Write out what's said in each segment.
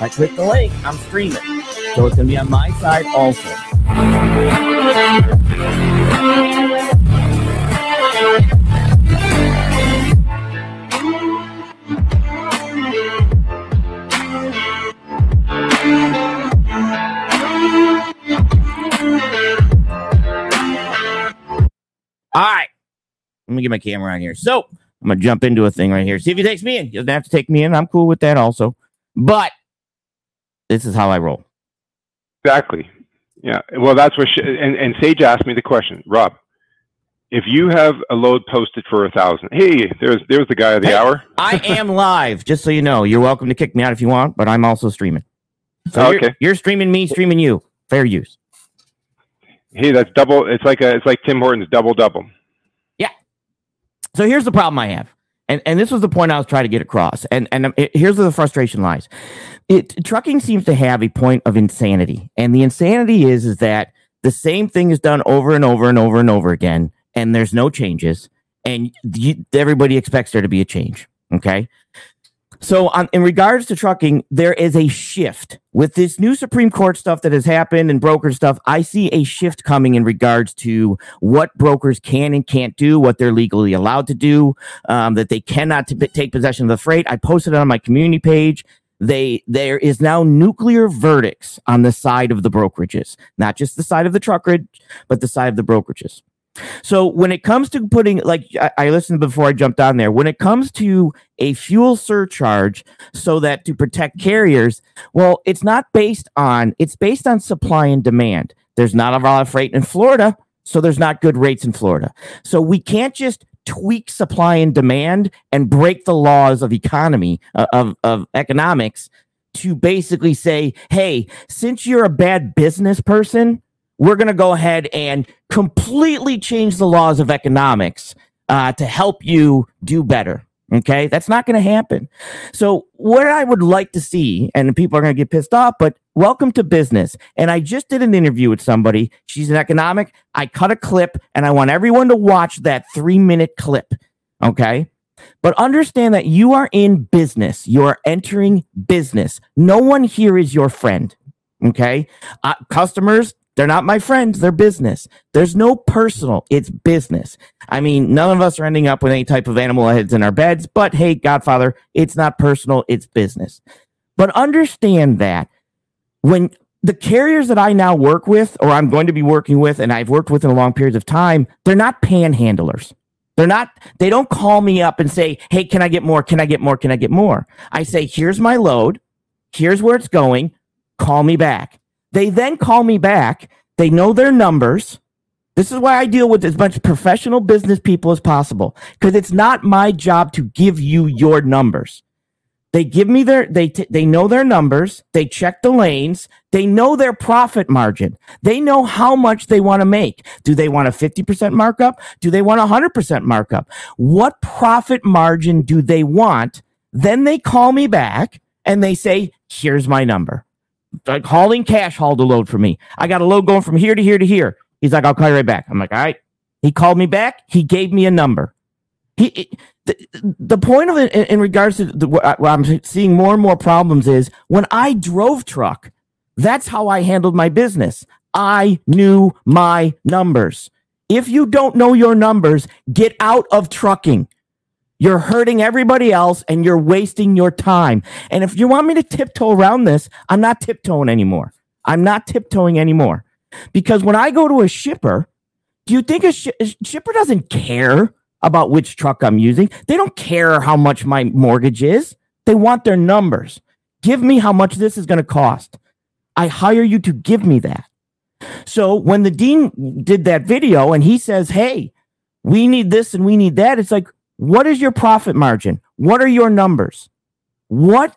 I click the link, I'm streaming. So it's going to be on my side also. All right. Let me get my camera on here. So I'm gonna jump into a thing right here. See if he takes me in. He doesn't have to take me in. I'm cool with that also. But this is how I roll. Exactly. Yeah. Well, that's what. She, and, and Sage asked me the question, Rob. If you have a load posted for a thousand, hey, there's there's the guy of the Hey, hour. I am live, just so you know. You're welcome to kick me out if you want, but I'm also streaming. So you're, Okay. you're streaming me, streaming you. Fair use. Hey, that's double. It's like a it's like Tim Hortons double double. Yeah. So here's the problem I have. And, and this was the point I was trying to get across. And and um, it, here's where the frustration lies. It trucking seems to have a point of insanity, and the insanity is is that the same thing is done over and over and over and over again, and there's no changes, and you, everybody expects there to be a change. Okay. So, on, in regards to trucking, there is a shift with this new Supreme Court stuff that has happened and broker stuff. I see a shift coming in regards to what brokers can and can't do, what they're legally allowed to do, um, that they cannot t- take possession of the freight. I posted it on my community page. They there is now nuclear verdicts on the side of the brokerages, not just the side of the trucker, but the side of the brokerages. So when it comes to putting, like I, I listened before I jumped on there, when it comes to a fuel surcharge, so that to protect carriers, well, it's not based on it's based on supply and demand. There's not a lot of freight in Florida, so there's not good rates in Florida. So we can't just tweak supply and demand and break the laws of economy uh, of of economics to basically say, hey, since you're a bad business person, we're going to go ahead and completely change the laws of economics uh, to help you do better. Okay, that's not going to happen. So, what I would like to see, and people are going to get pissed off, but welcome to business. And I just did an interview with somebody. She's an economic. I cut a clip, and I want everyone to watch that three minute clip. Okay. But understand that you are in business. You are entering business. No one here is your friend. Okay. Uh, customers, they're not my friends. They're business. There's no personal. It's business. I mean, none of us are ending up with any type of animal heads in our beds, but hey, Godfather, it's not personal. It's business. But understand that when the carriers that I now work with, or I'm going to be working with, and I've worked with in a long periods of time, they're not panhandlers. They're not, they don't call me up and say, Hey, can I get more? Can I get more? Can I get more? I say, Here's my load. Here's where it's going. Call me back. They then call me back. They know their numbers. This is why I deal with as much professional business people as possible because it's not my job to give you your numbers. They give me their they t- they know their numbers, they check the lanes, they know their profit margin. They know how much they want to make. Do they want a 50% markup? Do they want a 100% markup? What profit margin do they want? Then they call me back and they say, "Here's my number." Like hauling cash hauled a load for me. I got a load going from here to here to here. He's like, "I'll call you right back." I'm like, "All right." He called me back. He gave me a number. He, the, the point of it in, regards to the, what I'm seeing more and more problems is when I drove truck, that's how I handled my business. I knew my numbers. If you don't know your numbers, get out of trucking. You're hurting everybody else and you're wasting your time. And if you want me to tiptoe around this, I'm not tiptoeing anymore. I'm not tiptoeing anymore. Because when I go to a shipper, do you think a, shi- a shipper doesn't care about which truck I'm using? They don't care how much my mortgage is. They want their numbers. Give me how much this is going to cost. I hire you to give me that. So when the dean did that video and he says, Hey, we need this and we need that, it's like, what is your profit margin? What are your numbers? What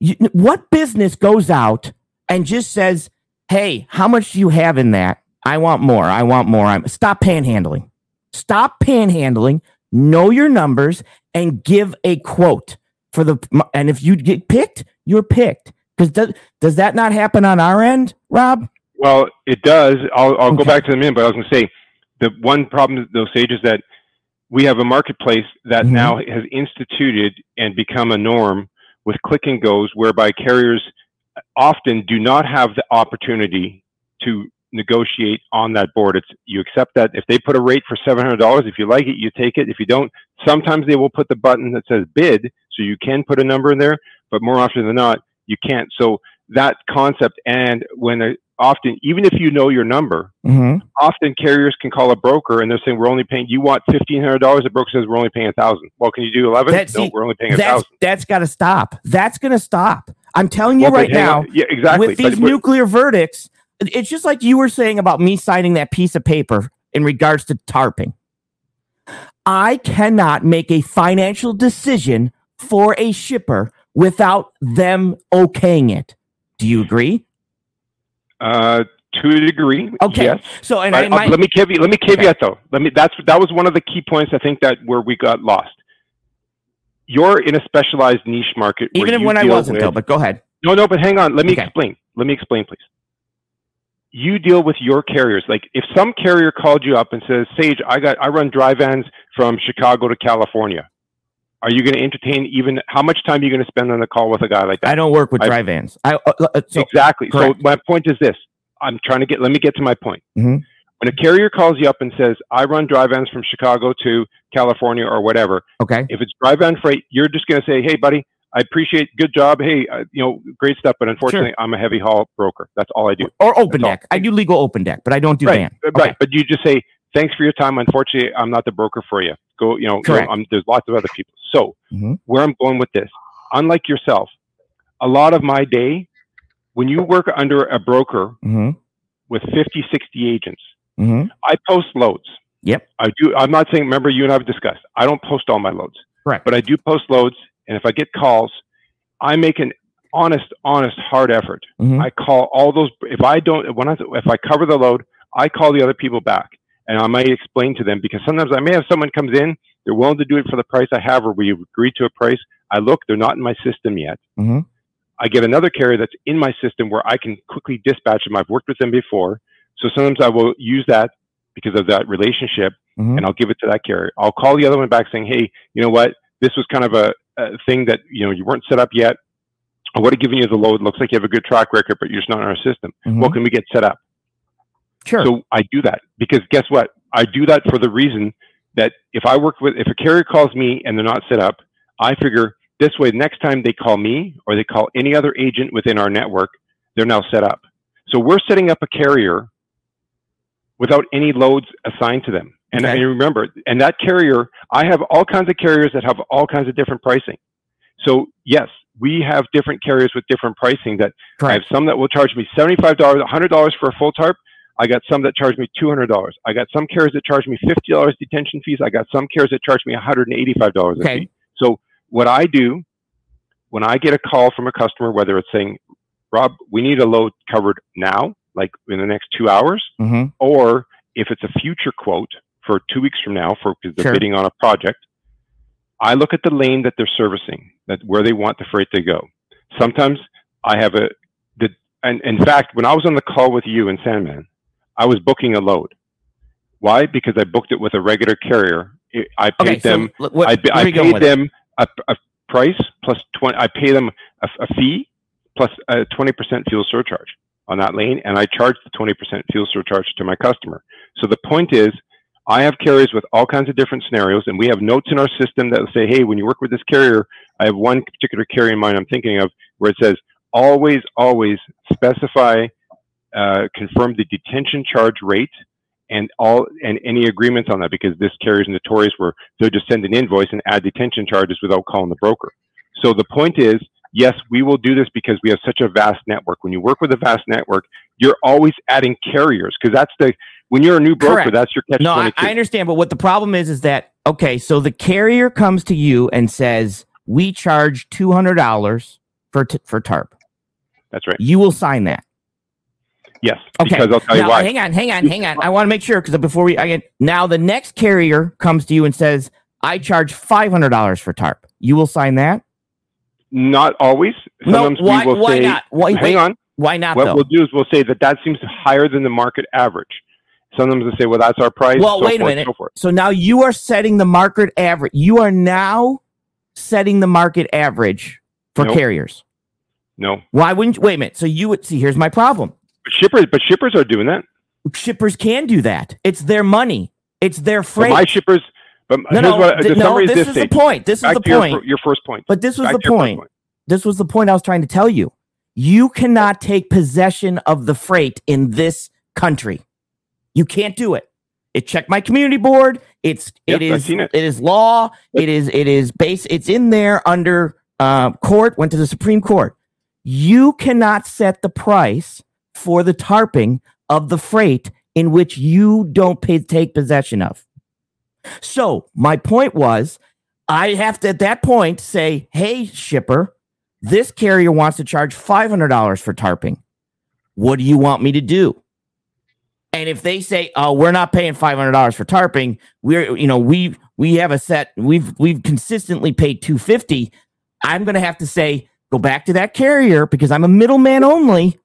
You, what business goes out and just says, "Hey, how much do you have in that? I want more. I want more. I'm stop panhandling. Stop panhandling. Know your numbers and give a quote for the. And if you get picked, you're picked. Because does does that not happen on our end, Rob? Well, it does. I'll I'll okay. go back to the minute, but I was going to say the one problem those sages that we have a marketplace that mm-hmm. now has instituted and become a norm with click and goes, whereby carriers often do not have the opportunity to negotiate on that board. It's you accept that if they put a rate for seven hundred dollars, if you like it, you take it. If you don't, sometimes they will put the button that says bid, so you can put a number in there, but more often than not, you can't. So that concept, and when a, often, even if you know your number, mm-hmm. often carriers can call a broker and they're saying we're only paying. You want fifteen hundred dollars? The broker says we're only paying a thousand. Well, can you do eleven? No, see, we're only paying a thousand. That's got to stop. That's going to stop. I'm telling you well, right now. Yeah, exactly. With these but, but, nuclear verdicts, it's just like you were saying about me signing that piece of paper in regards to tarping. I cannot make a financial decision for a shipper without them okaying it. Do you agree? Uh, to a degree, okay. Yes. So, and I, I, let me caveat. Let me caveat okay. though. Let me. That's that was one of the key points. I think that where we got lost. You're in a specialized niche market. Even when I wasn't, with, though. But go ahead. No, no. But hang on. Let me okay. explain. Let me explain, please. You deal with your carriers. Like if some carrier called you up and says, "Sage, I got I run dry vans from Chicago to California." Are you going to entertain even how much time are you going to spend on a call with a guy like that? I don't work with dry vans. I, uh, uh, so, exactly. Correct. So my point is this: I'm trying to get. Let me get to my point. Mm-hmm. When a carrier calls you up and says, "I run dry vans from Chicago to California or whatever," okay. If it's dry van freight, you're just going to say, "Hey, buddy, I appreciate good job. Hey, uh, you know, great stuff, but unfortunately, sure. I'm a heavy haul broker. That's all I do. Or open That's deck. All. I do legal open deck, but I don't do right. van. Okay. But you just say, "Thanks for your time. Unfortunately, I'm not the broker for you." Go, you know, Correct. Go, there's lots of other people. So mm-hmm. where I'm going with this, unlike yourself, a lot of my day, when you work under a broker mm-hmm. with 50, 60 agents, mm-hmm. I post loads. Yep. I do. I'm not saying, remember you and I have discussed, I don't post all my loads. Correct. But I do post loads. And if I get calls, I make an honest, honest, hard effort. Mm-hmm. I call all those. If I don't, when I, if I cover the load, I call the other people back and I might explain to them because sometimes I may have someone comes in, they're willing to do it for the price I have, or we agree to a price. I look, they're not in my system yet. Mm-hmm. I get another carrier that's in my system where I can quickly dispatch them. I've worked with them before, so sometimes I will use that because of that relationship, mm-hmm. and I'll give it to that carrier. I'll call the other one back saying, "Hey, you know what? This was kind of a, a thing that you know you weren't set up yet. I would have given you the load. Looks like you have a good track record, but you're just not in our system. Mm-hmm. What can we get set up?" Sure. So I do that because guess what? I do that for the reason that if I work with, if a carrier calls me and they're not set up, I figure this way, next time they call me or they call any other agent within our network, they're now set up. So we're setting up a carrier without any loads assigned to them. And okay. I remember, and that carrier, I have all kinds of carriers that have all kinds of different pricing. So yes, we have different carriers with different pricing that Correct. I have some that will charge me $75, $100 for a full tarp. I got some that charged me $200. I got some carriers that charged me $50 detention fees. I got some carriers that charged me $185 okay. a fee. So what I do when I get a call from a customer, whether it's saying, Rob, we need a load covered now, like in the next two hours, mm-hmm. or if it's a future quote for two weeks from now for because they're sure. bidding on a project, I look at the lane that they're servicing, that where they want the freight to go. Sometimes I have a, the, and in fact, when I was on the call with you and Sandman, I was booking a load. Why? Because I booked it with a regular carrier. I paid okay, them. So what, I, I paid them a, a, price plus twenty. I pay them a, a fee plus a twenty percent fuel surcharge on that lane, and I charge the twenty percent fuel surcharge to my customer. So the point is, I have carriers with all kinds of different scenarios, and we have notes in our system that say, "Hey, when you work with this carrier, I have one particular carrier in mind. I'm thinking of where it says." Always, always specify uh, confirm the detention charge rate and all and any agreements on that because this carrier is notorious where they'll just send an invoice and add detention charges without calling the broker. So the point is, yes, we will do this because we have such a vast network. When you work with a vast network, you're always adding carriers because that's the when you're a new broker, Correct. that's your catch. No, I, I understand, but what the problem is is that okay, so the carrier comes to you and says, "We charge two hundred dollars for t- for tarp. That's right. You will sign that. Yes. Okay. Because I'll tell you now, why. hang on, hang on, hang on. I want to make sure because before we, I get now the next carrier comes to you and says, "I charge five hundred dollars for tarp." You will sign that. Not always. No, why? Why say, not? Why, hang wait, on. Why not What though? we'll do is we'll say that that seems higher than the market average. Sometimes we'll say, well, that's our price. Well, so wait a minute. So forth. So now you are setting the market average. You are now setting the market average for Nope. carriers. No. Why wouldn't you? Wait a minute. So you would see, here's my problem. But shippers, but shippers are doing that. Shippers can do that. It's their money. It's their But freight. my shippers, but no, no, what th- no, this this is the point. This is the to your, point. your first point. But this was Back the first point. This was the point I was trying to tell you. You cannot take possession of the freight in this country. You can't do it. It checked my community board. It's Yep, it is it. it is law. It is it is base. It's in there under uh, court. Went to the Supreme Court. You cannot set the price for the tarping of the freight in which you don't pay, take possession of. So my point was, I have to at that point say, "Hey, shipper, this carrier wants to charge five hundred dollars for tarping. What do you want me to do?" And if they say, "Oh, we're not paying five hundred dollars for tarping," we're you know we we have a set we've we've consistently paid two fifty. I'm going to have to say, go back to that carrier because I'm a middleman only.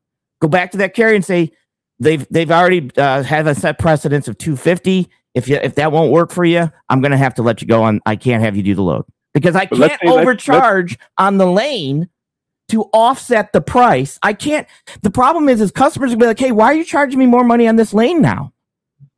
Go back to that carrier and say they've they've already uh, have a set precedence of two fifty. If you if that won't work for you, I'm going to have to let you go on. I can't have you do the load because I But let's can't say- let's- overcharge on the lane to offset the price. I can't. The problem is, is customers will be like, "Hey, why are you charging me more money on this lane now?"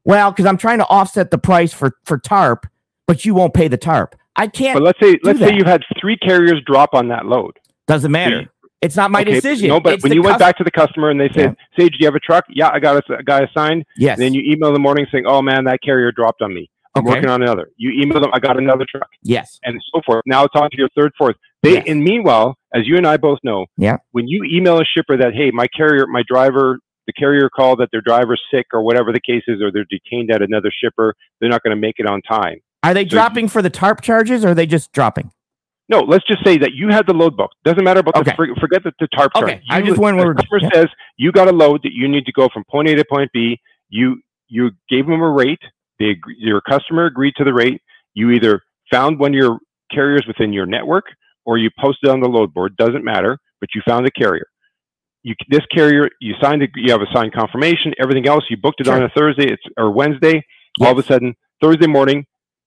Well, because I'm trying to offset the price for for tarp, but you won't pay the tarp. I can't. But let's say let's that. say you had three carriers drop on that load. doesn't matter. You- it's not my Okay, decision. No, but It's when you went back to the customer and they said, "Sage, do you have a truck?" Yeah, I got a, a guy assigned. yes, And then you email in the morning saying, "Oh man, that carrier dropped on me. I'm Okay. working on another." You email them, "I got another truck," yes, and so forth. Now it's on to your third, fourth. They, Yes. and meanwhile, as you and I both know, Yeah. when you email a shipper that, "Hey, my carrier, my driver." The carrier called that their driver's sick or whatever the case is, or they're detained at another shipper. They're not going to make it on time. Are they So dropping for the tarp charges or are they just dropping? No, let's just say that you had the load book. Doesn't matter about Okay. the forget the, the tarp Okay, chart. I just the where customer yeah. says you got a load that you need to go from point A to point B. You you gave them a rate. They agree, your customer agreed to the rate. You either found one of your carriers within your network or you posted on the load board. Doesn't matter, but you found a carrier. You this carrier you signed. A, you have a signed confirmation. Everything else you booked it on a Thursday. It's or Wednesday. All of a sudden Thursday morning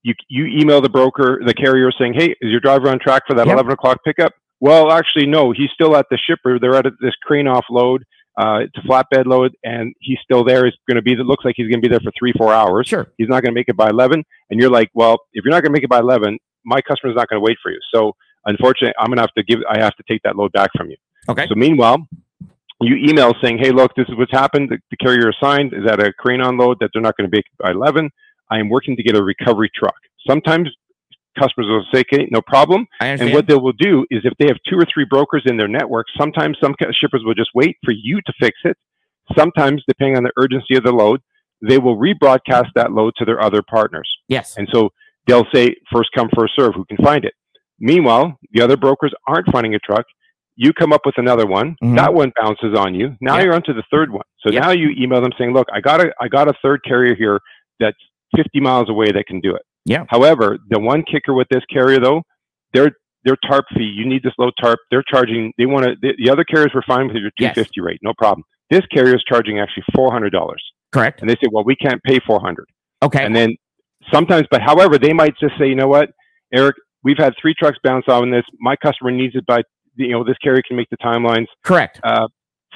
you you email the broker, the carrier, saying, "Hey, is your driver on track for that Yep. 11 o'clock pickup?" Well, actually, no. He's still at the shipper. They're at this crane offload. Uh, it's a flatbed load, and he's still there. He's going to be. It looks like he's going to be there for three, four hours. Sure. He's not going to make it by 11. And you're like, "Well, if you're not going to make it by 11, my customer's not going to wait for you." So, unfortunately, I'm going to have to give. I have to take that load back from you. Okay. So, meanwhile, you email saying, "Hey, look, this is what's happened. The, the carrier assigned is at a crane unload that they're not going to make it by 11. I am working to get a recovery truck." Sometimes customers will say, "Okay, no problem." And what they will do is if they have two or three brokers in their network, sometimes some shippers will just wait for you to fix it. Sometimes, depending on the urgency of the load, they will rebroadcast that load to their other partners. yes. And so they'll say, first come, first serve, who can find it. Meanwhile, the other brokers aren't finding a truck. You come up with another one. Mhm. That one bounces on you. Now Yeah. you're onto the third one. So Yeah. now you email them saying, look, I got a, I got a third carrier here that's 50 miles away that can do it. Yeah. However, the one kicker with this carrier though, their their tarp fee, you need this low tarp. They're charging. They want to. The, the other carriers were fine with your Yes. 250 rate, no problem. This carrier is charging actually 400 dollars, Correct. and they say, well, we can't pay 400. Okay. And then sometimes, but however, they might just say, you know what, Eric, we've had three trucks bounce off on this. My customer needs it by, you know, this carrier can make the timelines. Correct. Uh,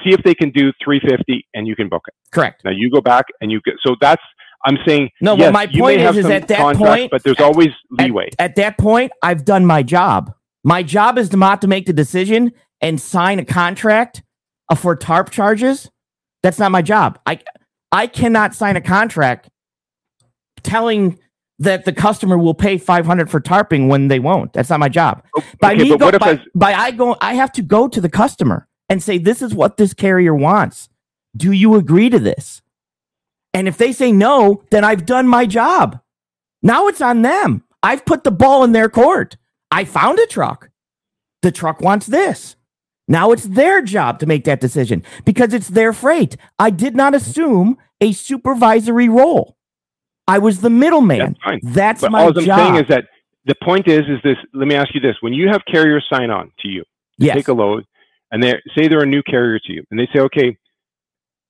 see if they can do 350, and you can book it. Correct. Now you go back and you get. So that's I'm saying. No, well, yes, my point is- is at that contracts, point- but there's at- always leeway. At that point, I've done my job. My job is to not to make the decision and sign a contract uh, for tarp charges. That's not my job. I I cannot sign a contract telling that the customer will pay 500 for tarping when they won't. That's not my job. By me go, by, by I go I have to go to the customer and say this is what this carrier wants. Do you agree to this? And if they say no, then I've done my job. Now it's on them. I've put the ball in their court. I found a truck. The truck wants this. Now it's their job to make that decision because it's their freight. I did not assume a supervisory role. I was the middleman. That's. That's But my all I'm job. saying is that the point is, is this. Let me ask you this: When you have carriers sign on to you, yes. take a load, and they say they're a new carrier to you, and they say, okay,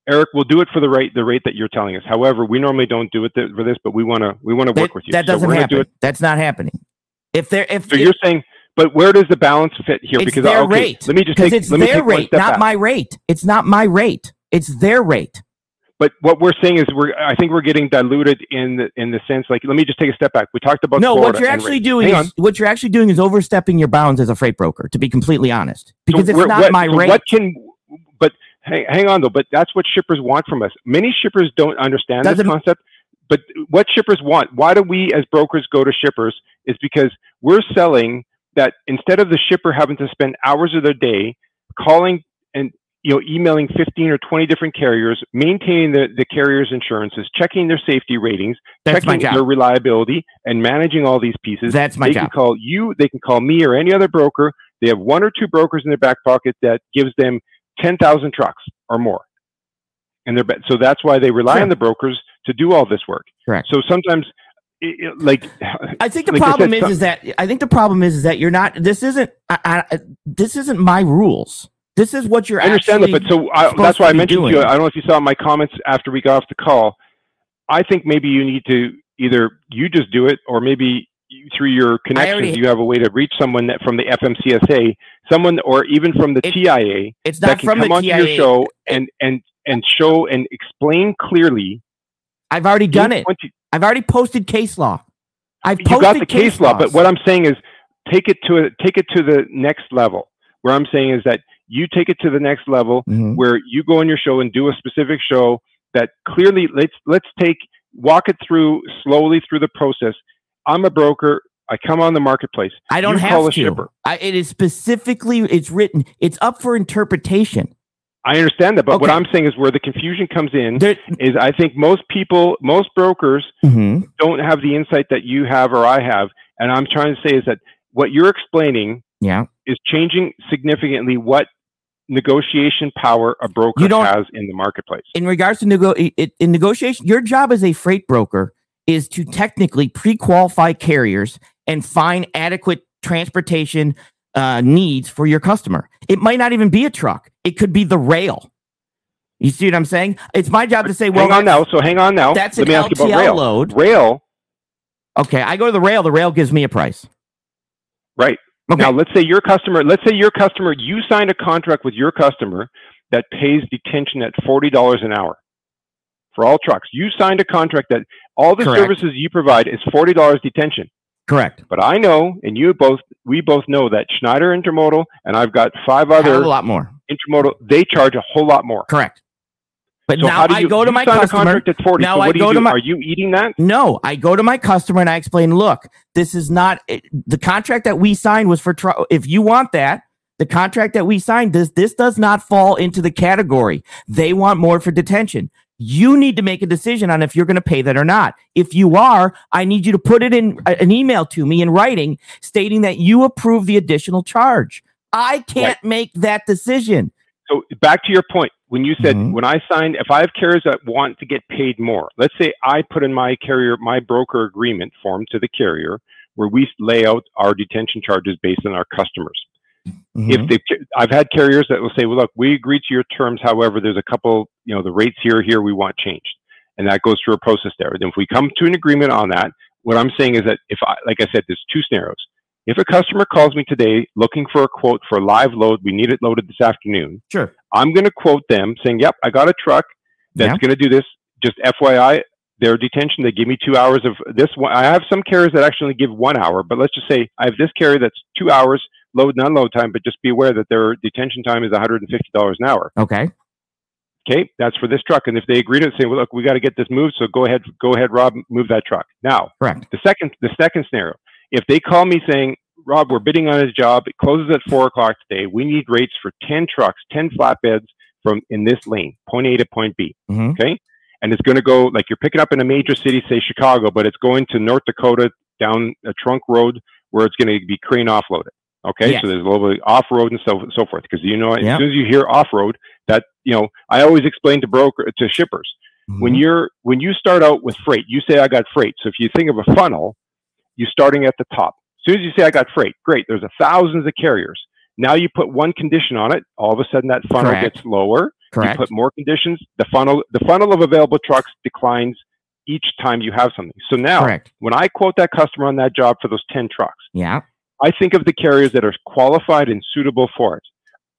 Eric, we'll do it for the rate the rate that you're telling us. However, we normally don't do it th- for this, but we want to we want to work with you. that doesn't we're happen. Do. That's not happening. If they're if So you're saying, but where does the balance fit here? Because their okay, rate. let me just take it's let me their rate, not back. my rate. It's not my rate. It's their rate. But what we're saying is, we're I think we're getting diluted in the in the sense like let me just take a step back. We talked about No, what you're actually rates. doing Hang is what you're actually doing is overstepping your bounds as a freight broker. To be completely honest, because it's not what, my so rate. What can, but hang, hang on though, but that's what shippers want from us. Many shippers don't understand Doesn't- this concept, but what shippers want, why do we as brokers go to shippers is because we're selling that instead of the shipper having to spend hours of their day calling and you know emailing 15 or 20 different carriers maintaining the, the carrier's insurances checking their safety ratings That's checking their reliability and managing all these pieces That's my they job. can call you they can call me or any other broker they have one or two brokers in their back pocket that gives them 10,000 trucks or more and they're so that's why they rely Sure. on the brokers to do all this work Correct. so sometimes it, like I think the like problem said, is, some- is that I think the problem is, is that you're not. This isn't. I, I, this isn't my rules. This is what you're. I understand actually, that, but so I, that's why I mentioned to you. I don't know if you saw my comments after we got off the call. I think maybe you need to either you just do it, or maybe through your connections you have a way to reach someone that from the FMCSA, someone or even from the It- TIA it's that can from come the onto TIA. your show and and and show and explain clearly. I've already done it. 20 I've already posted case law. I've you posted got the case law, but what I'm saying is take it to a, take it to the next level. Where I'm saying is that you take it to the next level Mhm. where you go on your show and do a specific show that clearly let's let's take walk it through slowly through the process. I'm a broker. I come on the marketplace. I don't you have call a to. shipper. I, it is specifically. It's written. It's up for interpretation. I understand that, but what I'm saying is where the confusion comes in There, is I think most people, most brokers Mhm. don't have the insight that you have or I have, and I'm trying to say is that what you're explaining Yeah. is changing significantly what negotiation power a broker has in the marketplace. in regards to nego- in negotiation, your job as a freight broker is to technically pre-qualify carriers and find adequate transportation uh, needs for your customer. It might not even be a truck; it could be the rail. You see what I'm saying? It's my job to say, well, hang on now. So hang on now. That's Let an me ask you about LTL rail. load. Rail, Okay, I go to the rail. The rail gives me a price. right? Okay. Now, let's say your customer, let's say your customer, you signed a contract with your customer that pays detention at $40 an hour for all trucks. You signed a contract that all the Correct. services you provide is $40 detention. Correct. But I know, and you both, we both know that Schneider Intermodal, and I've got five other a lot more. intermodal, they charge a whole lot more. Correct. But So now do I go to my customer. at 40. Now so what I go you to do? my- Are you eating that? No, I go to my customer and I explain, look, this is not it, the contract that we signed was for tr- if you want that, the contract that we signed this this does not fall into the category. They want more for detention. You need to make a decision on if you're going to pay that or not. If you are, I need you to put it in an email to me in writing stating that you approve the additional charge. I can't make that decision. So back to your point, when you said Mhm. when I signed, if I have carriers that want to get paid more, let's say I put in my carrier my broker agreement form to the carrier where we lay out our detention charges based on our customers. Mm-hmm. If they, I've had carriers that will say, well, look, we agree to your terms. However, there's a couple, you know, the rates here, here we want changed, and that goes through a process there. And if we come to an agreement on that, what I'm saying is that if I, like I said, there's two scenarios. If a customer calls me today looking for a quote for a live load, we need it loaded this afternoon. Sure. I'm going to quote them saying, "Yep, I got a truck that's Yeah. going to do this." Just FYI, their detention they give me two hours of this. One. I have some carriers that actually give one hour, but let's just say I have this carrier that's two hours load and unload time. But just be aware that their detention time is 150 dollars an hour. Okay. Okay, that's for this truck. And if they agree to it, say, "Well, look, we got to get this moved, so go ahead, go ahead, Rob, move that truck." Now, Correct. the second, the second scenario, if they call me saying, Rob, we're bidding on his job. It closes at four o'clock today. We need rates for 10 trucks, 10 flatbeds from in this lane, point A to point B. Mhm. Okay. And it's going to go like you're picking up in a major city, say Chicago, but it's going to North Dakota down a trunk road where it's going to be crane offloaded. Okay, Yes. so there's a little bit off road and so so forth. Because you know, as Yep. soon as you hear off road, that you know, I always explain to broker to shippers when Mhm. you're when you start out with freight, you say I got freight. So if you think of a funnel, you're starting at the top. As soon as you say I got freight, great. There's a thousands of carriers. Now you put one condition on it, all of a sudden that funnel Correct. gets lower. correct. You put more conditions, the funnel the funnel of available trucks declines each time you have something. So now correct. when I quote that customer on that job for those 10 trucks, Yeah. I think of the carriers that are qualified and suitable for it.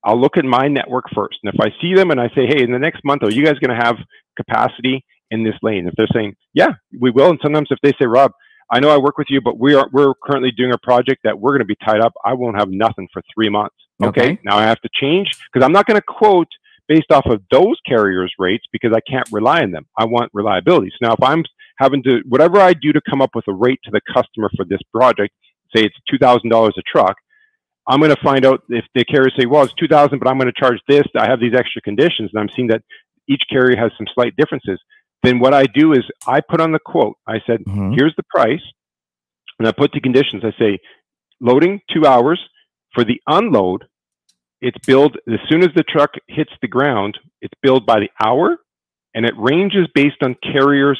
I'll look at my network first. And if I see them and I say, hey, in the next month, are you guys going to have capacity in this lane? If they're saying, yeah, we will. And sometimes if they say, Rob, I know I work with you, but we are we're currently doing a project that we're going to be tied up. I won't have nothing for three months. Okay. Okay. Now I have to change because I'm not going to quote based off of those carriers' rates because I can't rely on them. I want reliability. So now if I'm having to whatever I do to come up with a rate to the customer for this project, say it's two thousand dollars a truck, I'm going to find out if the carrier say, well, it's two thousand, but I'm going to charge this. I have these extra conditions, and I'm seeing that each carrier has some slight differences. Then what I do is I put on the quote. I said, Mhm. here's the price, and I put the conditions. I say, loading two hours for the unload. It's billed as soon as the truck hits the ground. It's billed by the hour, and it ranges based on carriers,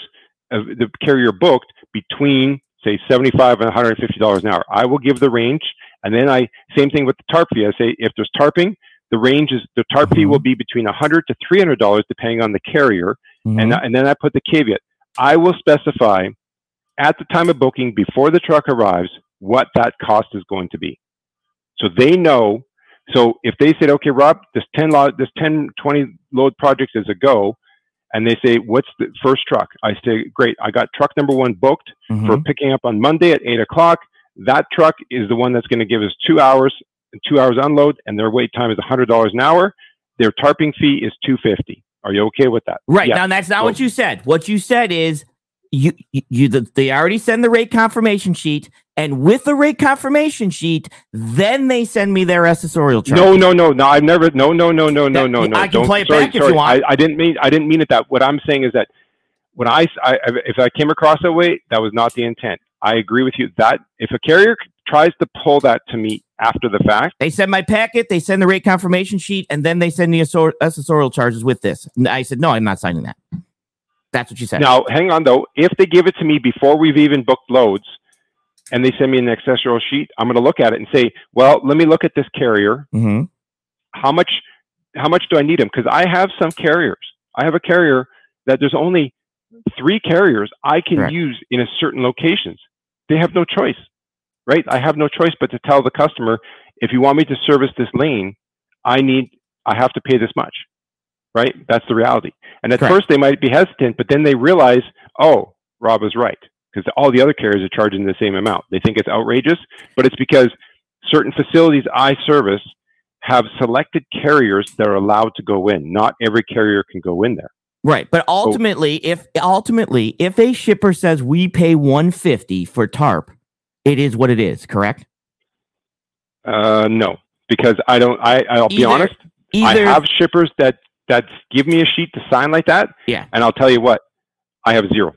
uh, the carrier booked between say 75 and 150 dollars an hour. I will give the range, and then I same thing with the tarp fee. I say if there's tarping, the range is the tarp fee will be between 100 to 300 dollars depending on the carrier, Mhm. and and then I put the caveat. I will specify at the time of booking before the truck arrives what that cost is going to be, so they know. So if they said, okay, Rob, this 10 load, this 10, 20 load project is a go, and they say, what's the first truck? I say, great, I got truck number one booked Mhm. for picking up on Monday at eight o'clock. That truck is the one that's going to give us two hours, two hours unload, and their wait time is hundred dollars an hour. Their tarping fee is two fifty. Are you okay with that? Right Yes. now, that's not So- what you said. What you said is you you, you the, they already send the rate confirmation sheet, and with the rate confirmation sheet, then they send me their accessorial charge. No, no, no, no. I've never. No, no, no, no, no, no, no. I can Don't- play it sorry, back if you want. I, I didn't mean. I didn't mean it that. What I'm saying is that when I, I, if I came across that way, that was not the intent. I agree with you that if a carrier tries to pull that to me after the fact, They send my packet, they send the rate confirmation sheet, and then they send the accessor- accessorial charges with this. And I said, no, I'm not signing that. That's what you said. Now, hang on though. If they give it to me before we've even booked loads, and they send me an accessorial sheet, I'm going to look at it and say, "Well, let me look at this carrier. Mhm. How much? How much do I need him? Because I have some carriers. I have a carrier that there's only three carriers I can Correct. use in a certain locations. They have no choice, right? I have no choice but to tell the customer, if you want me to service this lane, I need, I have to pay this much, right? That's the reality. And at Correct. first they might be hesitant, but then they realize, oh, Rob was right because all the other carriers are charging the same amount. They think it's outrageous, but it's because certain facilities I service have selected carriers that are allowed to go in. Not every carrier can go in there. Right. But ultimately, if ultimately, if a shipper says we pay 150 for TARP, it is what it is, correct? Uh, no, because I don't. I I'll be Either- honest. Either I have shippers that that give me a sheet to sign like that. Yeah. And I'll tell you what, I have zero.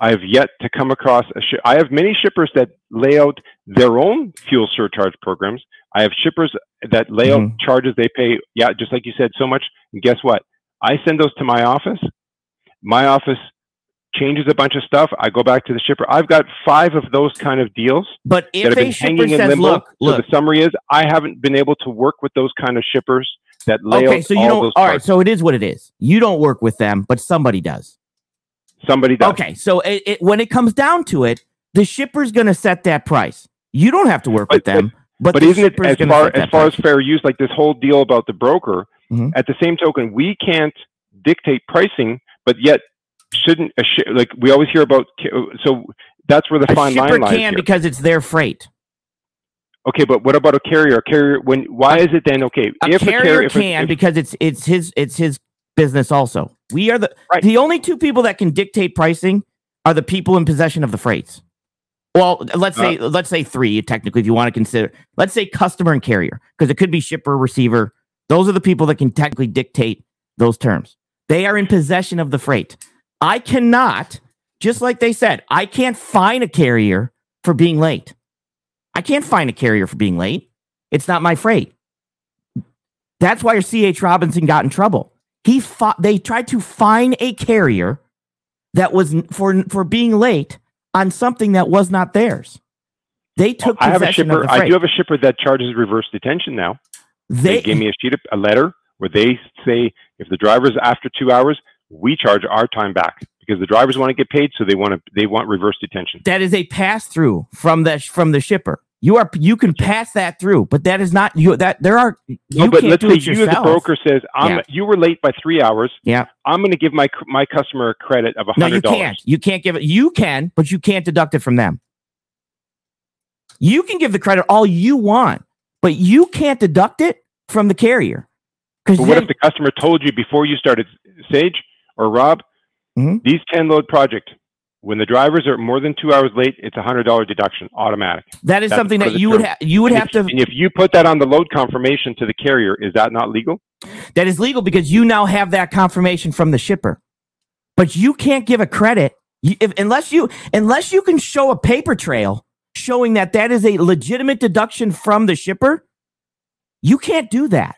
I have yet to come across a shi I have many shippers that lay out their own fuel surcharge programs. I have shippers that lay out Mhm. charges they pay. Yeah, just like you said, so much. And guess what? I send those to my office. My office changes a bunch of stuff. I go back to the shipper. I've got five of those kind of deals but that if have been a shipper hanging in says, limbo. look, so look, the summary is, I haven't been able to work with those kind of shippers that lay okay, out so you all don't those all right, charges. so it is what it is. You don't work with them, but somebody does. Somebody does. Okay, so it, it, when it comes down to it, the shipper's going to set that price. You don't have to work But- with them, but, But the isn't it as far as far as fair use, like this whole deal about the broker? Mhm. At the same token, we can't dictate pricing, but yet shouldn't a shi- like we always hear about? So that's where the a fine line lies. can here. because it's their freight. Okay, but what about a carrier? A carrier when why is it then okay? A if carrier a carrier if a- can if- because it's it's his it's his business also. We are the Right. the only two people that can dictate pricing are the people in possession of the freights. Well, let's say Uh. let's say three technically if you want to consider. Let's say customer and carrier because it could be shipper receiver. Those are the people that can technically dictate those terms. They are in possession of the freight. I cannot just like they said, I can't fine a carrier for being late. I can't fine a carrier for being late. It's not my freight. That's why your C.H. Robinson got in trouble. He fought, they tried to fine a carrier that was for for being late on something that was not theirs. They took I have a shipper. I do have a shipper that charges reverse detention now. They, they, give me a sheet of a letter where they say if the driver's after two hours, we charge our time back because the drivers want to get paid, so they want to they want reverse detention. that is a pass through from the from the shipper. You are you can pass that through, but that is not you. That there are you No, but can't let's do say you the broker says, I'm, Yeah. you were late by three hours. Yeah. I'm going to give my my customer a credit of a hundred. No, you can't. You can't give it. You can, but you can't deduct it from them. You can give the credit all you want, but you can't deduct it from the carrier. Because But what if the customer told you before you started, Sage or Rob, Mhm. these 10 load project, when the drivers are more than two hours late, it's a hundred dollar deduction, automatic. that is that's something that of the you would have you would have if, to And if you put that on the load confirmation to the carrier, is that not legal? that is legal because you now have that confirmation from the shipper. But you can't give a credit you, if, unless you unless you can show a paper trail showing that that is a legitimate deduction from the shipper. You can't do that.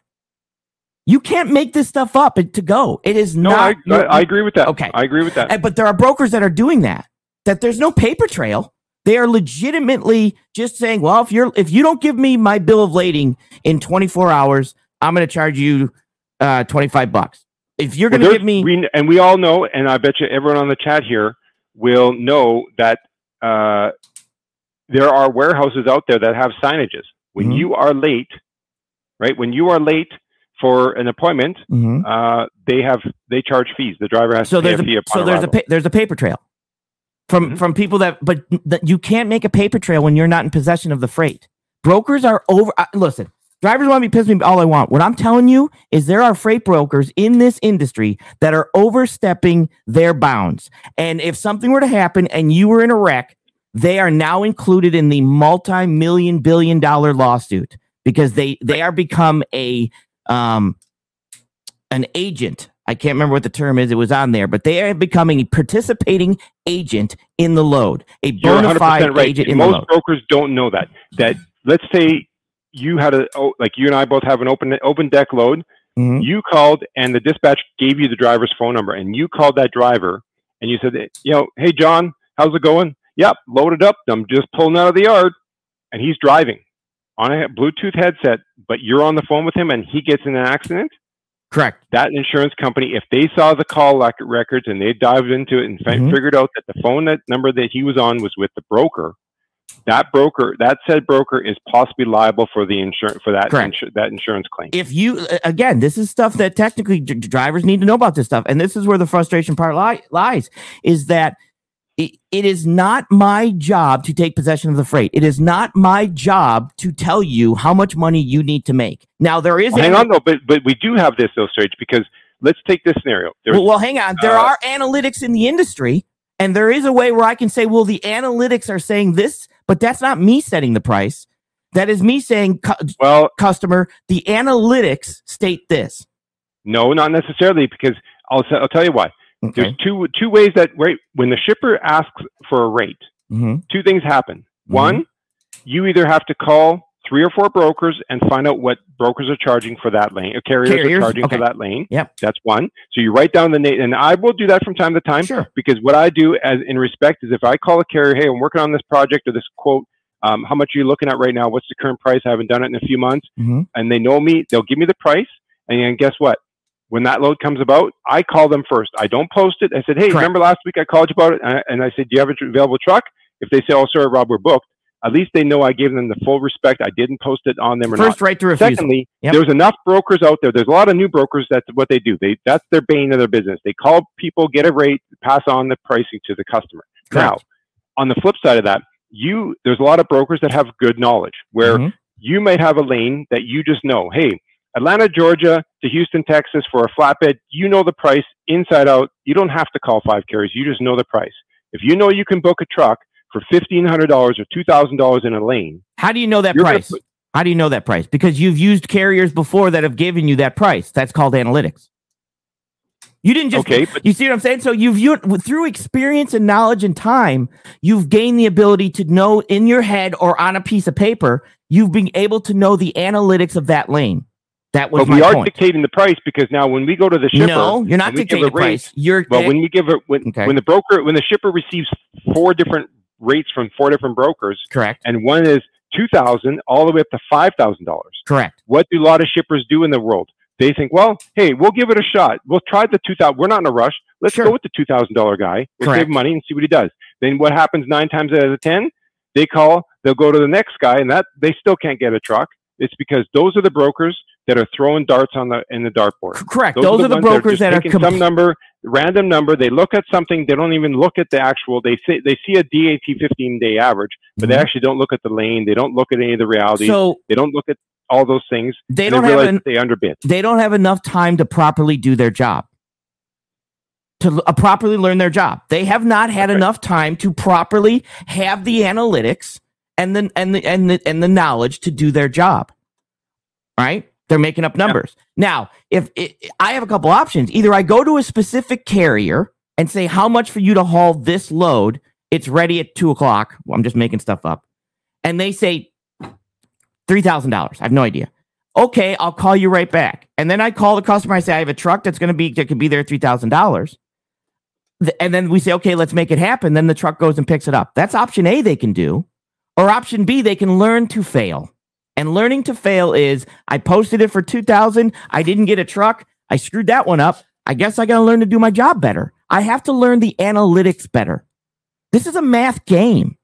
You can't make this stuff up to go. It is No, not. I, I, I agree with that. Okay. I agree with that. But there are brokers that are doing that. That there's no paper trail. They are legitimately just saying, "Well, if you're if you don't give me my bill of lading in 24 hours, I'm going to charge you uh 25 bucks. If you're going to give me we, and we all know, and I bet you everyone on the chat here will know that uh, there are warehouses out there that have signages. When Mhm. you are late, right? When you are late for an appointment, Mhm. uh, they have they charge fees. The driver has so to pay there's a fee upon so there's a pa- there's a paper trail from Mhm. from people that but that you can't make a paper trail when you're not in possession of the freight. Brokers are over. Uh, listen, drivers want to be pissed me all I want. What I'm telling you is there are freight brokers in this industry that are overstepping their bounds. And if something were to happen and you were in a wreck, they are now included in the multi-million billion dollar lawsuit because they they are become a um an agent. I can't remember what the term is. It was on there, but they are becoming a participating agent in the load, a bona 100% fide right. agent in the Most load. brokers don't know that. That let's say you had a oh, like you and I both have an open open deck load. Mhm. You called and the dispatch gave you the driver's phone number, and you called that driver and you said, you know, hey John, how's it going? Yep, loaded up. I'm just pulling out of the yard, and he's driving on a Bluetooth headset, but you're on the phone with him, and he gets in an accident. Correct. That insurance company, if they saw the call records and they dived into it and Mhm. figured out that the phone that number that he was on was with the broker, that broker, that said broker, is possibly liable for the insurance for that insu- that insurance claim. If you again, this is stuff that technically d- drivers need to know about this stuff, and this is where the frustration part li- lies: is that it, it is not my job to take possession of the freight. It is not my job to tell you how much money you need to make. Now there is Well, a- hang on though, but but we do have this though, Sage, because let's take this scenario. Well, well, hang on. There uh, are analytics in the industry, and there is a way where I can say, well, the analytics are saying this, but that's not me setting the price. That is me saying, cu- well, customer, the analytics state this. no, not necessarily, because I'll I'll tell you why. Okay. There's two two ways that right when the shipper asks for a rate, Mhm. two things happen. Mm-hmm. One, you either have to call three or four brokers and find out what brokers are charging for that lane, or carriers, Carriers? are charging Okay. for that lane. Yep. That's one. So you write down the name, and I will do that from time to time Sure. because what I do as in respect is if I call a carrier, hey, I'm working on this project or this quote, um, how much are you looking at right now? What's the current price? I haven't done it in a few months, Mhm. and they know me. They'll give me the price, and guess what? When that load comes about, I call them first. I don't post it. I said, hey, Correct. remember last week I called you about it, and I, and I said, do you have an available truck? If they say, oh, sorry, Rob, we're booked. At least they know I gave them the full respect. I didn't post it on them or First not. right to refusal. Secondly, Yep. there's enough brokers out there. There's a lot of new brokers. That's what they do. They that's their bane of their business. They call people, get a rate, pass on the pricing to the customer. Now, on the flip side of that, you there's a lot of brokers that have good knowledge where Mhm. you might have a lane that you just know. Hey, Atlanta, Georgia to Houston, Texas for a flatbed. You know the price inside out. You don't have to call five carriers. You just know the price. If you know you can book a truck for fifteen hundred dollars or two thousand dollars in a lane, How do you know that price? put- How do you know that price? Because you've used carriers before that have given you that price. That's called analytics. You didn't just Okay, but you see what I'm saying? So you've you through experience and knowledge and time, you've gained the ability to know in your head or on a piece of paper, you've been able to know the analytics of that lane. That was but we are point. dictating the price because now when we go to the shipper, no, you're not and we give dictating the price. You're Well, when we give it when Okay. when the broker when the shipper receives four different rates from four different brokers, correct. and one is two thousand all the way up to five thousand dollars. Correct. What do a lot of shippers do in the world? They think, well, hey, we'll give it a shot. We'll try the two thousand. We're not in a rush. Let's Sure. go with the two thousand dollar guy. We'll Correct. save money and see what he does. Then what happens nine times out of ten? They call. They'll go to the next guy, and that they still can't get a truck. It's because those are the brokers that are throwing darts on the in the dartboard. Correct. Those, are the ones brokers just that are taking com- some number, random number. They look at something. They don't even look at the actual. They say they see a DAT 15 day average, but they Mhm. actually don't look at the lane. They don't look at any of the realities. so they don't look at all those things. they don't they have an, they underbid. they don't have enough time to properly do their job to uh, properly learn their job they have not had right. enough time to properly have the analytics and the and the and the, and the knowledge to do their job right they're making up numbers now if it, i have a couple options either i go to a specific carrier and say how much for you to haul this load it's ready at two o'clock well, i'm just making stuff up and they say $3000 i have no idea okay, I'll call you right back. And then I call the customer. I say, I have a truck that's going to be, that could be there $3,000. And then we say, okay, let's make it happen. Then the truck goes and picks it up. That's option A they can do. Or option B, they can learn to fail. And learning to fail is I posted it for 2000. I didn't get a truck. I screwed that one up. I guess I got to learn to do my job better. I have to learn the analytics better. This is a math game,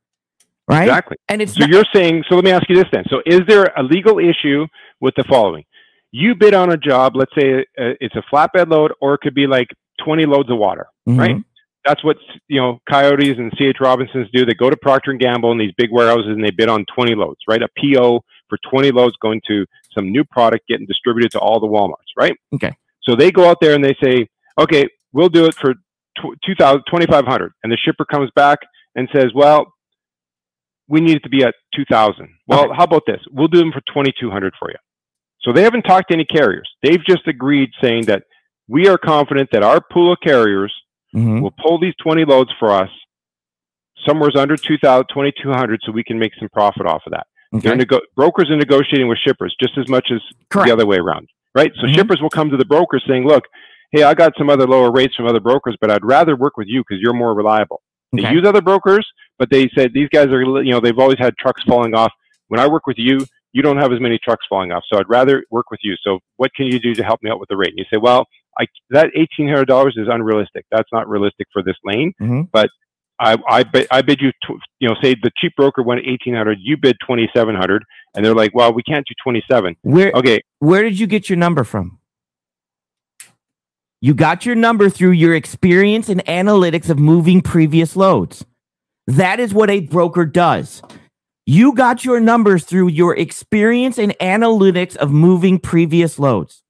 right? Exactly. And it's So not, you're saying. So let me ask you this then. So is there a legal issue with the following? You bid on a job. Let's say uh, it's a flatbed load, or it could be like 20 loads of water. Mhm. right? That's what you know Coyotes and CH Robinsons do. They go to Procter and Gamble and these big warehouses and they bid on 20 loads, right? A PO for 20 loads going to some new product getting distributed to all the WalMarts, right? Okay. So they go out there and they say, okay, we'll do it for tw- 2000, 2500 and the shipper comes back and says, well, we need it to be at 2000. Well, Okay. how about this? We'll do them for 2200 for you. So they haven't talked to any carriers. They've just agreed saying that we are confident that our pool of carriers Mhm. will pull these 20 loads for us somewhere's under 2000 2200 so we can make some profit off of that Okay. nego- brokers are negotiating with shippers just as much as Correct. the other way around right so Mhm. shippers will come to the brokers saying look hey i got some other lower rates from other brokers but i'd rather work with you because you're more reliable they Okay. use other brokers but they said these guys are you know they've always had trucks falling off when i work with you you don't have as many trucks falling off so i'd rather work with you so what can you do to help me out with the rate and you say well I, that eighteen hundred dollars is unrealistic. That's not realistic for this lane. Mhm. But I, I, bid, I bid you, tw- you know, say the cheap broker went eighteen hundred, you bid twenty seven hundred, and they're like, well, we can't do twenty seven. Where Okay, where did you get your number from? You got your number through your experience and analytics of moving previous loads. That is what a broker does. You got your numbers through your experience and analytics of moving previous loads.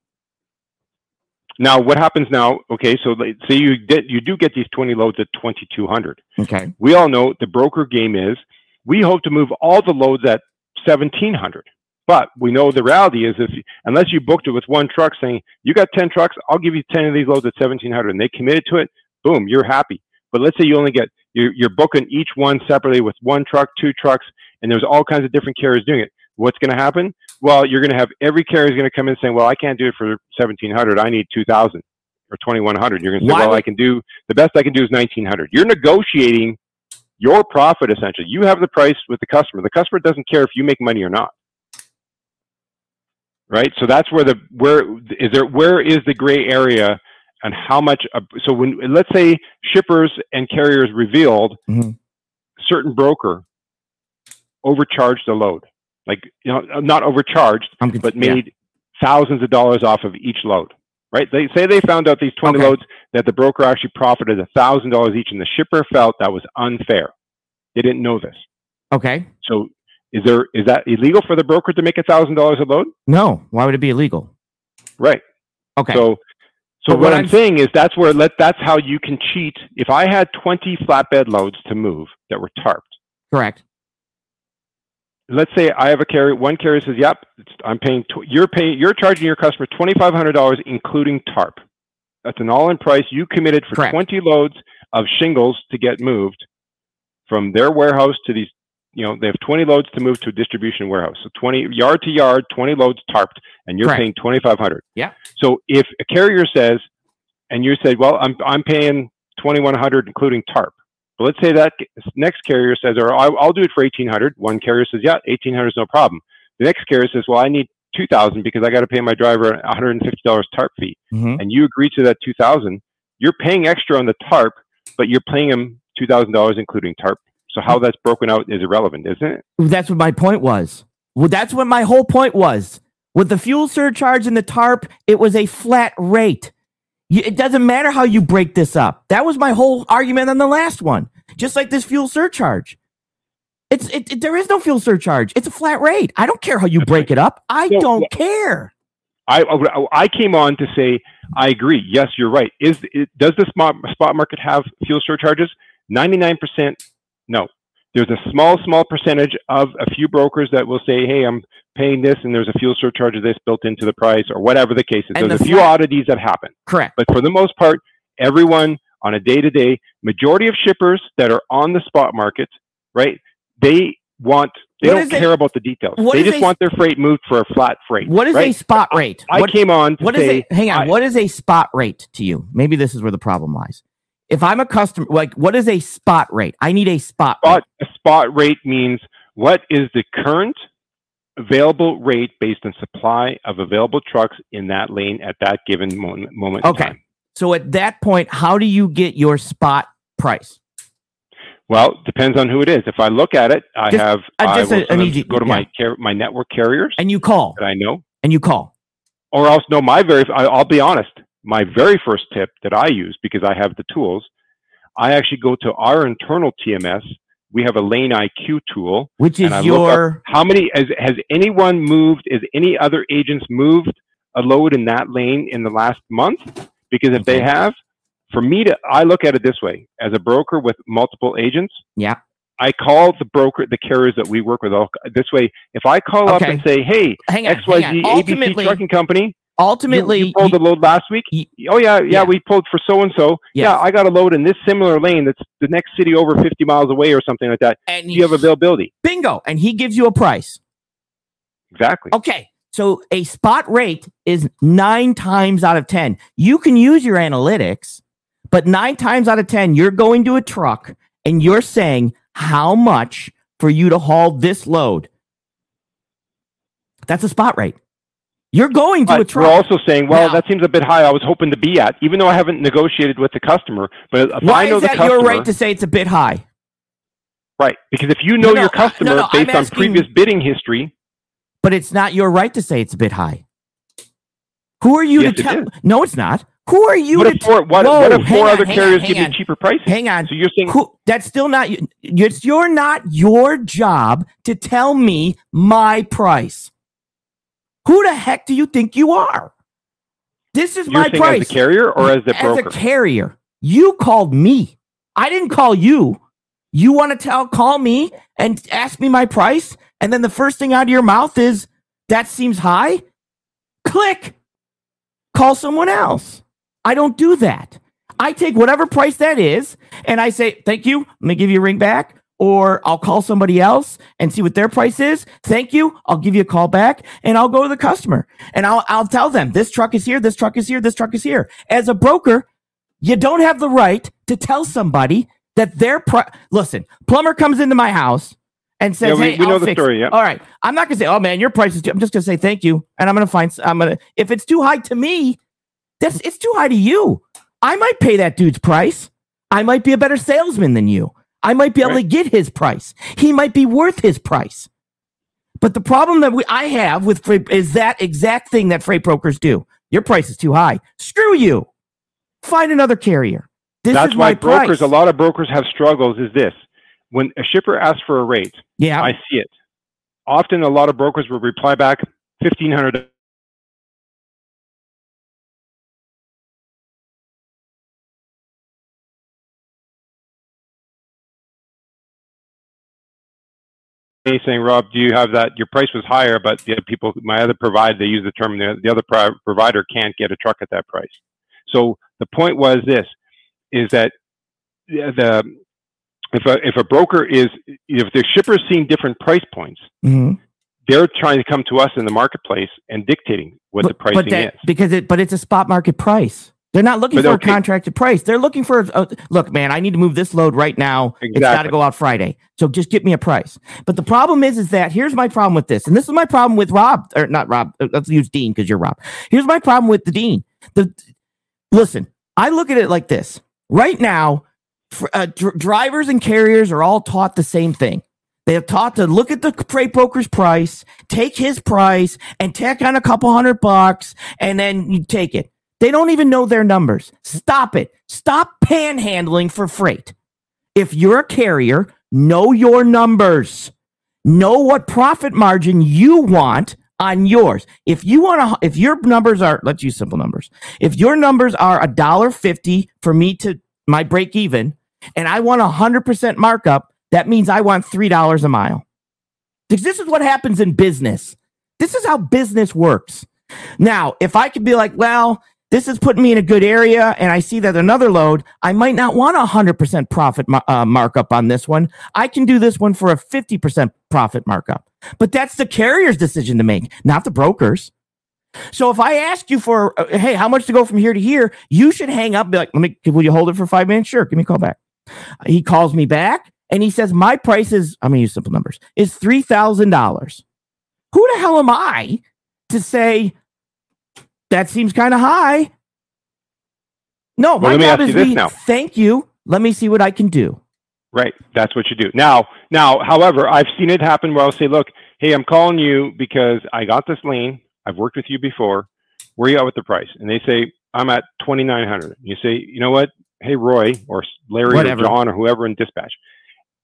Now what happens now? Okay, so like, say you get you do get these twenty loads at twenty two hundred. Okay. We all know the broker game is we hope to move all the loads at seventeen hundred. But we know the reality is if unless you booked it with one truck saying you got ten trucks, I'll give you ten of these loads at seventeen hundred, and they committed to it, boom, you're happy. But let's say you only get you're, you're booking each one separately with one truck, two trucks, and there's all kinds of different carriers doing it. What's going to happen? Well, you're going to have every carrier is going to come in saying, "Well, I can't do it for 1,700. I need 2,000 or 2,100." You're going to say, Why "Well, would- I can do the best I can do is 1,900." You're negotiating your profit essentially. You have the price with the customer. The customer doesn't care if you make money or not. Right? So that's where the where is there where is the gray area and how much so when let's say shippers and carriers revealed Mhm. certain broker overcharged the load. Like you know not overcharged but yeah. made thousands of dollars off of each load. Right? They say they found out these 20 Okay. loads that the broker actually profited a thousand dollars each, and the shipper felt that was unfair. They didn't know this. Okay. So is there is that illegal for the broker to make a thousand dollars a load? No. Why would it be illegal? Right. Okay. So so But what, what I'm I'm- saying is that's where let that's how you can cheat. If I had 20 flatbed loads to move that were tarped, Correct. Let's say I have a carrier. One carrier says, "Yep, it's, I'm paying. Tw- you're paying. You're charging your customer twenty five hundred dollars, including tarp." That's an all-in price. You committed for Correct. 20 loads of shingles to get moved from their warehouse to these. You know, they have 20 loads to move to a distribution warehouse. So 20 yard to yard, 20 loads tarped, and you're Correct. paying 2,500. Yeah. So if a carrier says, and you said, well, I'm I'm paying 2,100 including tarp. Let's say that next carrier says, or I'll, I'll do it for 1,800. One carrier says, yeah, 1,800 is no problem. The next carrier says, well, I need 2,000 because I got to pay my driver $150 tarp fee. Mhm. And you agree to that 2,000. You're paying extra on the tarp, but you're paying him $2,000 including tarp. So how that's broken out is irrelevant, isn't it? That's what my point was. Well, that's what my whole point was. With the fuel surcharge and the tarp, it was a flat rate. You, it doesn't matter how you break this up. That was my whole argument on the last one. Just like this fuel surcharge. It's it, it- there is no fuel surcharge. It's a flat rate. I don't care how you break it up. I So, don't care. I, I came on to say I agree. Yes, you're right. Is it, does the spot spot market have fuel surcharges? Ninety nine percent, no. There's a small small percentage of a few brokers that will say, "Hey, I'm paying this, and there's a fuel surcharge of this built into the price, or whatever the case is." And there's the a few oddities that happen, Correct. but for the most part, everyone on a day to day, majority of shippers that are on the spot market, right? They want they What don't is a- care about the details. They just a- want their freight moved for a flat freight. What is a spot rate? I What- came on What is say a hang on? I- what is a spot rate to you? Maybe this is where the problem lies. If I'm a customer, like what is a spot rate? I need a spot. rate. spot a spot rate means what is the current available rate based on supply of available trucks in that lane at that given moment, moment in Okay. So at that point, how do you get your spot price? Well, depends on who it is. If I look at it, I Just- have uh, I just will a- an easy- go to yeah. my car- my network carriers And you call that I know, and you call. or else no. My very I, I'll be honest. My very first tip that I use because I have the tools, I actually go to our internal TMS. We have a lane IQ tool, Which is and I look your How many has, has anyone moved? Is any other agents moved a load in that lane in the last month? Because if they have, for me to, I look at it this way: as a broker with multiple agents, yeah. I call the broker, the carriers that we work with. I'll- This way, if I call up and say, "Hey, Hang on. X Y hang on. ABC Trucking Company, ultimately, you pulled you- the load last week." you- oh yeah, yeah, yeah. we pulled for so and so. Yeah, I got a load in this similar lane that's the next city over 50 miles away or something like that. and Do you have availability? bingo, and he gives you a price. Exactly. Okay. So a spot rate is nine times out of 10. You can use your analytics, but nine times out of 10, you're going to a truck and you're saying how much for you to haul this load. That's a spot rate. You're going to a truck. we're also saying, well, Now- that seems a bit high. I was hoping to be at, even though I haven't negotiated with the customer. But if Why I know is the that customer, your right to say it's a bit high? right? Because if you know No, no, your customer no, based on previous bidding history, But it's not your right to say it's a bit high. Who are you Yes, to tell? No, it's not. Who are you what to if four, what, Whoa, what if four on, other carriers on, give you cheaper pricing? Hang on. So you're saying Who, that's still not it's you're not your job to tell me my price. Who the heck do you think you are? This is you're my price. as a carrier or as the As a broker? carrier. You called me. I didn't call you. You want to tell call me and ask me my price and then the first thing out of your mouth is that seems high? Click. Call someone else. I don't do that. I take whatever price that is and I say, thank you. Let me give you a ring back. Or I'll call somebody else and see what their price is. Thank you. I'll give you a call back and I'll go to the customer and I'll, I'll tell them this truck is here, this truck is here, this truck is here. As a broker, you don't have the right to tell somebody that their price. Listen, plumber comes into my house and says, Yeah, we- "Hey, we know I'll the fix story, it." yeah. All right, I'm not gonna say, "Oh man, your price is." Too. High. I'm just gonna say thank you, and I'm gonna find. I'm gonna if it's too high to me, that's it's too high to you. I might pay that dude's price. I might be a better salesman than you. I might be able to get his price. He might be worth his price. But the problem that we, I have with freight is that exact thing that freight brokers do. Your price is too high. Screw you. Find another carrier. This That's is why my brokers, price. a lot of brokers have struggles. Is this when a shipper asks for a rate? yeah. I see it. Often, a lot of brokers will reply back fifteen hundred. saying, Rob, do you have that? Your price was higher, but the other people, my other provider, they use the term, the, the other pro- provider can't get a truck at that price. So The point was this: is that the if a if a broker is if the shipper is seeing different price points, Mhm. they're trying to come to us in the marketplace and dictating what the pricing but that, is. because it but it's a spot market price. They're not looking But for okay. a contracted price. They're looking for a, look, man. I need to move this load right now. It's got to go out Friday. So just get me a price. But the problem is, is that here's my problem with this, and this is my problem with Rob, or not Rob. uh, Let's use Dean because you're Rob. Here's my problem with the Dean. The listen, I look at it like this. Right now, uh, dr- drivers and carriers are all taught the same thing. They are taught to look at the freight broker's price, take his price, and tack on a couple hundred bucks, and then you take it. They don't even know their numbers. Stop it. Stop panhandling for freight. If you're a carrier, know your numbers. Know what profit margin you want on yours. If you want to, if your numbers are, let's use simple numbers. If your numbers are a dollar fifty for me to my break even, and I want a hundred percent markup, that means I want three dollars a mile. Because this is what happens in business. This is how business works. Now, if I could be like, well, this is putting me in a good area, and I see that another load, I might not want a hundred percent profit ma- uh, markup on this one. I can do this one for a fifty percent profit markup. But that's the carrier's decision to make, not the broker's. So if I ask you for, uh, hey, how much to go from here to here, you should hang up. Be like, let me. Will you hold it for five minutes? Sure. Give me a call back. He calls me back and he says my price is. I'm gonna use simple numbers. Is three thousand dollars. Who the hell am I to say that seems kind of high? No, my job is be, thank you. Let me see what I can do. Right. That's what you do. Now, now, however, I've seen it happen where I'll say, look, hey, I'm calling you because I got this lane. I've worked with you before. Where are you at with the price? And they say, I'm at 2,900. You say, you know what? Hey, Roy or Larry Whatever. or John or whoever in dispatch,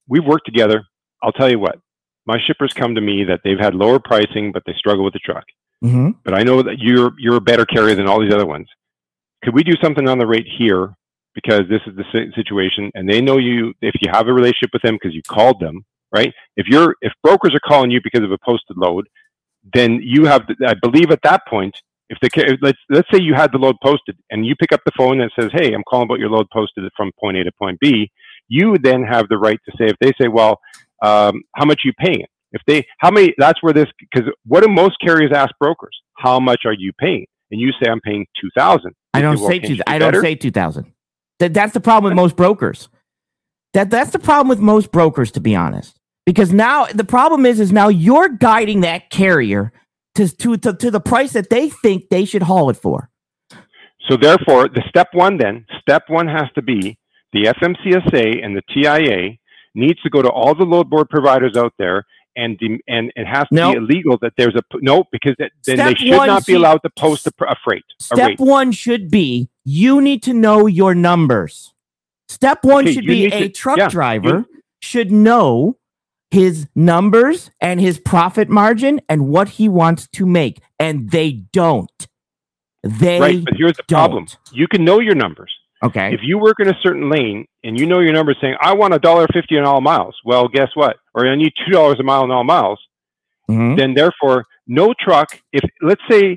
we've worked together. I'll tell you what, my shippers come to me that they've had lower pricing, but they struggle with the truck. hmm But I know that you're, you're a better carrier than all these other ones. Could we do something on the rate here because this is the situation and they know you if you have a relationship with them because you called them right if you're if brokers are calling you because of a posted load then you have the- i believe at that point if the ca- let's let's say you had the load posted and you pick up the phone that says hey i'm calling about your load posted from point a to point b you then have the right to say if they say well um, how much are you paying it if they how many that's where this because what do most carriers ask brokers how much are you paying and you say i'm paying 2000 I don't well, say can two. you do I don't say two thousand. That that's the problem with most brokers. That that's the problem with most brokers, to be honest. Because now the problem is, is now you're guiding that carrier to to to, to the price that they think they should haul it for. So therefore, the step one then, step one has to be the FMCSA and the TIA needs to go to all the load board providers out there and and it has to No. be illegal that there's a no because that, then they should one, not be allowed to post a, pr- a freight Step rate. one should be you need to know your numbers. Step one Okay, should be need a to- truck yeah, driver should know his numbers and his profit margin and what he wants to make, and they don't. They Right, but here's the problem: don't. you can know your numbers. okay. If you work in a certain lane and you know your numbers, saying I want a dollar fifty on all miles, well, guess what? Or I need two dollars a mile on all miles. Mhm. then therefore no truck if let's say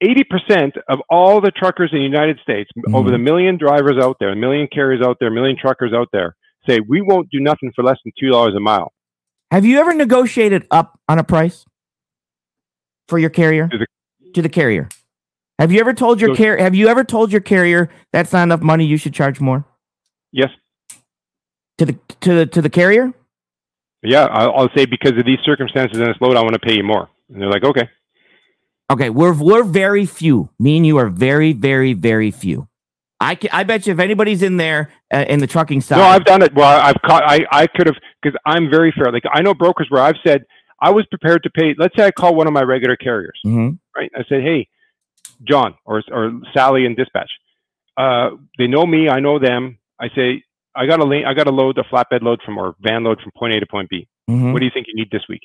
80% of all the truckers in the united states over the million drivers out there a million carriers out there a million truckers out there say we won't do nothing for less than two dollars a mile Have you ever negotiated up on a price for your carrier To the- to the carrier? Have you ever told your So- car? Have you ever told your carrier that's not enough money? You should charge more yes to the to the to the carrier. yeah i'll, I'll say because of these circumstances and this load i want to pay you more and they're like okay Okay, we're we're very few. Me and you are very very very few. I can, I bet you if anybody's in there uh, in the trucking side, no i've done it well i've caught i, I could have because i'm very fair like i know brokers where i've said i was prepared to pay let's say i call one of my regular carriers Mhm. right? I said, hey, John or or Sally in dispatch. Uh, they know me, I know them. I say, I got a lane, I got a load, a flatbed load from or van load from point A to point B. Mhm. What do you think you need this week?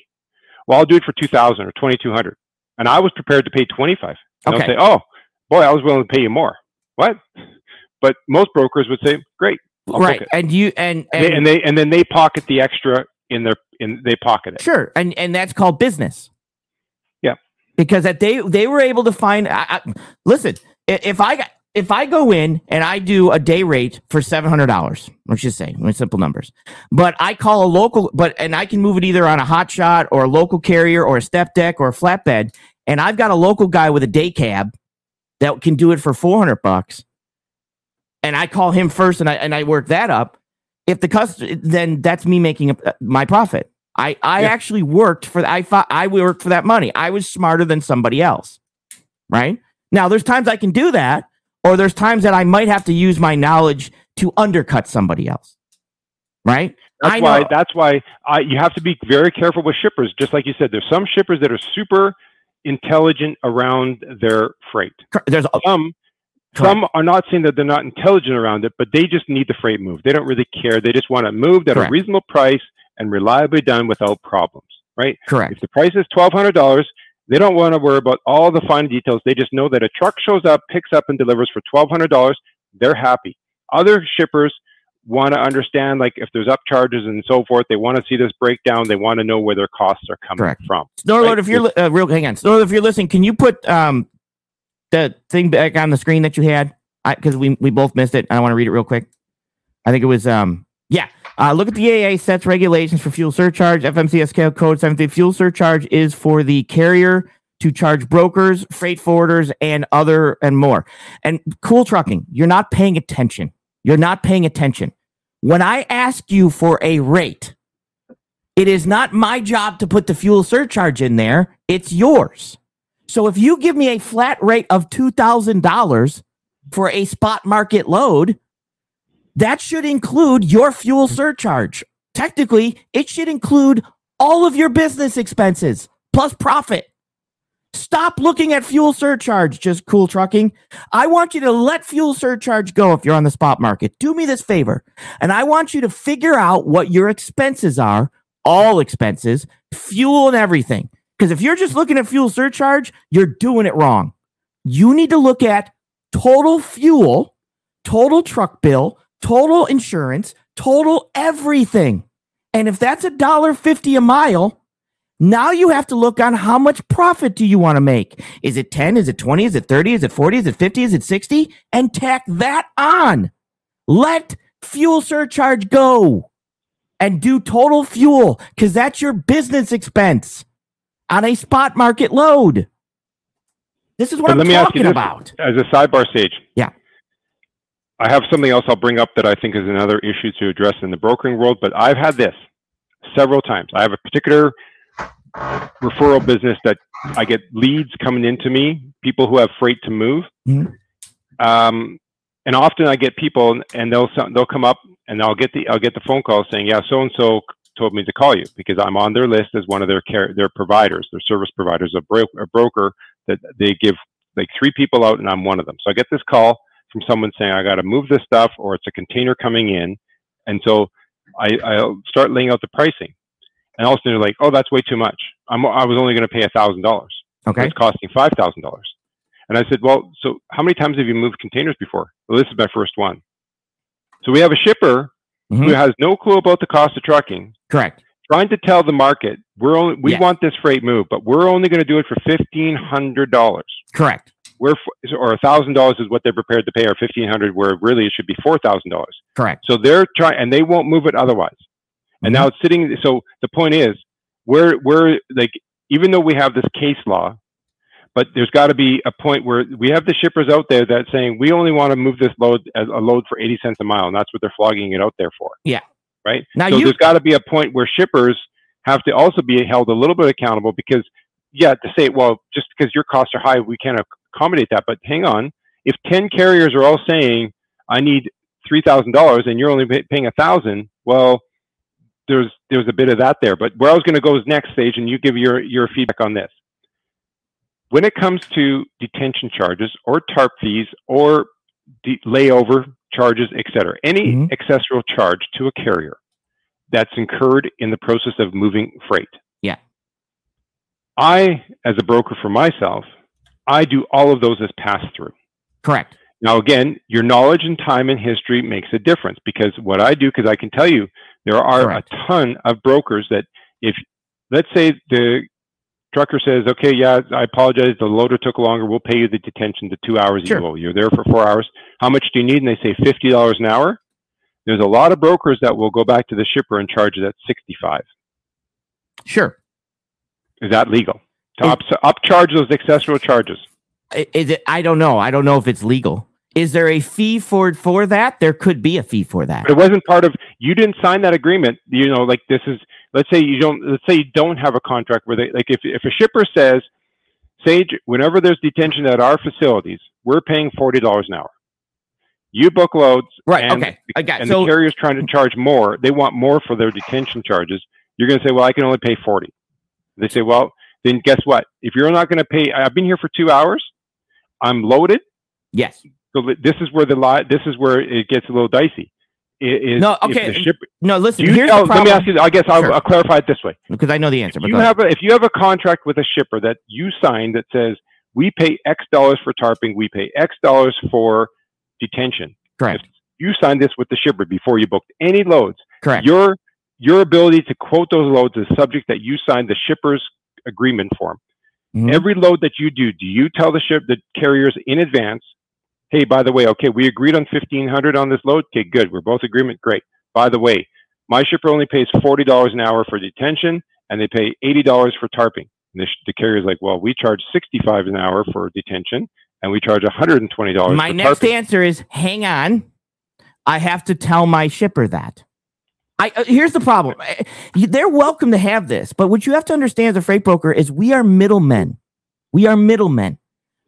Well, I'll do it for two thousand or twenty two hundred, and I was prepared to pay twenty five. And Okay. I'll say, oh, boy, I was willing to pay you more. What? But most brokers would say, great, I'll right, and you and and, and, they, and they and then they pocket the extra in their in they pocket it. Sure, and and that's called business. Yeah. because that they they were able to find. I, I, listen, if I got if I go in and I do a day rate for seven hundred dollars, let's just say, simple numbers, but I call a local, but and I can move it either on a hot shot or a local carrier or a step deck or a flatbed, and I've got a local guy with a day cab that can do it for four hundred bucks, and I call him first, and I and I work that up. If the customer, then that's me making a, uh, my profit. I I yeah. actually worked for I thought I worked for that money. I was smarter than somebody else, right? Now there's times I can do that or there's times that I might have to use my knowledge to undercut somebody else. Right? That's why that's why I, you have to be very careful with shippers. Just like you said, there's some shippers that are super intelligent around their freight. There's some some are not saying that they're not intelligent around it, but they just need the freight moved. They don't really care. They just want it moved at Correct. a reasonable price and reliably done without problems. Right? Correct. If the price is twelve hundred dollars, they don't want to worry about all the fine details. They just know that a truck shows up, picks up, and delivers for $1,200. They're happy. Other shippers want to understand, like, if there's upcharges and so forth. They want to see this breakdown. They want to know where their costs are coming Correct. from. Snorlord, right? if you're uh, real, hang on. Snorlord, if you're listening, can you put um, the thing back on the screen that you had? Because we we both missed it. I want to read it real quick. I think it was um, yeah. Uh, look at the AA sets regulations for fuel surcharge. FMCSA code 70 fuel surcharge is for the carrier to charge brokers, freight forwarders, and other and more. And cool trucking, you're not paying attention. You're not paying attention. When I ask you for a rate, it is not my job to put the fuel surcharge in there. It's yours. So if you give me a flat rate of $2,000 for a spot market load, that should include your fuel surcharge. Technically, it should include all of your business expenses plus profit. Stop looking at fuel surcharge, just cool trucking. I want you to let fuel surcharge go if you're on the spot market. Do me this favor. And I want you to figure out what your expenses are, all expenses, fuel and everything. Because if you're just looking at fuel surcharge, you're doing it wrong. You need to look at total fuel, total truck bill, total insurance, total everything. And if that's a dollar fifty a mile, now you have to look on how much profit do you want to make? Is it 10? Is it 20? Is it 30? Is it 40? Is it 50? Is it 60? And tack that on. Let fuel surcharge go and do total fuel because that's your business expense on a spot market load. This is what but I'm talking about. As a sidebar stage. Yeah. I have something else I'll bring up that I think is another issue to address in the brokering world, but I've had this several times. I have a particular referral business that I get leads coming into me, people who have freight to move. Mm-hmm. Um, and often I get people and they'll they'll come up and I'll get the I'll get the phone call saying, "Yeah, so and so told me to call you because I'm on their list as one of their care, their providers, their service providers, a, bro- a broker that they give like three people out and I'm one of them." So I get this call from someone saying I got to move this stuff or it's a container coming in. And so I, I'll start laying out the pricing. And all of a sudden they're like, oh, that's way too much. I'm, I was only going to pay a thousand dollars. Okay. It's costing five thousand dollars. And I said, well, so how many times have you moved containers before? Well, this is my first one. So we have a shipper mm-hmm. who has no clue about the cost of trucking. Correct. Trying to tell the market we're only we yeah. want this freight move, but we're only going to do it for fifteen hundred dollars. Correct we're or a thousand dollars is what they're prepared to pay, or fifteen hundred, where really it should be four thousand dollars. Correct. So they're trying, and they won't move it otherwise. And mm-hmm. now it's sitting. So the point is, we're we're like, even though we have this case law, but there's got to be a point where we have the shippers out there that saying we only want to move this load as a load for eighty cents a mile, and that's what they're flogging it out there for. Yeah. Right. Now so you- there's got to be a point where shippers have to also be held a little bit accountable because yeah, to say, well, just because your costs are high, we can't accommodate that. But hang on, if ten carriers are all saying I need three thousand dollars and you're only paying a thousand, well, there's there's a bit of that there. But where I was going to go is next stage, and you give your your feedback on this. When it comes to detention charges or TARP fees or de- layover charges, etc., any mm-hmm. accessory charge to a carrier that's incurred in the process of moving freight. Yeah. I, as a broker for myself, I do all of those as pass through. Correct. Now, again, your knowledge and time and history makes a difference because what I do, because I can tell you there are Correct. a ton of brokers that if, let's say the trucker says, okay, yeah, I apologize. The loader took longer. We'll pay you the detention to two hours. Sure. You will. You're there for four hours. How much do you need? And they say $50 an hour. There's a lot of brokers that will go back to the shipper and charge it at 65. Sure. Is that legal? To up, upcharge those accessory charges. I- Is it? I don't know. I don't know if it's legal. Is there a fee for for that? There could be a fee for that. But it wasn't part of, you didn't sign that agreement. You know, like this is, let's say you don't, let's say you don't have a contract where they, like if, if a shipper says, Sage, whenever there's detention at our facilities, we're paying $40 an hour. You book loads. Right. and okay. I got. and So the carrier's trying to charge more, they want more for their detention charges. You're going to say, well, I can only pay 40. They say, well, then guess what? If you're not going to pay, I've been here for two hours, I'm loaded. yes. So this is where the li- this is where it gets a little dicey. Is, No, if okay, the ship- No. Listen. you here's tell- the let me ask you. I guess I'll, Sure. I'll clarify it this way. because I know the answer. If you have a, if you have a contract with a shipper that you sign that says we pay X dollars for tarping, we pay X dollars for detention. correct. You signed this with the shipper before you booked any loads. Correct. Your your ability to quote those loads is subject that you signed the shipper's agreement form. Mhm. Every load that you do, do you tell the ship the carriers in advance? Hey, by the way, okay, we agreed on fifteen hundred on this load. Okay, good. We're both agreement. Great. By the way, my shipper only pays forty dollars an hour for detention, and they pay eighty dollars for tarping. And the, the carrier's like, well, we charge sixty-five an hour for detention, and we charge one hundred and twenty dollars. My for next tarping. answer is hang on. I have to tell my shipper that. I uh, here's the problem. Uh, They're welcome to have this, but what you have to understand as a freight broker is we are middlemen. We are middlemen.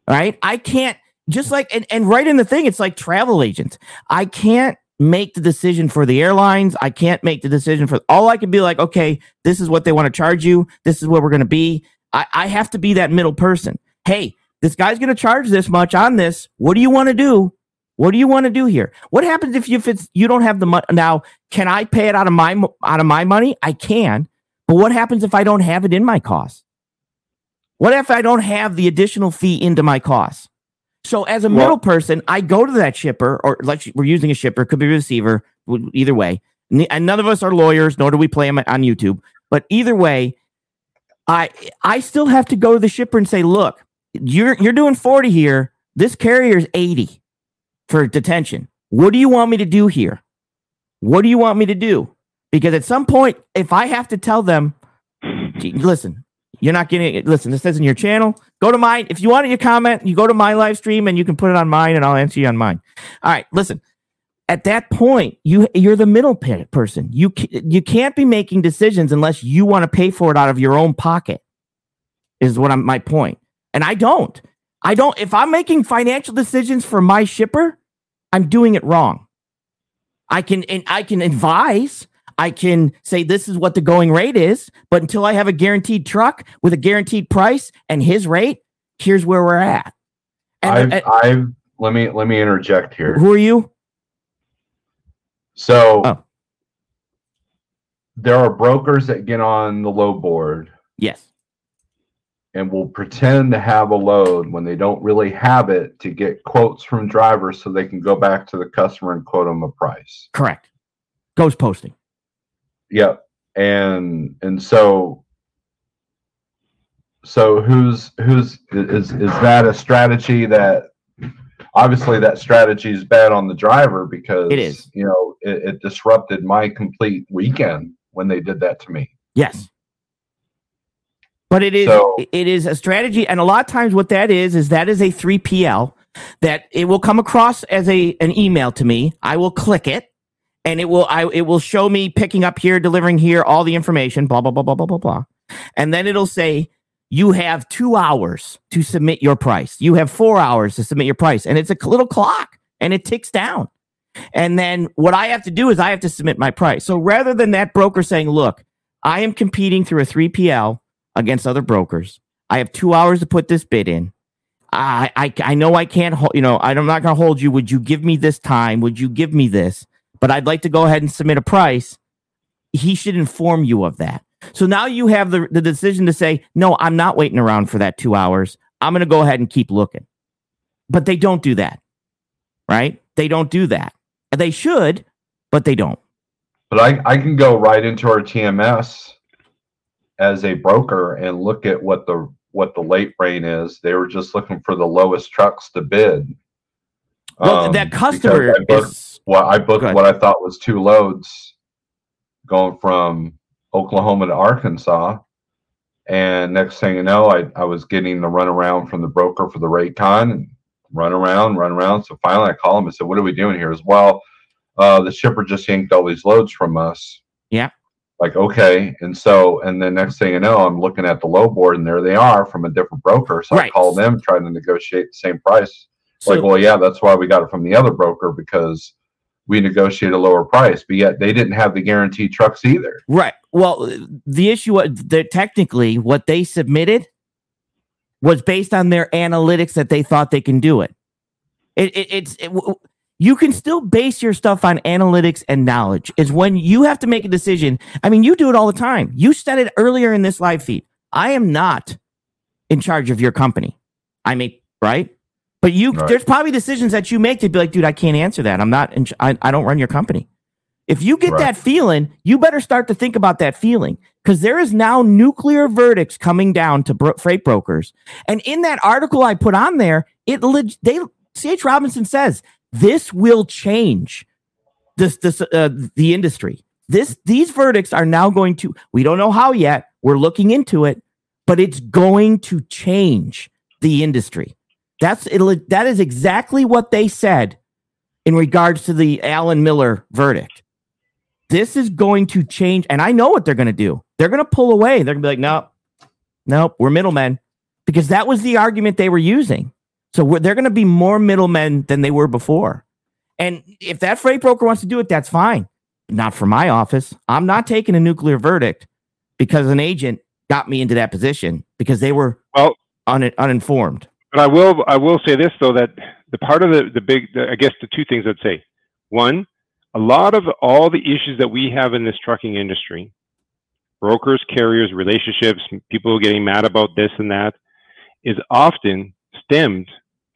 All right. I can't just like and, and right in the thing, it's like travel agents. I can't make the decision for the airlines. I can't make the decision for all I can be like, okay, this is what they want to charge you. This is where we're gonna be. I, I have to be that middle person. Hey, this guy's gonna charge this much on this. What do you want to do? What do you want to do here? What happens if you if it's you don't have the money now? Can I pay it out of my out of my money? I can, but what happens if I don't have it in my costs? What if I don't have the additional fee into my costs? So as a Well- middle person, I go to that shipper, or like we're using a shipper, could be a receiver, either way. And none of us are lawyers, nor do we play them on YouTube. But either way, I I still have to go to the shipper and say, look, you're you're doing 40 here. This carrier's 80 for detention. What do you want me to do here? What do you want me to do? Because at some point, if I have to tell them, listen, you're not getting it. Listen, this isn't your channel. Go to mine. If you want your comment, you go to my live stream and you can put it on mine and I'll answer you on mine. All right, listen. At that point, you you're the middle pe- person. You you can't be making decisions unless you want to pay for it out of your own pocket. Is what I'm my point. And I don't. I don't if I'm making financial decisions for my shipper, I'm doing it wrong. I can and I can advise. I can say this is what the going rate is, but until I have a guaranteed truck with a guaranteed price and his rate, here's where we're at. And, I've, and- I've let me let me interject here. who are you? So Oh. there are brokers that get on the load board Yes. and will pretend to have a load when they don't really have it to get quotes from drivers so they can go back to the customer and quote them a price. Correct. Ghost posting. Yep. And and so so who's who's is is that a strategy that obviously that strategy is bad on the driver because It is. you know it, it disrupted my complete weekend when they did that to me. Yes. But it is So- it is a strategy, and a lot of times what that is is that is a three PL that it will come across as a an email to me. I will click it, and it will I it will show me picking up here, delivering here, all the information, blah blah blah blah blah blah blah, and then it'll say you have two hours to submit your price. You have four hours to submit your price, and it's a little clock, and it ticks down. And then what I have to do is I have to submit my price. So rather than that broker saying, "Look, I am competing through a 3PL against other brokers. I have two hours to put this bid in. I I, I know I can't hold, you know, I'm not going to hold you. Would you give me this time? Would you give me this? But I'd like to go ahead and submit a price. He should inform you of that. So now you have the, the decision to say, no, I'm not waiting around for that two hours. I'm going to go ahead and keep looking. But they don't do that, right? They don't do that. They should, but they don't. But I, I can go right into our TMS as a broker and look at what the what the lane rate is. They were just looking for the lowest trucks to bid. Well, Um, that customer is well, I booked what I thought was two loads going from Oklahoma to Arkansas. And next thing you know, I, I was getting the runaround from the broker for the rate con and run around, run around. So finally I called him and said, What are we doing here? As well, uh, the shipper just yanked all these loads from us. Yeah. Like, okay. And so, and then next thing you know, I'm looking at the load board and there they are from a different broker. So I call them trying to negotiate the same price like, well, yeah, that's why we got it from the other broker because we negotiate a lower price, but yet they didn't have the guaranteed trucks either. Right. Well, the issue was that technically what they submitted was based on their analytics that they thought they can do it. It, it it's it, you can still base your stuff on analytics and knowledge. Is when you have to make a decision. I mean, you do it all the time. You said it earlier in this live feed. I am not in charge of your company. I make right, but you Right. there's probably decisions that you make to be like, dude, I can't answer that. I'm not. In, I, I don't run your company. If you get Right. that feeling, you better start to think about that feeling because there is now nuclear verdicts coming down to bro- freight brokers. And in that article I put on there, it leg- they CH Robinson says this will change this this uh, the industry. This these verdicts are now going to we don't know how yet. We're looking into it, but it's going to change the industry. That's it, that is exactly what they said in regards to the Alan Miller verdict. This is going to change, and I know what they're going to do. They're going to pull away. They're going to be like, "Nope, nope, we're middlemen," because that was the argument they were using. So we're, they're going to be more middlemen than they were before. And if that freight broker wants to do it, that's fine. Not for my office. I'm not taking a nuclear verdict because an agent got me into that position because they were Well- un- uninformed. But I will I will say this though that the part of the the big the, I guess the two things I'd say. One, a lot of all the issues that we have in this trucking industry, brokers, carriers, relationships, people getting mad about this and that, is often stemmed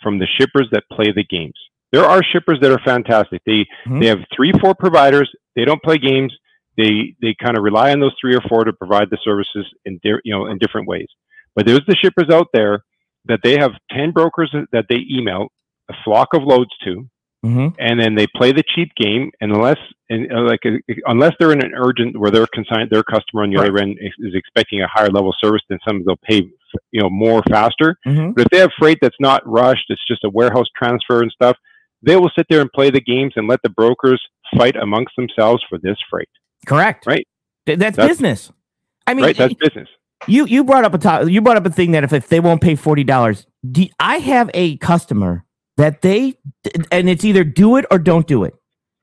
from the shippers that play the games. There are shippers that are fantastic. They Mhm. they have three, four providers. They don't play games. They they kind of rely on those three or four to provide the services in di- you know in different ways. But there's the shippers out there that they have 10 brokers that they email a flock of loads to hmm and then they play the cheap game and unless and uh, like uh, unless they're in an urgent where their consign their customer on the Right. other end is, is expecting a higher level service then some they'll pay you know more faster hmm but if they have freight that's not rushed it's just a warehouse transfer and stuff they will sit there and play the games and let the brokers fight amongst themselves for this freight Correct. Right. Th- that's, That's- business. I mean, right that's business you you brought up a to- you brought up a thing that if, if they won't pay forty dollars, I have a customer that they and it's either do it or don't do it.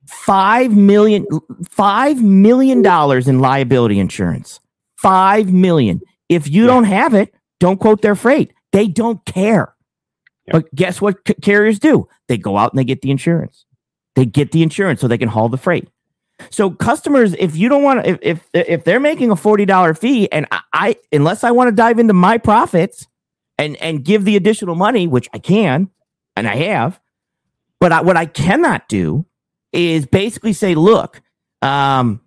Five million five million dollars in liability insurance. Five million. If you Yeah. don't have it, don't quote their freight. They don't care. Yeah. But guess what c- carriers do? They go out and they get the insurance. They get the insurance so they can haul the freight. So customers, if you don't want to, if, if if they're making a forty dollar fee, and I, I unless I want to dive into my profits and and give the additional money, which I can, and I have, but I, what I cannot do is basically say, look, um,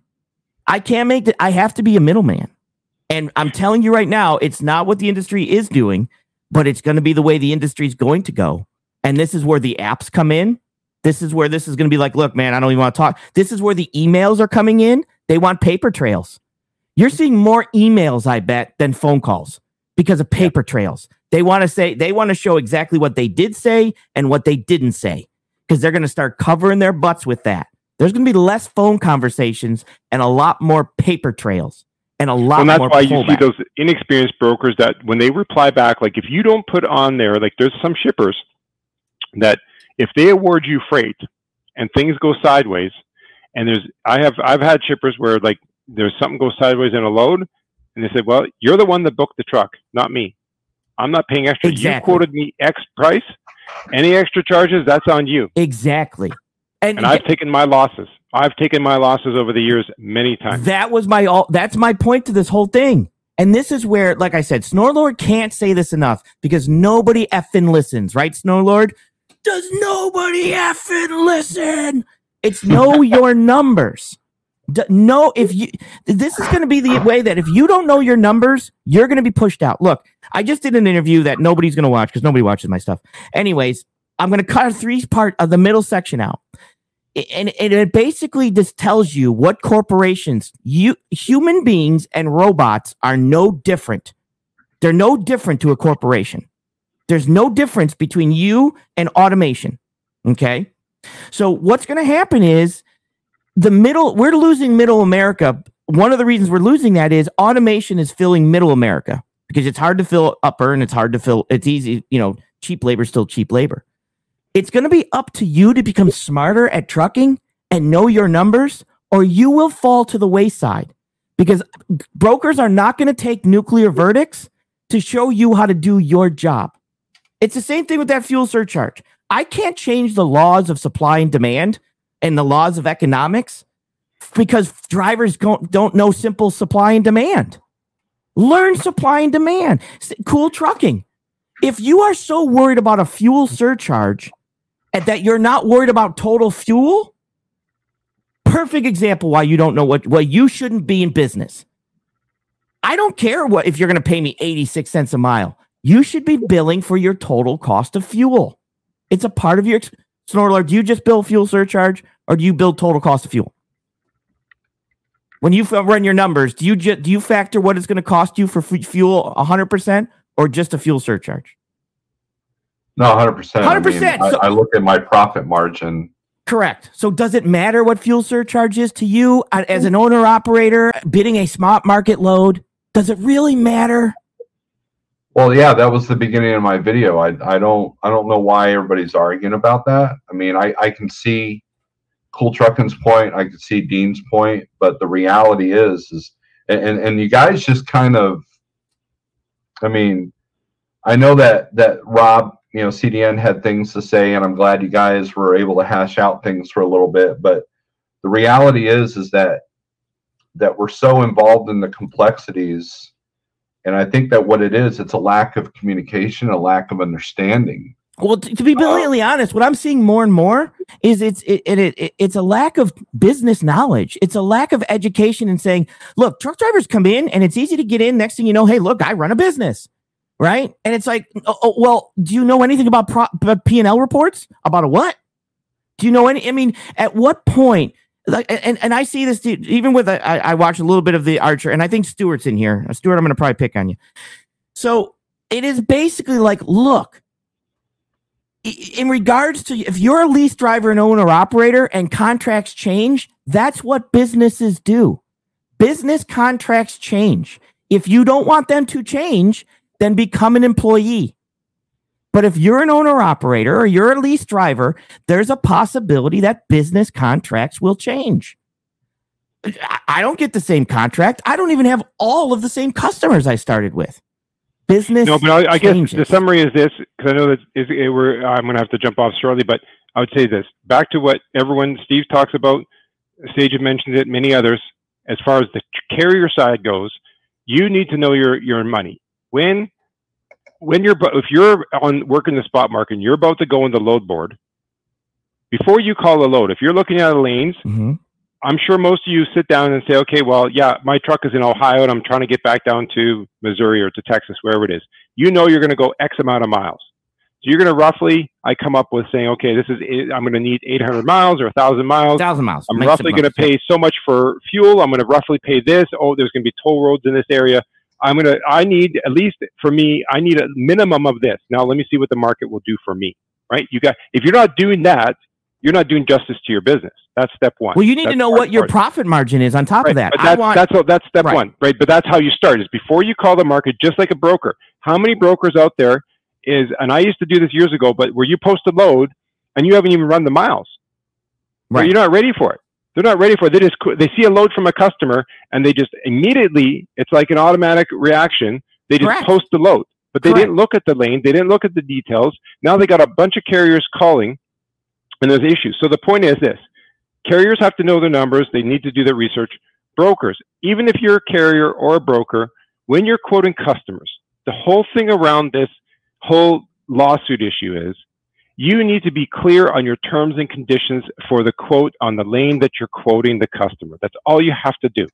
I can't make that. I have to be a middleman, and I'm telling you right now, it's not what the industry is doing, but it's going to be the way the industry is going to go. And this is where the apps come in. This is where this is going to be like, look, man, I don't even want to talk. This is where the emails are coming in. They want paper trails. You're seeing more emails, I bet, than phone calls because of paper trails. They want to say, they want to show exactly what they did say and what they didn't say because they're going to start covering their butts with that. There's going to be less phone conversations and a lot more paper trails and a lot and that's why you see those inexperienced brokers that when they reply back, like if you don't put on there, like there's some shippers that if they award you freight and things go sideways, and there's I have I've had shippers where like there's something goes sideways in a load, and they said, well, you're the one that booked the truck, not me. I'm not paying extra. You quoted me X price. Any extra charges, that's on you. Exactly. And, And I've taken my losses. I've taken my losses over the years many times. That was my all. That's my point to this whole thing. And this is where, like I said, Snorlord can't say this enough because nobody effing listens, right, Snorlord? Does nobody effing listen? It's know your numbers. D- no, if you this is going to be the way that if you don't know your numbers, you're going to be pushed out. Look, I just did an interview that nobody's going to watch because nobody watches my stuff. Anyways, I'm going to cut a three part of the middle section out, and, and it basically just tells you what corporations, you human beings and robots are no different. They're no different to a corporation. There's no difference between you and automation. Okay, so what's going to happen is the middle we're losing middle america. One of the reasons we're losing that is automation is filling middle america because it's hard to fill upper and it's hard to fill it's easy you know cheap labor is still cheap labor. It's going to be up to you to become smarter at trucking and know your numbers or you will fall to the wayside because brokers are not going to take nuclear verdicts to show you how to do your job it's the same thing with that fuel surcharge i can't change the laws of supply and demand and the laws of economics because drivers don't, don't know simple supply and demand. Learn supply and demand. Cool trucking. If you are so worried about a fuel surcharge and that you're not worried about total fuel, perfect example why you don't know what, what you shouldn't be in business. I don't care what if you're going to pay me 86 cents a mile. You should be billing for your total cost of fuel. It's a part of your Snorler, do you just bill fuel surcharge or do you build total cost of fuel? When you run your numbers, do you ju- do you factor what it's going to cost you for f- fuel 100% or just a fuel surcharge? No, 100%. 100%. I, mean, so, I, I look at my profit margin. Correct. So does it matter what fuel surcharge is to you uh, as an owner operator bidding a spot market load? Does it really matter? Well, yeah, that was the beginning of my video. I, I don't I don't know why everybody's arguing about that. I mean, I, I can see Cool Trucking's point. I can see Dean's point, but the reality is, is and and you guys just kind of, I mean, I know that that Rob, you know, CDN had things to say, and I'm glad you guys were able to hash out things for a little bit. But the reality is, is that that we're so involved in the complexities, and I think that what it is, it's a lack of communication, a lack of understanding well, to, to be brilliantly uh, honest, what I'm seeing more and more is it's it, it, it, it's a lack of business knowledge. It's a lack of education and saying, look, truck drivers come in and it's easy to get in. Next thing you know, hey, look, I run a business, right? And it's like, oh, oh, well, do you know anything about P and L reports? About a what? Do you know any? I mean, at what point? Like, and and I see this even with I, I watch a little bit of the Archer, and I think Stewart's in here. Uh, Stewart, I'm to probably pick on you. So it is basically like, look in regards to if you're a lease driver and owner operator and contracts change, that's what businesses do. Business contracts change. If you don't want them to change, then become an employee. But if you're an owner operator or you're a lease driver, there's a possibility that business contracts will change. I don't get the same contract. I don't even have all of the same customers I started with business. No, but I, I guess the summary is this because I know that is, it, we're, I'm going to have to jump off shortly, but I would say this back to what everyone Steve talks about. Sage mentioned it, many others. As far as the carrier side goes, you need to know your your money when when you're if you're on working the spot market and you're about to go on the load board before you call a load if you're looking at the lanes mm-hmm. I'm sure most of you sit down and say, okay, well, yeah, my truck is in Ohio and I'm trying to get back down to Missouri or to Texas, wherever it is. You know you're going to go X amount of miles. So you're going to roughly, I come up with saying, okay, this is, I'm going to need 800 miles or 1,000 miles. 1,000 miles. I'm roughly going to pay so much for fuel. I'm going to roughly pay this. Oh, there's going to be toll roads in this area. I'm going to, I need, at least for me, I need a minimum of this. Now, let me see what the market will do for me, right? You got, if you're not doing that, you're not doing justice to your business. That's step one. Well, you need that's to know what your profit margin is on top right. of that. But that's, want, that's, that's step right. one, right? But that's how you start is before you call the market, just like a broker. How many brokers out there is, and I used to do this years ago, but where you post a load and you haven't even run the miles. Right. You're not ready for it. They're not ready for it. They just, they see a load from a customer and they just immediately, it's like an automatic reaction. They just Correct. post the load, but they Correct. didn't look at the lane. They didn't look at the details. Now they got a bunch of carriers calling and there's issues. So the point is this carriers have to know their numbers, they need to do their research. Brokers, even if you're a carrier or a broker, when you're quoting customers, the whole thing around this whole lawsuit issue is You need to be clear on your terms and conditions for the quote on the lane that you're quoting the customer. That's all you have to do.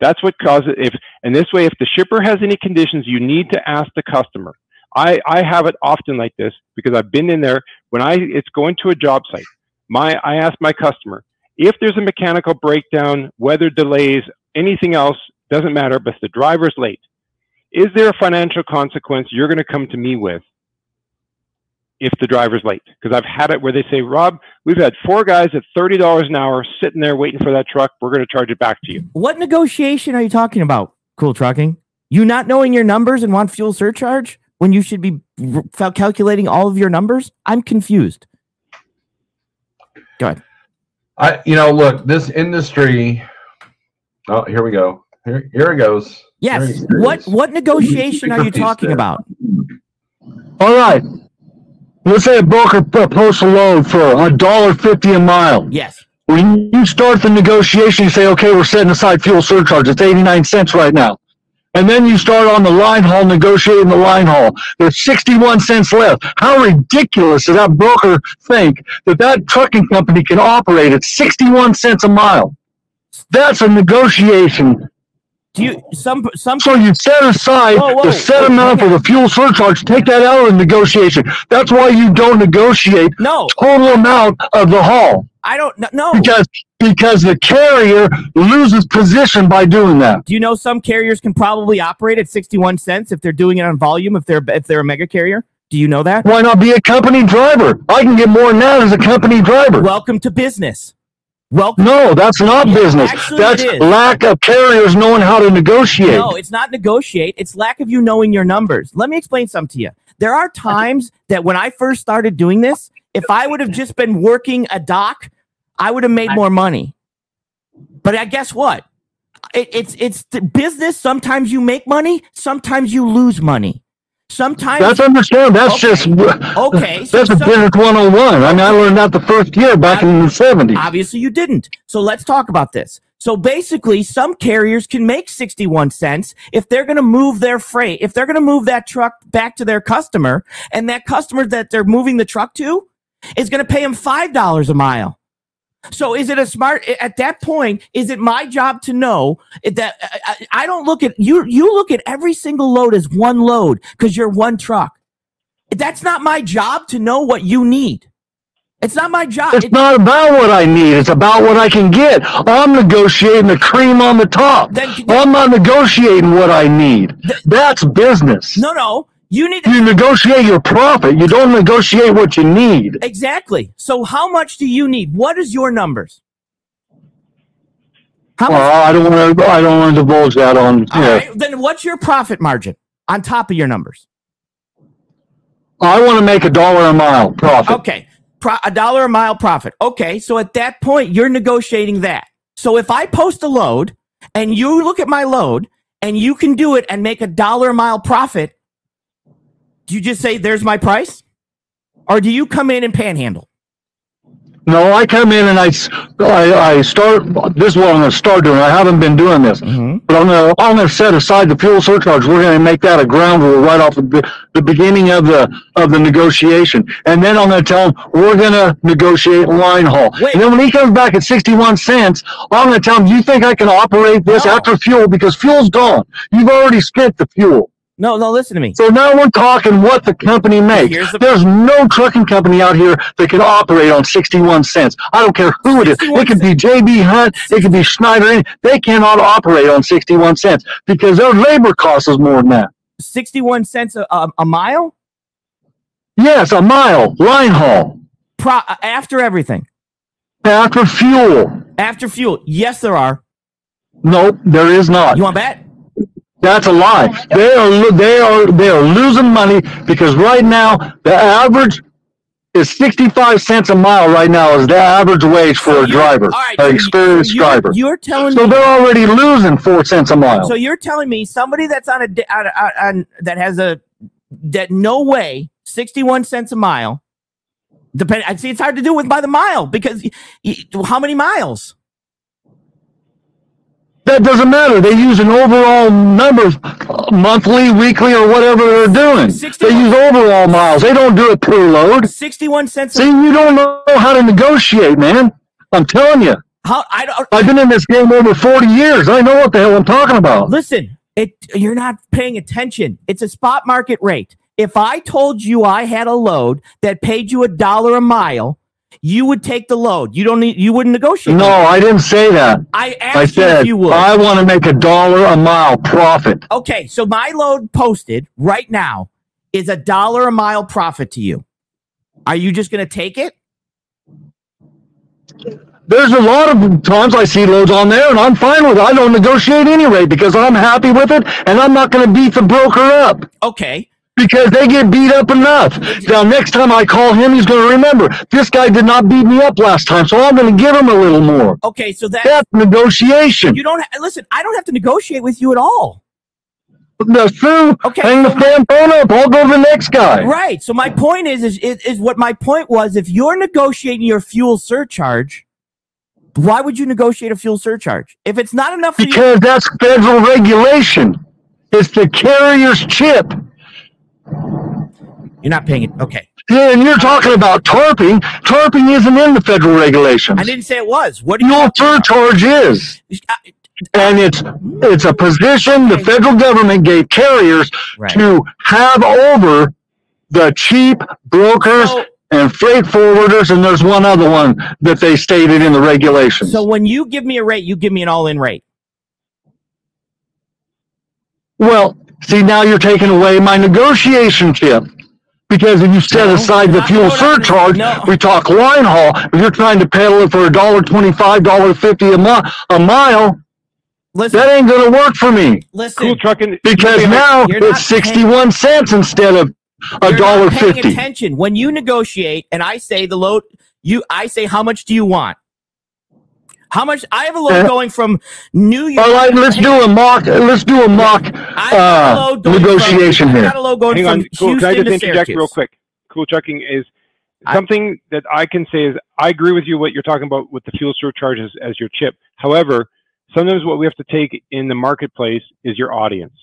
That's what causes if and this way if the shipper has any conditions, you need to ask the customer. I, I have it often like this because I've been in there when I it's going to a job site. My I ask my customer, if there's a mechanical breakdown, weather delays, anything else, doesn't matter, but the driver's late. Is there a financial consequence you're going to come to me with if the driver's late? Because I've had it where they say, Rob, we've had four guys at $30 an hour sitting there waiting for that truck. We're going to charge it back to you. What negotiation are you talking about, Cool Trucking? You not knowing your numbers and want fuel surcharge when you should be r- calculating all of your numbers? I'm confused. Go ahead. I, you know, look, this industry. Oh, here we go. Here, here it goes. Yes. Here- here it What is. what negotiation are you talking about? All right. Let's say a broker posts a load for a dollar fifty a mile. Yes. When you start the negotiation, you say, okay, we're setting aside fuel surcharge. It's 89 cents right now. And then you start on the line haul, negotiating the line haul. There's 61 cents left. How ridiculous does that broker think that that trucking company can operate at 61 cents a mile? That's a negotiation. Do you some some So you set aside Whoa, whoa, the set whoa, amount for the fuel surcharge, take that out of the negotiation. That's why you don't negotiate no, total amount of the haul I don't know because because the carrier loses position by doing that. Do you know some carriers can probably operate at 61 cents if they're doing it on volume if they're if they're a mega carrier? Do you know that? Why not be a company driver? I can get more than that as a company driver. Welcome to business. Welcome no, that's not Yeah, business. That's lack of carriers knowing how to negotiate. No, it's not negotiate. It's lack of you knowing your numbers. Let me explain something to you. There are times that when I first started doing this, if I would have just been working a dock, I would have made more money. But I guess what? It, it's it's business. Sometimes you make money. Sometimes you lose money. Sometimes That's understand. That's Okay. just okay. so that's a some- business 101. I mean, I learned that the first year back in the 70s. Obviously, you didn't. So let's talk about this. So basically, some carriers can make 61 cents if they're going to move their freight, if they're going to move that truck back to their customer, and that customer that they're moving the truck to is going to pay them $5 a mile. So is it a smart at that point? Is it my job to know that I, I- I don't look at you? You look at every single load as one load because you're one truck. That's not my job to know what you need. It's not my job. It's It- not about what I need. It's about what I can get. I'm negotiating the cream on the top. Then- I'm not negotiating what I need. That's business. No, no. You need to, You negotiate your profit. You don't negotiate what you need. exactly. So how much do you need? What is your numbers? How much? Well, I don't want to. I don't want to divulge that on. All Yeah. right. Then what's your profit margin on top of your numbers? I want to make a dollar a mile profit. Okay. Pro- a dollar a mile profit. Okay. So at that point, you're negotiating that. So if I post a load and you look at my load and you can do it and make a dollar a mile profit, do you just say, there's my price? Or do you come in and panhandle? No, I come in and I I start. This is what I'm going to start doing. I haven't been doing this, Mm-hmm. but I'm going to. I'm going to set aside the fuel surcharge. We're going to make that a ground rule right off the, the beginning of the of the negotiation, and then I'm going to tell him we're going to negotiate line haul. Wait. And then when he comes back at 61 cents, I'm going to tell him, "You think I can operate this No. after fuel because fuel's gone? You've already spent the fuel." No, no, listen to me. So now we're talking what the company makes. The- There's no trucking company out here that can operate on 61 cents. I don't care who it is. It could be JB Hunt. It could be Schneider. They cannot operate on 61 cents because their labor cost is more than that. 61 cents a, a, a mile Yes, a mile, line haul, Pro, uh, after everything. after fuel. After fuel. Yes, there are. Nope, there is not. You want to bet? That's a lie. They are they are they are losing money because right now the average is 65 cents a mile right now is the average wage for So a driver, right, an experienced so you're, driver. You're telling So me. they're already losing four cents a mile. So you're telling me somebody that's on a on, on, on that has a that no way 61 cents a mile. Depend. I see. It's hard to do with by the mile because how many miles? That doesn't matter. They use an overall number, uh, monthly, weekly, or whatever they're doing. 61 They use overall miles. They don't do it per load. 61 cents. See, you don't know how to negotiate, man. I'm telling you. how I don't I've been in this game over 40 years. I know what the hell I'm talking about. listen. It you're not paying attention. It's a spot market rate. If I told you I had a load that paid you a dollar a mile, you would take the load. You don't need. You wouldn't negotiate. No, I didn't say that. I asked I you said if you would. I want to make a dollar a mile profit. okay, so my load posted right now is a dollar a mile profit to you. Are you just going to take it? There's a lot of times I see loads on there and I'm fine with it. I don't negotiate any rate because I'm happy with it and I'm not going to beat the broker up Okay. Because they get beat up enough. Now, next time I call him, he's going to remember this guy did not beat me up last time, so I'm going to give him a little more. Okay. So that That's negotiation. you don't ha- listen. I don't have to negotiate with you at all. That's true. Okay. Hang the damn phone up. I'll go to the next guy. Right. So my point is, is, is, is what my point was. If you're negotiating your fuel surcharge, why would you negotiate a fuel surcharge if it's not enough for you? Because that's federal regulation. It's the carrier's chip. You're not paying it. Okay. Yeah, and you're talking about tarping. Tarping isn't in the federal regulations. I didn't say it was. What do you? Fuel surcharge is. I- And it's it's a position the federal government gave carriers Right. to have over the cheap brokers So- and freight forwarders, and there's one other one that they stated in the regulations. So when you give me a rate, you give me an all-in rate. well, see now you're taking away my negotiation chip. Because if you set No, aside the fuel no, no, surcharge, no. we talk line haul. If you're trying to peddle it for a dollar twenty-five, dollar fifty a mi- a mile, Listen, that ain't gonna work for me. listen. Cool trucking. Because now You're it's sixty-one cents instead of a dollar fifty. attention when you negotiate, and I say the load. You, I say, how much do you want? How much? I have a load Uh, going from New York. All right, let's do a mock. Let's do a mock I got a uh, negotiation from, I here. got a load going Hang from on, cool. Can I just interject Syracuse. real quick? Cool trucking is I- something that I can say is I agree with you what you're talking about with the fuel surcharges as your chip. However, sometimes what we have to take in the marketplace is your audience.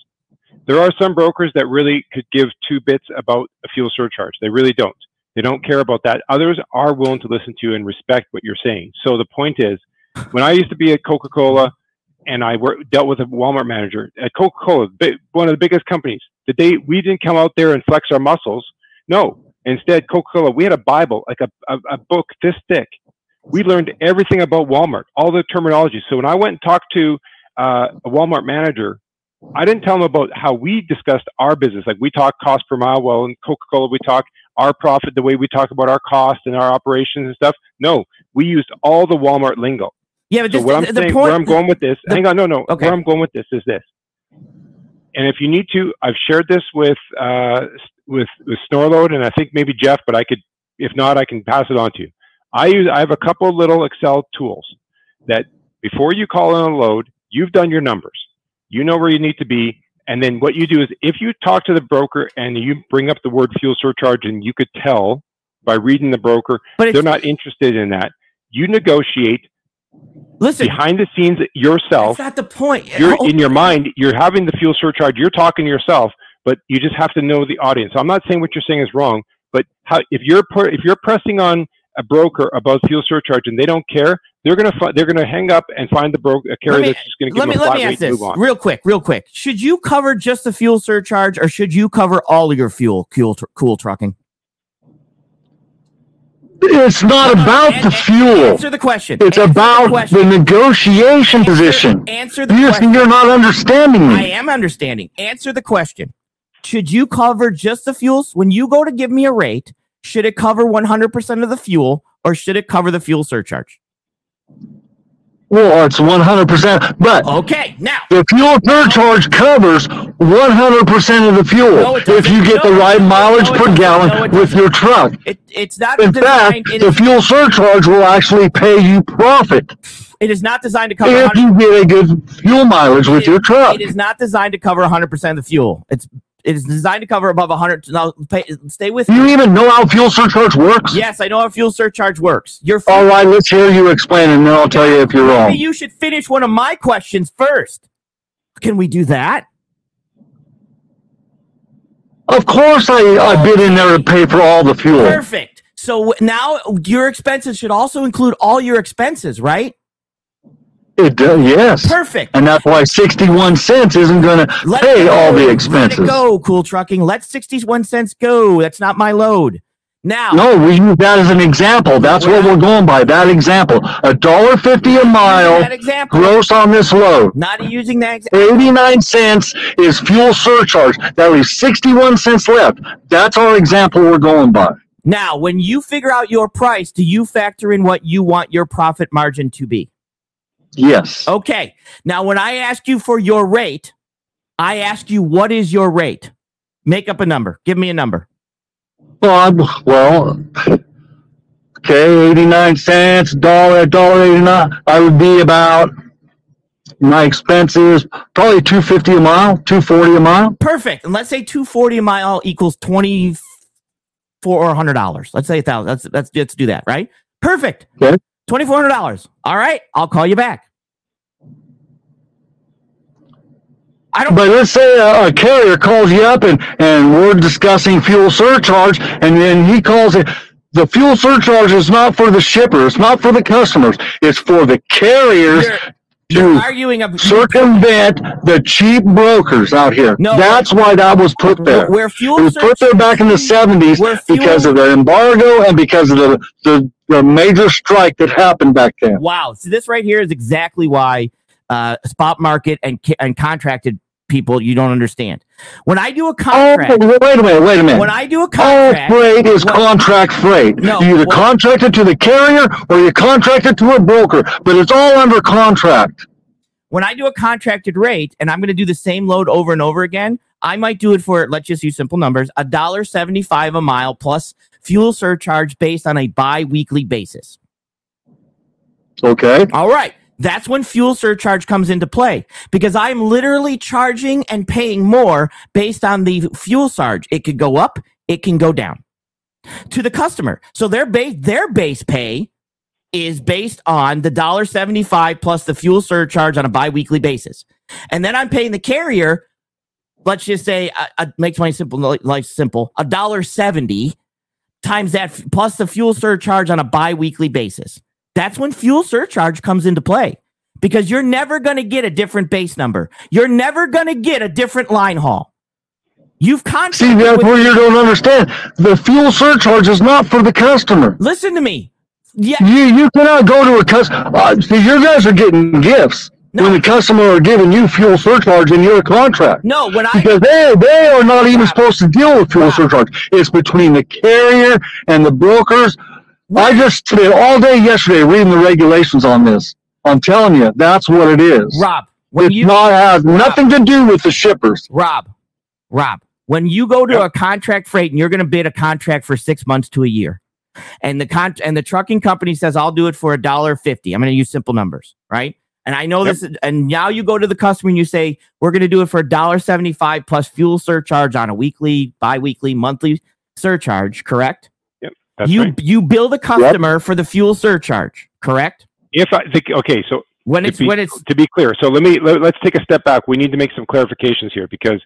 There are some brokers that really could give two bits about a fuel surcharge. They really don't. They don't care about that. Others are willing to listen to you and respect what you're saying. So the point is, when I used to be at Coca-Cola and I wor- dealt with a Walmart manager at Coca-Cola, one of the biggest companies, the day we didn't come out there and flex our muscles. No, instead, Coca-Cola, we had a Bible, like a, a, a book this thick. We learned everything about Walmart, all the terminology. So when I went and talked to uh, a Walmart manager, I didn't tell them about how we discussed our business. Like we talk cost per mile. Well, in Coca-Cola, we talk our profit, the way we talk about our cost and our operations and stuff. No, we used all the Walmart lingo. Yeah, but So this, what I'm the, the saying, point. where I'm going with this, the- hang on, no, no, Okay. where I'm going with this is this. And if you need to, I've shared this with uh, with with Snorload, and I think maybe Jeff, but I could, if not, I can pass it on to you. I use, I have a couple little Excel tools that before you call in a load, you've done your numbers, you know where you need to be, and then what you do is if you talk to the broker and you bring up the word fuel surcharge, and you could tell by reading the broker but they're not interested in that, you negotiate listen, behind the scenes yourself that's not the point. you're Oh, in your mind you're having the fuel surcharge you're talking to yourself but you just have to know the audience so i'm not saying what you're saying is wrong but how, if you're if you're pressing on a broker about fuel surcharge and they don't care they're going to they're to hang up and find the broker carrier me- that's just to give let me them a let me ask this move on real quick, real quick. Should you cover just the fuel surcharge, or should you cover all of your fuel, cool, tr- cool trucking? It's not No, no, about the fuel. Answer the question. It's Answer about the, question. negotiation Answer- position. Answer the You, question. you're not understanding me. I am understanding. Answer the question. Should you cover just the fuels when you go to give me a rate? Should it cover 100% of the fuel, or should it cover the fuel surcharge? Well, it's 100%. But Okay, now the fuel surcharge covers 100% of the fuel No, if you get No, the right doesn't. mileage No, per gallon No, with your truck. it, it's not In designed. fact, the is, fuel surcharge will actually pay you profit it is not designed to cover. if 100 you get a good fuel mileage with It- your truck. It is not designed to cover 100% of the fuel. It's it is designed to cover above 100. Now, pay, stay with Do me. you even know how fuel surcharge works? Yes, I know how fuel surcharge works. Your All right, let's hear you explain, and then I'll tell you if you're wrong. Maybe you should finish one of my questions first. Can we do that? Of course, I, I bid in there to pay for all the fuel. Perfect. So now your expenses should also include all your expenses, right? It does, yes. Perfect. And that's why 61 cents isn't going to pay go. all the Let expenses. it go, cool trucking. Let 61 cents go. That's not my load. Now, No, we use that as an example. That's what we're going by. That example. A dollar fifty a mile that example. gross on this load. Not using that example. 89 cents is fuel surcharge. That leaves 61 cents left. That's our example we're going by. Now, when you figure out your price, do you factor in what you want your profit margin to be? Yes. Okay. Now, when I ask you for your rate, I ask you, what is your rate? Make up a number. Give me a number. Well, I'm, well, okay, 89 cents, dollar, dollar 89. I would be about my expenses, probably 250 a mile, 240 a mile. Perfect. And let's say 240 a mile equals 24 hundred dollars. Let's say a thousand. Let's, let's, let's do that, right? Perfect. Okay. $2,400. All right. I'll call you back. I don't, But let's say a, a carrier calls you up and, and we're discussing fuel surcharge, and then he calls it. The fuel surcharge is not for the shipper. It's not for the customers. It's for the carriers you're, to arguing a circumvent the cheap brokers out here. No. That's why that was put there. where fuel It was put there back in the seventies because of the embargo and because of the, the the major strike that happened back then. Wow. So this right here is exactly why uh, spot market and and contracted people you don't understand. When I do a Oh, contract, wait a minute, wait a minute. when I do a All contract, freight is what- contract freight. No, you either contract it to the carrier or you contract it to a broker, but it's all under contract. when I do a contracted rate and I'm going to do the same load over and over again, I might do it for let's just use simple numbers, a dollar seventy-five a mile plus fuel surcharge based on a bi-weekly basis. Okay. All right. That's when fuel surcharge comes into play because I'm literally charging and paying more based on the fuel surcharge. It could go up, it can go down to the customer. So their base their base pay is based on the dollar 75 plus the fuel surcharge on a biweekly basis. And then I'm paying the carrier let's just say uh, uh, makes my simple life simple, a dollar 70 times that plus the fuel surcharge on a biweekly basis. That's when fuel surcharge comes into play because you're never going to get a different base number. You're never going to get a different line haul. You've contracted. See, that's where you don't understand. The fuel surcharge is not for the customer. listen to me. Yeah, You you cannot go to a customer. Uh, see, your guys are getting gifts No. when the customer are giving you fuel surcharge in your contract. no, when I Because they they are not even supposed to deal with fuel Rob. surcharge. It's between the carrier and the brokers. I just spent all day yesterday reading the regulations on this. I'm telling you, that's what it is. Rob, when It's you not has nothing to do with the shippers. Rob, Rob, when you go to a contract freight and you're going to bid a contract for six months to a year, and the con and the trucking company says I'll do it for a dollar fifty. I'm going to use simple numbers, right? And I know this, and now you go to the customer and you say we're going to do it for a dollar seventy five plus fuel surcharge on a weekly, biweekly, monthly surcharge. Correct? That's you right. you bill the customer for the fuel surcharge. Correct? If I think, okay, so When it's be, when it's to be clear, so let me let, let's take a step back. We need to make some clarifications here because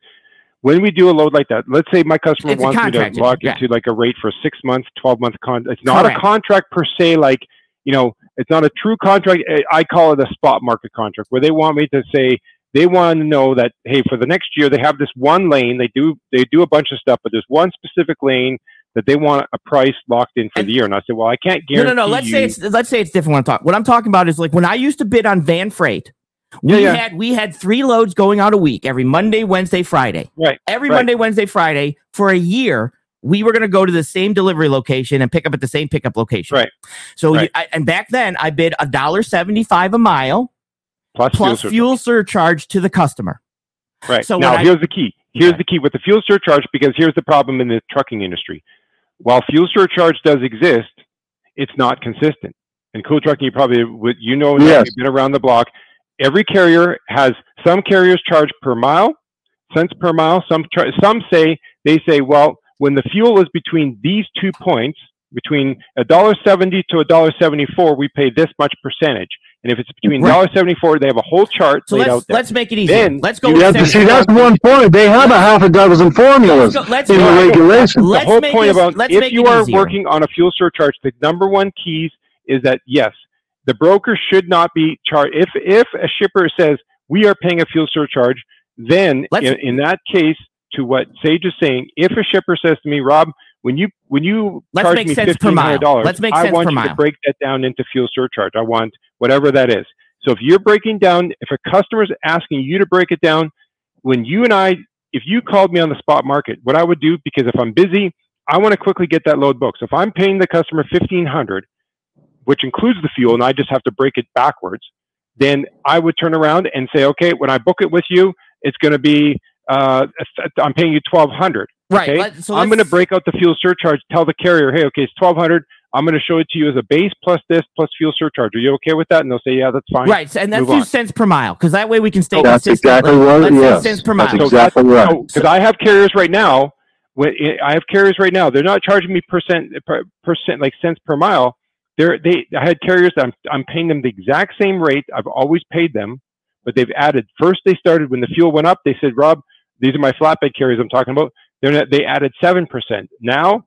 when we do a load like that, let's say my customer It's wants me to lock yeah. into like a rate for six months, twelve month con. It's not Correct. a contract per se. Like you know, it's not a true contract. I- I call it a spot market contract where they want me to say they want to know that hey, for the next year they have this one lane. They do they do a bunch of stuff, but there's one specific lane that they want a price locked in for And- the year. And I said, well, I can't guarantee. no no. no. Let's you, say it's let's say it's different. What I'm talking what I'm talking about is like when I used to bid on van freight. We Yeah, yeah. had we had three loads going out a week every Monday, Wednesday, Friday. right. Every Right. Monday, Wednesday, Friday for a year. We were going to go to the same delivery location and pick up at the same pickup location. Right. So, Right. You, I, and back then, I bid a dollar seventy-five a mile Plus, plus surcharge. fuel surcharge to the customer. Right. So now, when I- here's the key. Here's Yeah. the key with the fuel surcharge because here's the problem in the trucking industry. While fuel surcharge does exist, it's not consistent. And cool trucking, you probably would, you know, Yes. you've been around the block. Every carrier has some carriers charge per mile, cents per mile. Some some say they say, well, when the fuel is between these two points, between a dollar seventy to a dollar seventy four, we pay this much percentage. And if it's between Right. dollar seventy four, they have a whole chart So laid let's out there. let's make it easy. Then let's go. you with have Yeah, see, that's one point. They have a half a dozen formulas Let's go- let's in the go- regulations. Let's the whole point this- about if you are easier. working on a fuel surcharge, the number one keys is that yes, the broker should not be charged. If if a shipper says we are paying a fuel surcharge, then in, in that case, to what Sage is saying, if a shipper says to me, Rob, when you when you Let's charge make me mile. hundred dollars, Let's make I want per you mile. to break that down into fuel surcharge. I want whatever that is. So if you're breaking down, if a customer is asking you to break it down, when you and I, if you called me on the spot market, what I would do, because if I'm busy, I want to quickly get that load booked. So if I'm paying the customer fifteen hundred, which includes the fuel, and I just have to break it backwards, then I would turn around and say, okay, when I book it with you, it's going to be, uh, I'm paying you twelve hundred. right. okay. let- so I'm going to break out the fuel surcharge. Tell the carrier, hey, okay, it's twelve hundred. I'm going to show it to you as a base plus this plus fuel surcharge. Are you okay with that? And they'll say, yeah, that's fine. Right, so- and that's Move two on. cents per mile because that way we can stay That's consistent. exactly Let- what. let's Yes, cents per mile. that's So exactly right. because I have carriers right now. When I have carriers right now, they're not charging me percent per, percent like cents per mile. They're they. I had carriers that I'm I'm paying them the exact same rate I've always paid them, but they've added. First, they started when the fuel went up. They said, Rob, these are my flatbed carriers I'm talking about. They're not, they added seven percent. Now,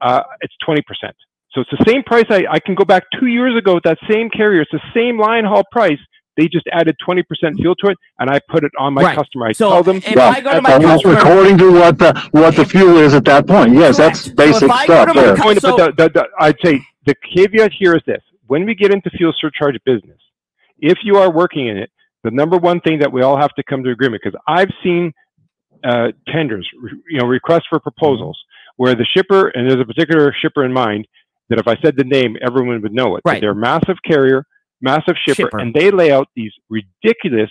uh, it's twenty percent. So it's the same price. I, I can go back two years ago with that same carrier. It's the same line haul price. They just added 20% fuel to it, and I put it on my Right. customer. I So tell them, if Yeah, I go to my customer, according to what the what the fuel is at that point. Yes, that's Correct. So if basic I go stuff to my there. point, So- but the, the, the, I'd say the caveat here is this: when we get into fuel surcharge business, if you are working in it, the number one thing that we all have to come to agreement because I've seen uh, tenders, you know, requests for proposals where the shipper and there's a particular shipper in mind that if I said the name, everyone would know it. Right. They're a massive carrier, massive shipper, Shipper. and they lay out these ridiculous,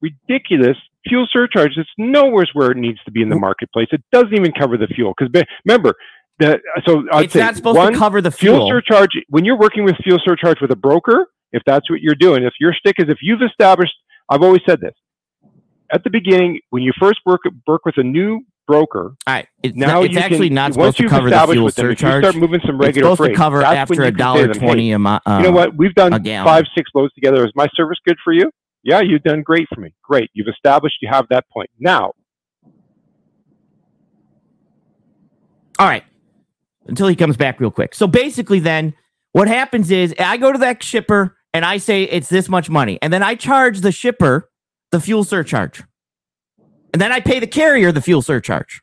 ridiculous fuel surcharges. It's nowhere where it needs to be in the marketplace. It doesn't even cover the fuel because remember. The, so I'd it's not supposed one, to cover the fuel fuel. surcharge when you're working with fuel surcharge with a broker if that's what you're doing if your stick is if you've established i've always said this. At the beginning when you first work work with a new broker All right, it's, now not, it's actually can, not supposed to cover the fuel them, you start moving some regular It's supposed freight to cover after a you can say dollar twenty hey, a mile. you know uh, what? We've done five six loads together. Is my service good for you? Yeah you've done great for me. Great. You've established you have that point. Now All right. Until he comes back real quick. So basically, then what happens is I go to that shipper and I say it's this much money. And then I charge the shipper the fuel surcharge. And then I pay the carrier the fuel surcharge.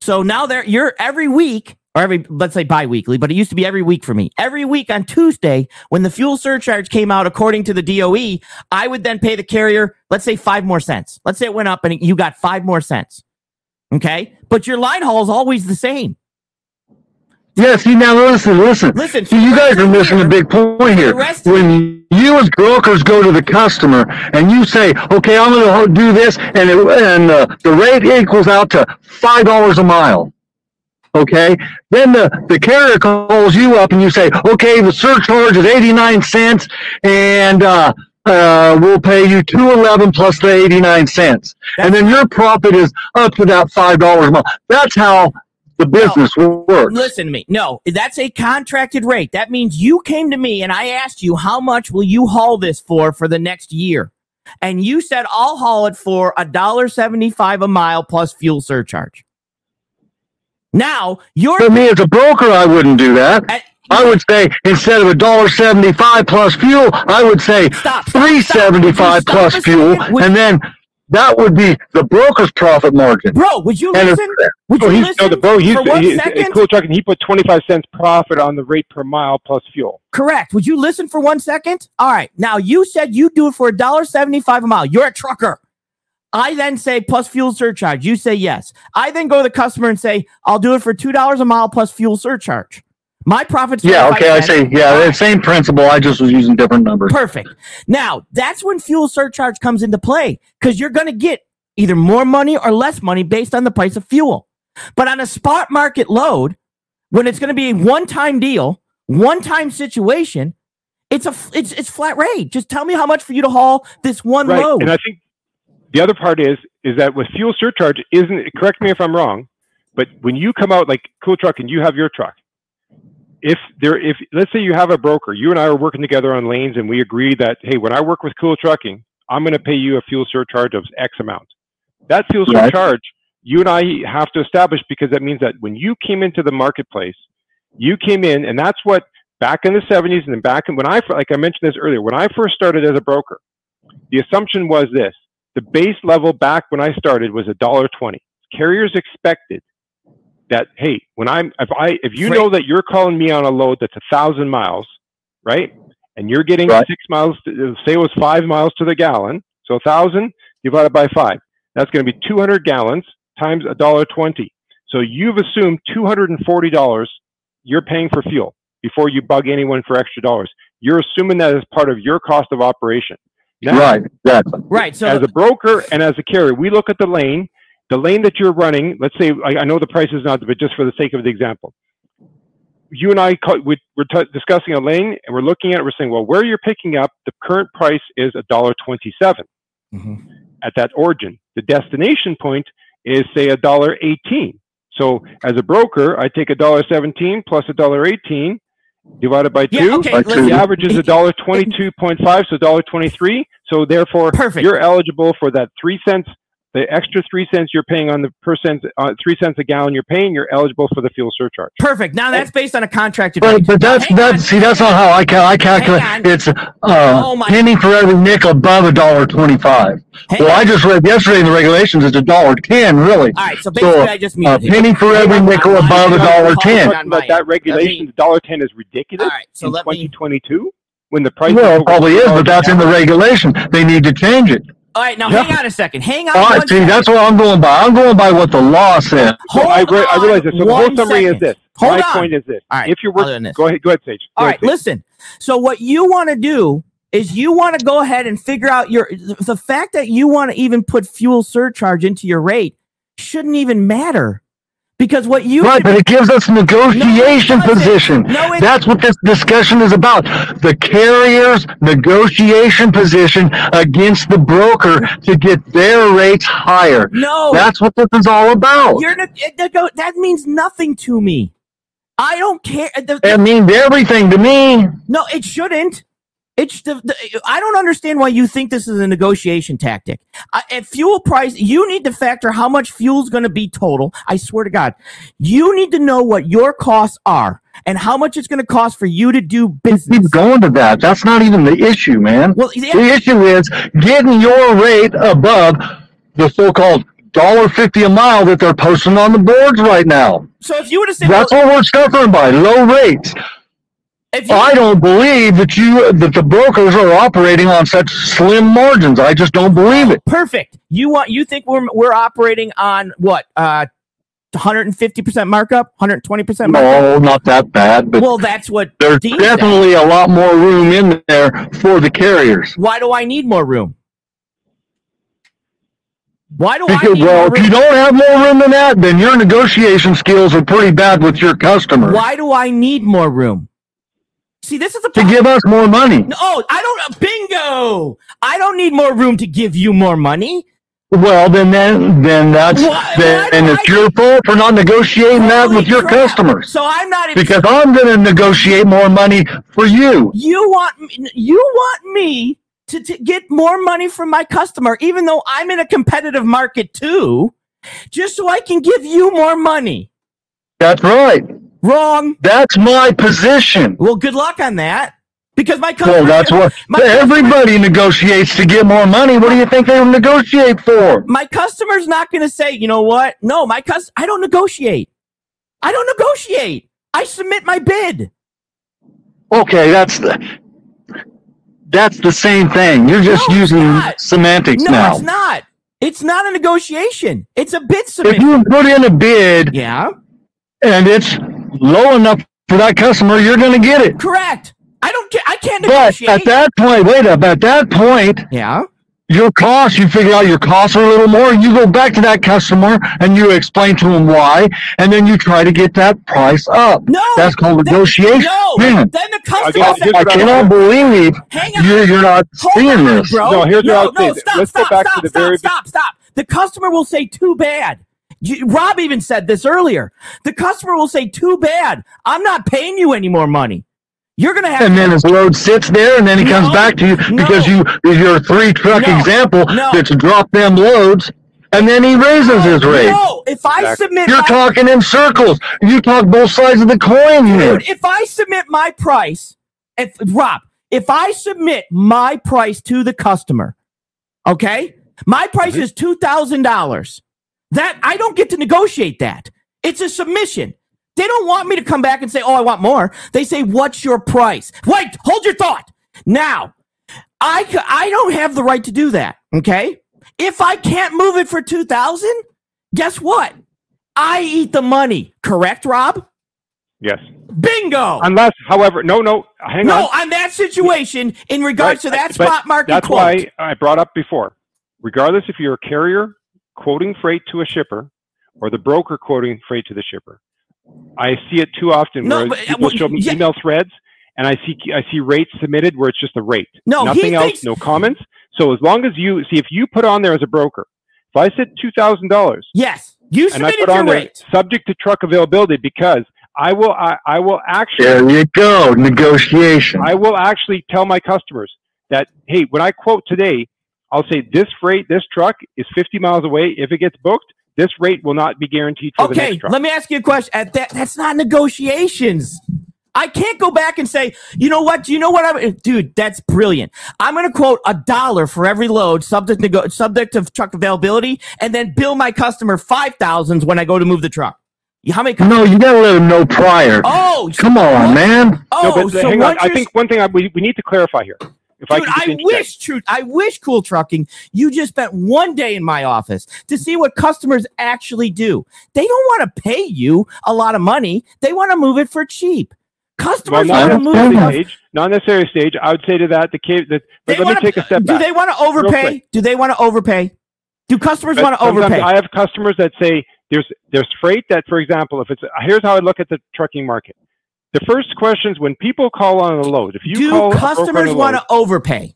So now there you're every week, or every let's say bi-weekly, but it used to be every week for me. Every week on Tuesday, when the fuel surcharge came out according to the DOE, I would then pay the carrier, let's say five more cents. Let's say it went up and you got five more cents. Okay. But your line haul is always the same. Yeah, see now listen, listen. Listen, See, you guys are missing a big point here. The rest of When you as brokers go to the customer and you say, "Okay, I'm going to do this," and it, and uh, the rate equals out to five dollars a mile. Okay, then the the carrier calls you up and you say, "Okay, the surcharge is eighty nine cents, and uh, uh, we'll pay you two eleven plus the eighty nine cents," and then your profit is up to that five dollars a mile. That's how the business works. Listen to me. No, that's a contracted rate. That means you came to me and I asked you, how much will you haul this for for the next year? And you said, I'll haul it for a dollar seventy-five a mile plus fuel surcharge. Now you're For me as a broker, I wouldn't do that. at, I would say instead of a dollar seventy-five plus fuel, I would say stop. three stop. seventy-five plus fuel, and then that would be the broker's profit margin. bro, would you And if- listen? Would oh, you listen no, the bro, he's, for one he, second? cool trucking. He put 25 cents profit on the rate per mile plus fuel. Correct. Would you listen for one second? All right. Now you said you do it for a dollar seventy-five a mile. You're a trucker. I then say plus fuel surcharge. You say yes. I then go to the customer and say I'll do it for two dollars a mile plus fuel surcharge. My profits. Yeah, okay, I cents. say, yeah, the right. same principle. I just was using different numbers. Perfect. Now that's when fuel surcharge comes into play because you're going to get either more money or less money based on the price of fuel. But on a spot market load, when it's going to be a one-time deal, one-time situation, it's a it's it's flat rate. Just tell me how much for you to haul this one Right. load. And I think the other part is is that with fuel surcharge isn't correct me if I'm wrong, but when you come out like Cool Truck and you have your truck, if there if let's say you have a broker, you and I are working together on lanes and we agree that hey, when I work with Cool Trucking, I'm going to pay you a fuel surcharge of X amount. That fuel surcharge you and I have to establish because that means that when you came into the marketplace, you came in and that's what back in the 70s and then back in when I like I mentioned this earlier, when I first started as a broker, the assumption was this. The base level back when I started was a dollar twenty. Carriers expected that hey, when I'm if I if you Freight- know that you're calling me on a load that's a thousand miles, right? And you're getting Right. six miles, to, uh, say it was five miles to the gallon, so a thousand divided by five, that's going to be two hundred gallons times a dollar twenty. So you've assumed two hundred and forty dollars you're paying for fuel before you bug anyone for extra dollars. You're assuming that as part of your cost of operation. Now, Right. Exactly. Right. So as a broker and as a carrier, we look at the lane, the lane that you're running. Let's say I, I know the price is not, but just for the sake of the example, you and I call, we, we're t- discussing a lane and we're looking at it. We're saying, well, where you're picking up, the current price is a dollar twenty-seven Mhm. at that origin. The destination point is say a dollar eighteen. So as a broker, I take a dollar seventeen plus a dollar eighteen divided by yeah, two. okay. Like listen, The average is a dollar twenty-two point five, so dollar twenty-three. So therefore, Perfect. you're eligible for that three cents, the extra three cents you're paying on the per cent, uh, three cents a gallon you're paying. You're eligible for the fuel surcharge. Perfect. Now that's based on a contracted But, rate. but that's Hang that's on. see that's not how I cal- I calculate. Hang on. It's uh Oh penny for every nickel above a dollar twenty five. Hang Well, on. I just read yesterday in the regulations it's a dollar ten really. All right. So basically, So I just mean a muted it. penny for every Hang nickel I'm above a dollar ten. But that regulation, the dollar ten, is ridiculous All right. So in let me. 2022 when the price. Well, it probably is, but that's in the regulation. They need to change it. All right. Now Yeah. hang on a second. Hang on. All right, see, second. that's what I'm going by. I'm going by what the law says. Hold I, re- I on realize this. So the whole one summary second. is this. Hold My on. point is this. All right, If you're I'll do working, this. go ahead. Go ahead, Sage. Go All ahead, right, Sage. listen. So what you want to do is you want to go ahead and figure out your the fact that you want to even put fuel surcharge into your rate shouldn't even matter because what you Right, but it gives us negotiation No, position. No, That's what this discussion is about. The carrier's negotiation position against the broker to get their rates higher. no That's what this is all about. you're that means nothing to me. I don't care. The- It means everything to me. No, it shouldn't. It's the, the, I don't understand why you think this is a negotiation tactic. I, at fuel price, you need to factor how much fuel's going to be total. I swear to God, you need to know what your costs are and how much it's going to cost for you to do business. Keep going to that. That's not even the issue, man. Well, yeah, The issue is getting your rate above the so-called dollar fifty a mile that they're posting on the boards right now. so if you would have said, That's well, what we're suffering by, low rates. I don't believe that you that the brokers are operating on such slim margins. I just don't believe it. perfect. You want you think we're we're operating on what? Uh, 150% markup, 120% markup. No, not that bad, but Well, that's what there's definitely a lot more room in there for the carriers. Why do I need more room? Why do I need well, if you don't have more room than that, then your negotiation skills are pretty bad with your customers. Why do I need more room? See, this is the To give us more money. No, oh, I don't. Uh, bingo! I don't need more room to give you more money. Well, then, then, then that's Why- then and it's I- your fault for not negotiating that with your crap. customers. So I'm not. Because I'm going to negotiate more money for you. you want me- you want me to, to get more money from my customer, even though I'm in a competitive market too, just so I can give you more money. That's right. Wrong. That's my position. Well, good luck on that. Because my customer. Well, that's what everybody negotiates to get more money. What do you think they will negotiate for? my customer's not going to say, you know what? No, my cus I don't negotiate. I don't negotiate. I submit my bid. Okay, that's the that's the same thing. You're just No, using semantics No, now. No, it's not. It's not a negotiation. It's a bid submission. If you put in a bid yeah, and it's low enough for that customer, you're going to get it. correct. I don't. Ca- I can't But negotiate. at that point, wait up. At that point, yeah, your costs, you figure out your costs are a little more, and you go back to that customer and you explain to them why, and then you try to get that price up. No, That's called then- negotiation. No, Man, then the I customer got- says, I cannot believe hang on. you're, you're not Hold seeing on, this. bro. No, here's what I'll no, say. Stop, Let's go stop, back to the stop, very- stop, stop. The customer will say, too bad. You- Rob even said this earlier. The customer will say, too bad. I'm not paying you any more money. You're going to have And then his load sits there, and then he comes back to you because you your three truck No, example no. that's dropped them loads, and then he raises his rate. No, if I Exactly. submit You're my, talking in circles. You talk both sides of the coin here. dude, if I submit my price, if Rob, if I submit my price to the customer, okay, my price Mm-hmm. is two thousand dollars. That I don't get to negotiate that. It's a submission. They don't want me to come back and say, "Oh, I want more." They say, "What's your price?" Wait, hold your thought. Now, I I don't have the right to do that. Okay, if I can't move it for two thousand, guess what? I eat the money. Correct, Rob? Yes. Bingo. Unless, however, no, no, hang no, on. No, on that situation, in regards Right, to that but spot market That's quote. why I brought up before. Regardless if you're a carrier quoting freight to a shipper or the broker quoting freight to the shipper, I see it too often No, where but, uh, people well, show me yeah. email threads and I see I see rates submitted where it's just a rate. No, Nothing else, thinks- no comments. So as long as you see if you put on there as a broker, if I said two thousand dollars yes, you and I put your on there rate. subject to truck availability because I will I, I will actually There you go. Negotiation. I will actually tell my customers that, hey, when I quote today, I'll say this freight, this truck is 50 miles away. If it gets booked, this rate will not be guaranteed for the Okay, next truck. let me ask you a question. At that, that's not negotiations. I can't go back and say, you know what? Do you know what I'm, dude? That's brilliant. I'm going to quote a dollar for every load, subject nego- subject of truck availability, and then bill my customer five thousands when I go to move the truck. How many? no, you gotta let him know prior. Oh, Come on, man. Oh, no, but so hang on. I think one thing I, we, we need to clarify here. If I Dude, could I wish, truth, I wish Cool Trucking, you just spent one day in my office to see what customers actually do. They don't want to pay you a lot of money. They want to move it for cheap. Customers not want to move necessarily it. stage, not necessarily stage. I would say to that the case that. But let me wanna- take a step Do back. they want to overpay? Do they want to overpay? Do customers want to overpay? I have customers that say there's there's freight that, for example, if it's here's how I look at the trucking market. The first question is when people call on a load, if you do call a broker on customers want to overpay?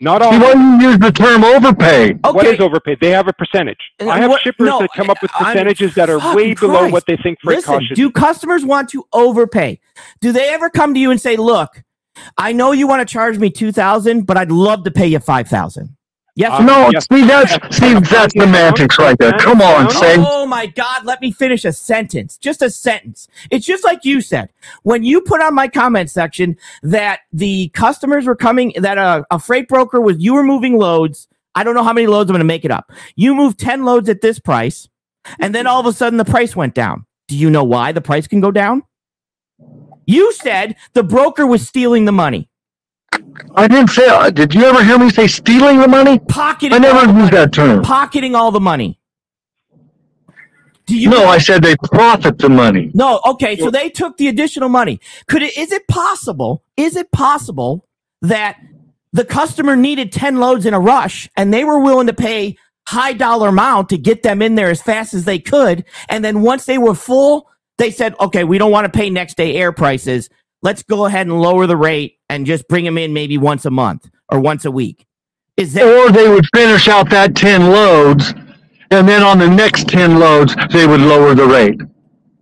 not He all. wouldn't use the term overpay. Okay. What is overpaid? They have a percentage. And I have what- shippers no, that come up with I'm- percentages that are way fucking below what they think freight Listen, cost should do customers want to overpay? Do they ever come to you and say, "Look, I know you want to charge me two thousand, but I'd love to pay you five thousand. Yes. Uh, No, yes. see that's see that's semantics right there. Come on, say. Oh my God, let me finish a sentence. Just a sentence. It's just like you said. When you put on my comment section that the customers were coming, that a, a freight broker was, you were moving loads. I don't know how many loads I'm going to make it up. You moved 10 loads at this price, and then all of a sudden the price went down. Do you know why the price can go down? You said the broker was stealing the money, I didn't say. Uh, did you ever hear me say stealing the money? pocketing. I all never the used money. that term. Pocketing all the money. Do you No, I said they profit the money. No, okay, so they took the additional money. Could it is it possible? Is it possible that the customer needed 10 loads in a rush and they were willing to pay high dollar amount to get them in there as fast as they could and then once they were full, they said, "Okay, we don't want to pay next day air prices. Let's go ahead and lower the rate and just bring them in maybe once a month or once a week." Is that Or they would finish out that 10 loads, and then on the next 10 loads, they would lower the rate.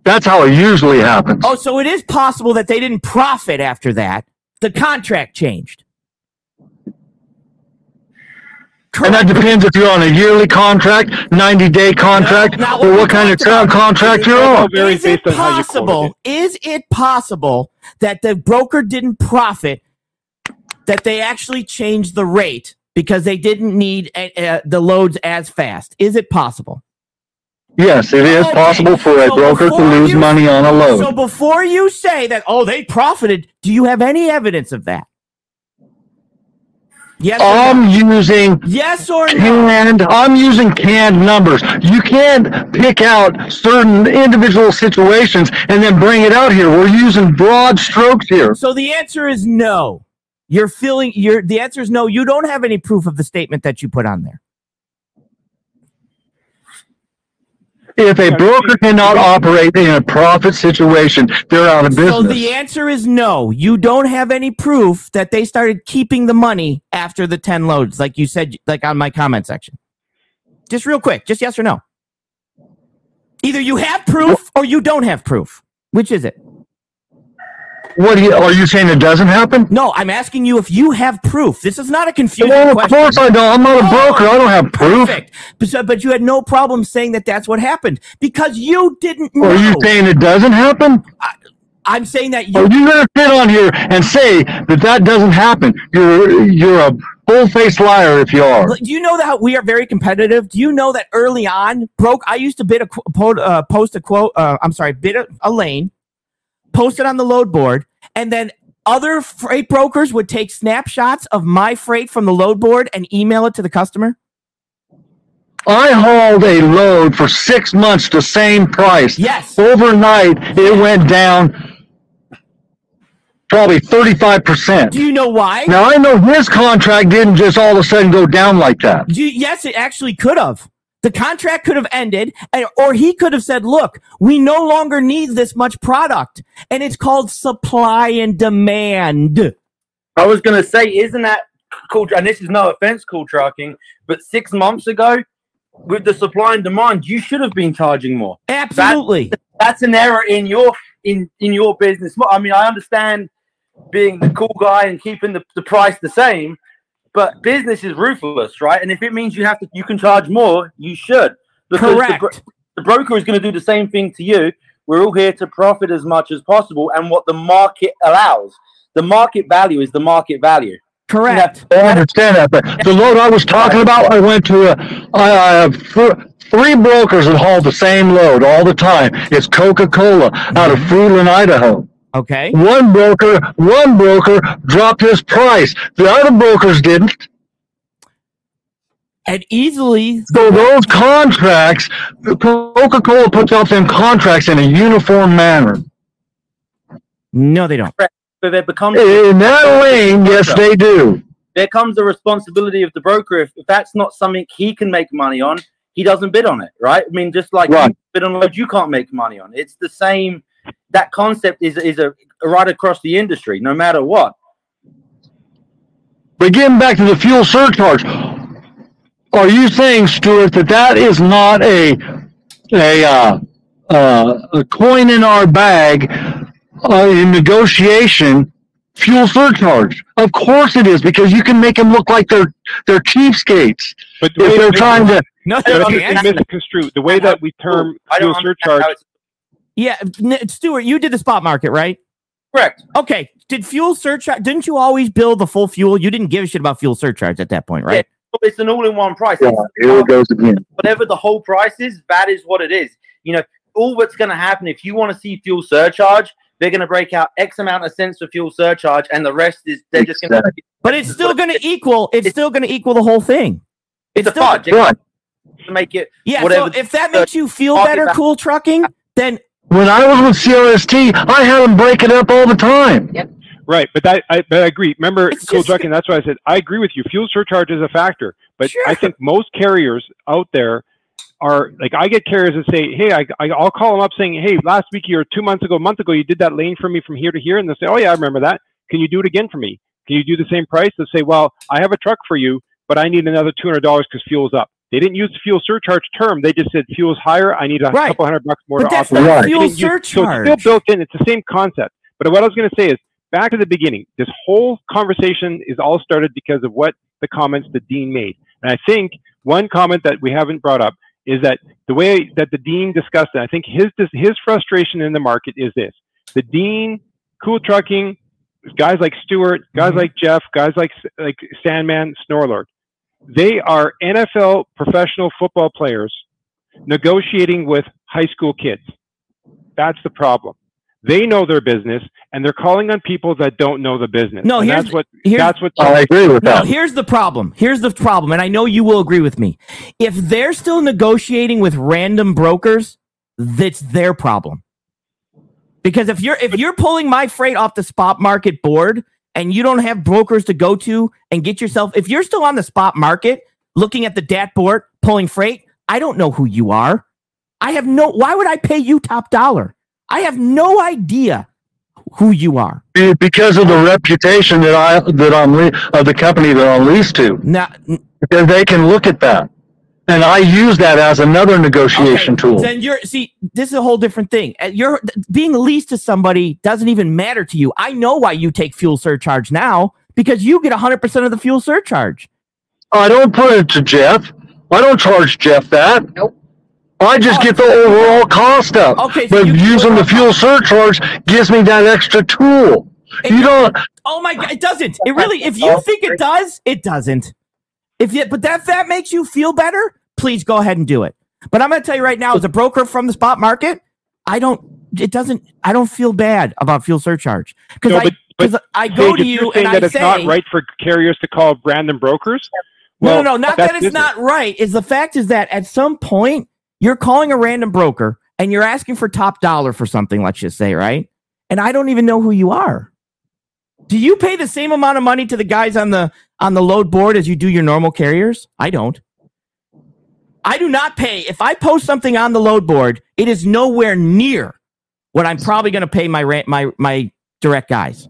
That's how it usually happens. Oh, so it is possible that they didn't profit after that. The contract changed. And that depends if you're on a yearly contract, 90 day contract, Now, or what kind of talked about- contract you're on. is it based on how you quoted possible? Is it possible that the broker didn't profit? That they actually changed the rate because they didn't need uh, uh, the loads as fast? Is it possible? Yes, it is Okay, possible for a so broker to lose you- money on a load. So before you say that, oh, they profited, do you have any evidence of that? Yes. or no? I'm using yes or no? canned, I'm using canned numbers. You can't pick out certain individual situations and then bring it out here. We're using broad strokes here. So the answer is no. You're feeling you're the answer is no, you don't have any proof of the statement that you put on there. If a broker cannot operate in a profit situation, they're out of business. So the answer is no. You don't have any proof that they started keeping the money after the 10 loads, like you said, like on my comment section. Just real quick, just yes or no. Either you have proof or you don't have proof. Which is it? What do you, are you saying it doesn't happen? No, I'm asking you if you have proof. This is not a confusing Well, of question. course I don't. I'm not a Oh, broker. I don't have proof. Perfect. But, so- but you had no problem saying that that's what happened because you didn't know. Are you saying it doesn't happen? I'm saying that you. Are you. going to sit on here and say that that doesn't happen? You're you're a full-faced liar if you are. Do you know that we are very competitive? Do you know that early on, broke? I used to bid a uh, post a quote. Uh, I'm sorry, bid a, a lane, post it on the load board, and then other freight brokers would take snapshots of my freight from the load board and email it to the customer. I hauled a load for six months the same price. Yes. Overnight, it went down probably 35%. Do you know why? Now, I know his contract didn't just all of a sudden go down like that. Do you- yes, it actually could have. The contract could have ended, and, or he could have said, "Look, we no longer need this much product," and it's called supply and demand. I was going to say, isn't that cool? And this is no offense, cool trucking, but six months ago, with the supply and demand, you should have been charging more. Absolutely. That's an error in your in in your business. I mean, I understand being the cool guy and keeping the, the price the same, but business is ruthless, right? And if it means you have to, you can charge more, you should. Because the, bro- Correct. the broker is going to do the same thing to you. We're all here to profit as much as possible, and what the market allows. The market value is the market value. Correct. I understand that, but the load I was talking about, I went to a, I, I have th- three brokers that haul the same load all the time. It's Coca-Cola out of mm-hmm. Fruitland, Idaho. Okay. One broker, one broker dropped his price. The other brokers didn't. And easily, So those contracts, Coca-Cola puts out them contracts in a uniform manner. no, they don't. But there becomes In that lane, yes, they do. there comes the responsibility of the broker. If, if that's not something he can make money on, he doesn't bid on it, right? I mean, just like Right. you bid on loads you can't make money on. It's the same. That concept is is a right across the industry, no matter what. But getting back to the fuel surcharge, are you saying, Stuart, that that is not a a uh, uh, a coin in our bag uh, in negotiation? Fuel surcharge. Of course it is, because you can make them look like they're they're cheapskates But the if they're trying to. No, but it's misconstrued. The way that we term fuel surcharge how it's Yeah, Stuart, you did the spot market, right? correct. Okay. Did fuel surcharge? Didn't you always bill the full fuel? You didn't give a shit about fuel surcharge at that point, right? It's an all-in-one price. Yeah, It's- here it goes again. whatever the whole price is, that is what it is. You know, all that's going to happen if you want to see fuel surcharge, they're going to break out X amount of cents for fuel surcharge, and the rest is they're just going to. But it's still going to equal. It's still going to equal the whole thing. It's a still- fudge Right. to make it. Yeah. Whatever so if that makes you feel better, cool trucking, then When I was with CRST, I had them break it up all the time. Yep. Right, but that I but I agree. Remember, It's cool just- trucking. That's why I said I agree with you. Fuel surcharge is a factor, but Sure. I think most carriers out there are like I get carriers that say, "Hey, I, I I'll call them up saying, "Hey, last week or two months ago, a month ago, you did that lane for me from here to here," and they'll say, "Oh yeah, I remember that. Can you do it again for me? Can you do the same price?" They say, "Well, I have a truck for you, but I need another two hundred dollars because fuel's up." They didn't use the fuel surcharge term. They just said fuel's higher. I need a Right. couple hundred bucks more but to that's offset. not Right. They fuel use- So it's still built in. It's the same concept. But what I was going to say is back to the beginning. This whole conversation is all started because of what the comments that Dean made. And I think one comment that we haven't brought up is that the way that the Dean discussed it, I think his his frustration in the market is this: the Dean, Cool Trucking, guys like Stewart, guys Mhm. like Jeff, guys like like Sandman, Snorlord, they are NFL professional football players negotiating with high school kids. That's the problem. They know their business, and they're calling on people that don't know the business. No, and here's- that's what here's- that's what I agree with No, that. here's the problem. Here's the problem, and I know you will agree with me. If they're still negotiating with random brokers, that's their problem. Because if you're if you're pulling my freight off the spot market board and you don't have brokers to go to and get yourself, if you're still on the spot market looking at the DAT board, pulling freight, I don't know who you are. I have no, why would I pay you top dollar? I have no idea who you are. Because of the reputation that I, that I'm, of the company that I'm leased to, Now, because they can look at that. And I use that as another negotiation Okay, tool. Then you're see, this is a whole different thing. You're being leased to somebody doesn't even matter to you. I know why you take fuel surcharge now because you get 100% of the fuel surcharge. I don't put it to Jeff. I don't charge Jeff that. Nope. I just get the overall cost up. Okay, so but you- using the fuel surcharge gives me that extra tool. You don't. Oh my god, it doesn't. It really if you think it does, it doesn't. If you but that that makes you feel better, please go ahead and do it. But I'm going to tell you right now as a broker from the spot market, I don't it doesn't I don't feel bad about fuel surcharge cuz No, I but- but cuz I go Sage, to you and that I it's say not right for carriers to call random brokers. No, well, no, no, not that it's business. not right. Is the fact is that at some point you're calling a random broker and you're asking for top dollar for something, let's just say, right? And I don't even know who you are. Do you pay the same amount of money to the guys on the on the load board as you do your normal carriers? I don't. I do not pay. If I post something on the load board, it is nowhere near what I'm probably going to pay my rent my my direct guys.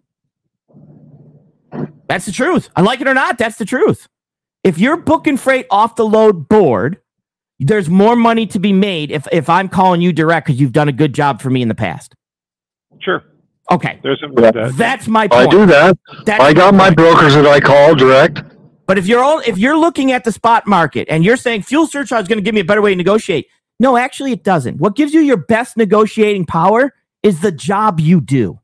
That's the truth. I like it or not, that's the truth. If you're booking freight off the load board, there's more money to be made if if I'm calling you direct because you've done a good job for me in the past. Sure, Okay, there's some. Yeah. Uh, that's my I do that. That's I got my point. brokers that I call direct. But if you're all, if you're looking at the spot market and you're saying fuel surcharge is going to give me a better way to negotiate, no, actually it doesn't. What gives you your best negotiating power is the job you do.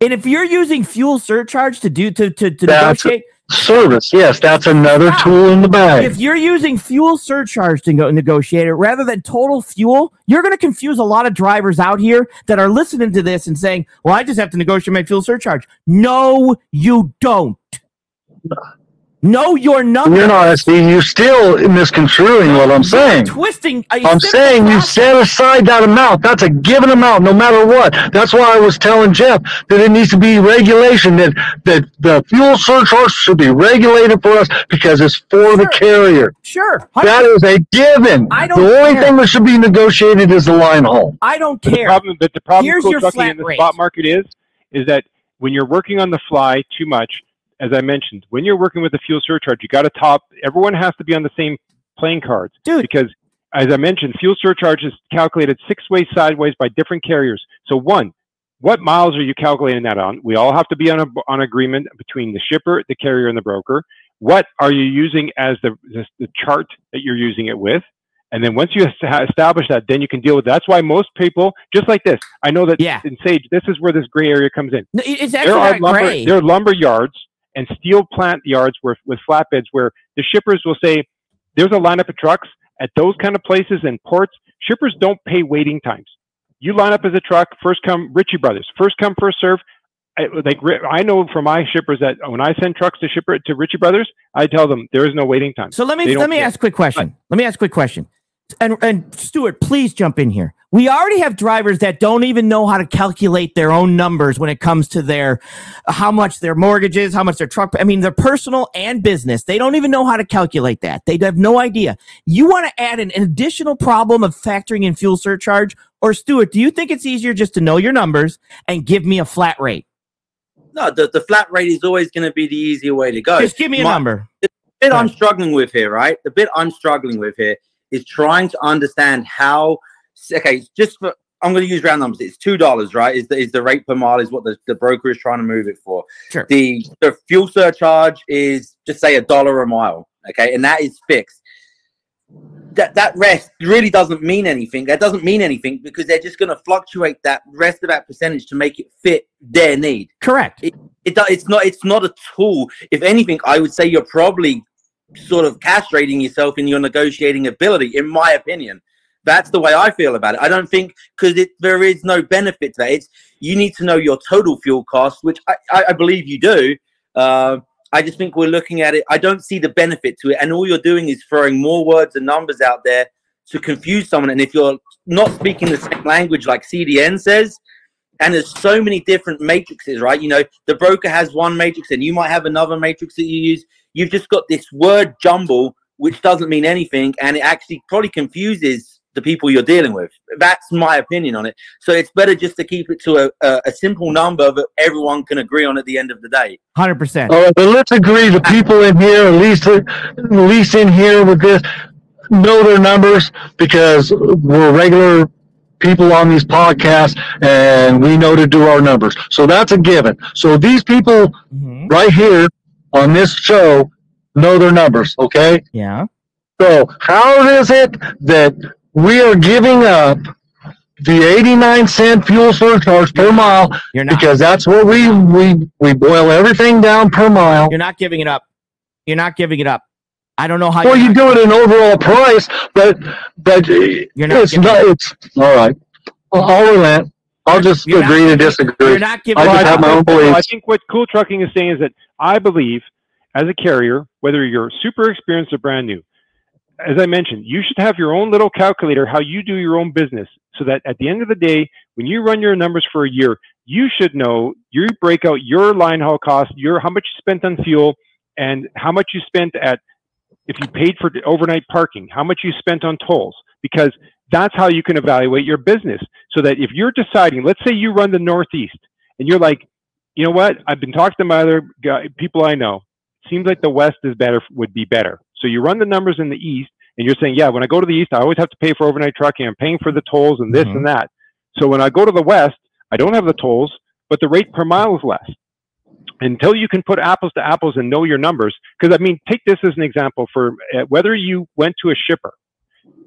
And if you're using fuel surcharge to do to to, to That's- negotiate, Service, yes, that's another tool in the bag. if you're using fuel surcharge to go negotiate it rather than total fuel, you're going to confuse a lot of drivers out here that are listening to this and saying, "Well, I just have to negotiate my fuel surcharge." No, you don't. No, you're not. You're not. See, you're still misconstruing what I'm saying. twisting. I I'm saying you set aside that amount. That's a given amount, no matter what. That's why I was telling Jeff that it needs to be regulation that that the fuel surcharge should be regulated for us because it's for the Sure. carrier. Sure, That is a given. I don't the only care. thing that should be negotiated is the line haul. I don't But the problem, but the problem Here's with your trucking flat in the rate. spot market is, is that when you're working on the fly too much, as I mentioned, when you're working with the fuel surcharge, you got to top. Everyone has to be on the same playing cards, Dude. Because as I mentioned, fuel surcharge is calculated six ways sideways by different carriers. So one, what miles are you calculating that on? We all have to be on a on agreement between the shipper, the carrier, and the broker. What are you using as the the, the chart that you're using it with? And then once you establish that, then you can deal with. That. That's why most people, just like this, I know that Yeah. in Sage, this is where this gray area comes in. No, it- It's There actually are not lumber, gray. there are lumber yards and steel plant yards where, with flatbeds where the shippers will say, "There's a lineup of trucks at those kind of places and ports." Shippers don't pay waiting times. You line up as a truck, first come Ritchie Brothers, first come first serve. I, like I know from my shippers that when I send trucks to shipper to Ritchie Brothers, I tell them there is no waiting time. So let me let me care. ask a quick question. Let me ask a quick question. And and Stuart, please jump in here. We already have drivers that don't even know how to calculate their own numbers when it comes to their how much their mortgage is, how much their truck. I mean, their personal and business. They don't even know how to calculate that. They have no idea. You want to add an, an additional problem of factoring in fuel surcharge, or Stuart? Do you think it's easier just to know your numbers and give me a flat rate? No, the, the flat rate is always going to be the easier way to go. Just give me a My- number. The bit I'm struggling with here, right? The bit I'm struggling with here is trying to understand how. Okay, just for I'm going to use round numbers. It's two dollars, right? Is the is the rate per mile is what the, the broker is trying to move it for. Sure. The the fuel surcharge is just say a dollar a mile, okay, and that is fixed. That that rest really doesn't mean anything. That doesn't mean anything because they're just going to fluctuate that rest of that percentage to make it fit their need Correct. it do- it's not it's not a tool if anything i would say you're probably sort of castrating yourself in your negotiating ability in my opinion that's the way i feel about it. I don't think because there is no benefit to that. It's you need to know your total fuel cost which i, I, I believe you do. Uh, i just think we're looking at it. I don't see the benefit to it. And all you're doing is throwing more words and numbers out there to confuse someone. And if you're not speaking the same language like cdn says and there's so many different matrices, right? You know, the broker has one matrix, and you might have another matrix that you use. You've just got this word jumble, which doesn't mean anything, and it actually probably confuses the people you're dealing with. That's my opinion on it. So it's better just to keep it to a, a, a simple number that everyone can agree on at the end of the day. Hundred percent. All right, but let's agree the people in here, at least at least in here with this, know their numbers because we're regular people on these podcasts and we know to do our numbers. So that's a given. So these people Mm-hmm. right here on this show know their numbers, okay? Yeah. So how is it that we are giving up the 89 cent fuel surcharge per mile You're not. because that's what we we we boil everything down per mile. You're not giving it up. You're not giving it up. I don't know how. Well, you're you not- do it in overall price, but but you're not it's not. It it's all right. Well, I'll relent. I'll just You're not agree to disagree. You're not giving I just have my own No, I think what Cool Trucking is saying is that I believe, as a carrier, whether you're super experienced or brand new, as I mentioned, you should have your own little calculator how you do your own business, so that at the end of the day, when you run your numbers for a year, you should know you break out your line haul cost, your how much you spent on fuel, and how much you spent at if you paid for overnight parking, how much you spent on tolls, because that's how you can evaluate your business. So that if you're deciding, let's say you run the Northeast, and you're like, you know what, I've been talking to my other guy, people I know. Seems like the West is better, would be better. So you run the numbers in the East, and you're saying, yeah, when I go to the East, I always have to pay for overnight trucking. I'm paying for the tolls and this Mhm. and that. So when I go to the West, I don't have the tolls, but the rate per mile is less. Until you can put apples to apples and know your numbers, because I mean, take this as an example for uh, whether you went to a shipper,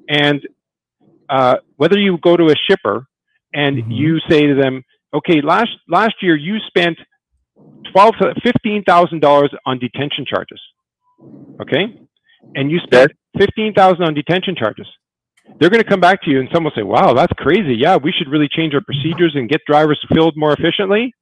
and uh, whether you go to a shipper and Mhm. you say to them, okay, last last year you spent twelve fifteen thousand dollars on detention charges, okay, and you spent fifteen thousand on detention charges. They're going to come back to you and someone will say, "Wow, that's crazy. Yeah, we should really change our procedures and get drivers filled more efficiently."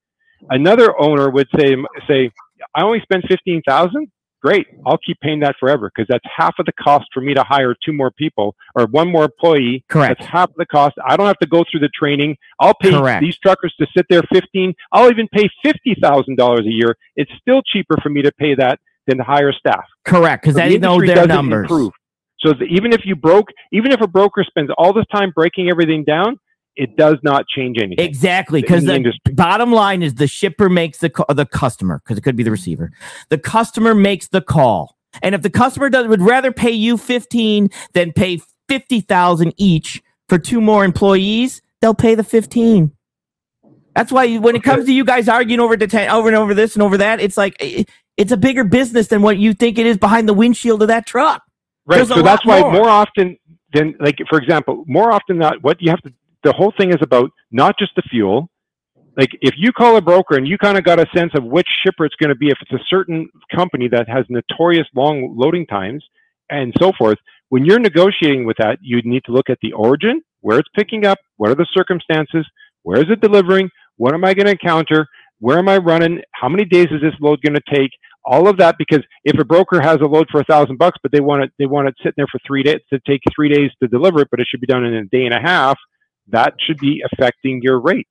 Another owner would say, "Say, I only spent fifteen thousand. Great, I'll keep paying that forever because that's half of the cost for me to hire two more people or one more employee. Correct. That's half the cost. I don't have to go through the training. I'll pay Correct. these truckers to sit there 15. I'll even pay $50,000 a year. It's still cheaper for me to pay that than to hire staff. Correct, because So the they know industry their numbers. improve. So the, even if you broke, even if a broker spends all this time breaking everything down, it does not change anything. Exactly, because the the bottom line is the shipper makes the the customer because it could be the receiver. The customer makes the call, and if the customer does would rather pay you fifteen than pay fifty thousand each for two more employees, they'll pay the fifteen. That's why you- when it comes to you guys arguing over deten- over and over this and over that, it's like eh, it's a bigger business than what you think it is behind the windshield of that truck. Right. There's So that's why more. more often than like for example, more often than not, what you have to the whole thing is about not just the fuel. Like if you call a broker and you kind of got a sense of which shipper it's going to be, if it's a certain company that has notorious long loading times and so forth, when you're negotiating with that, you need to look at the origin, where it's picking up, what are the circumstances, where is it delivering, what am I going to encounter, where am I running, how many days is this load going to take, all of that because if a broker has a load for a thousand bucks, but they want it, they want it sitting there for three days to take three days to deliver it, but it should be done in a day and a half. That should be affecting your rate.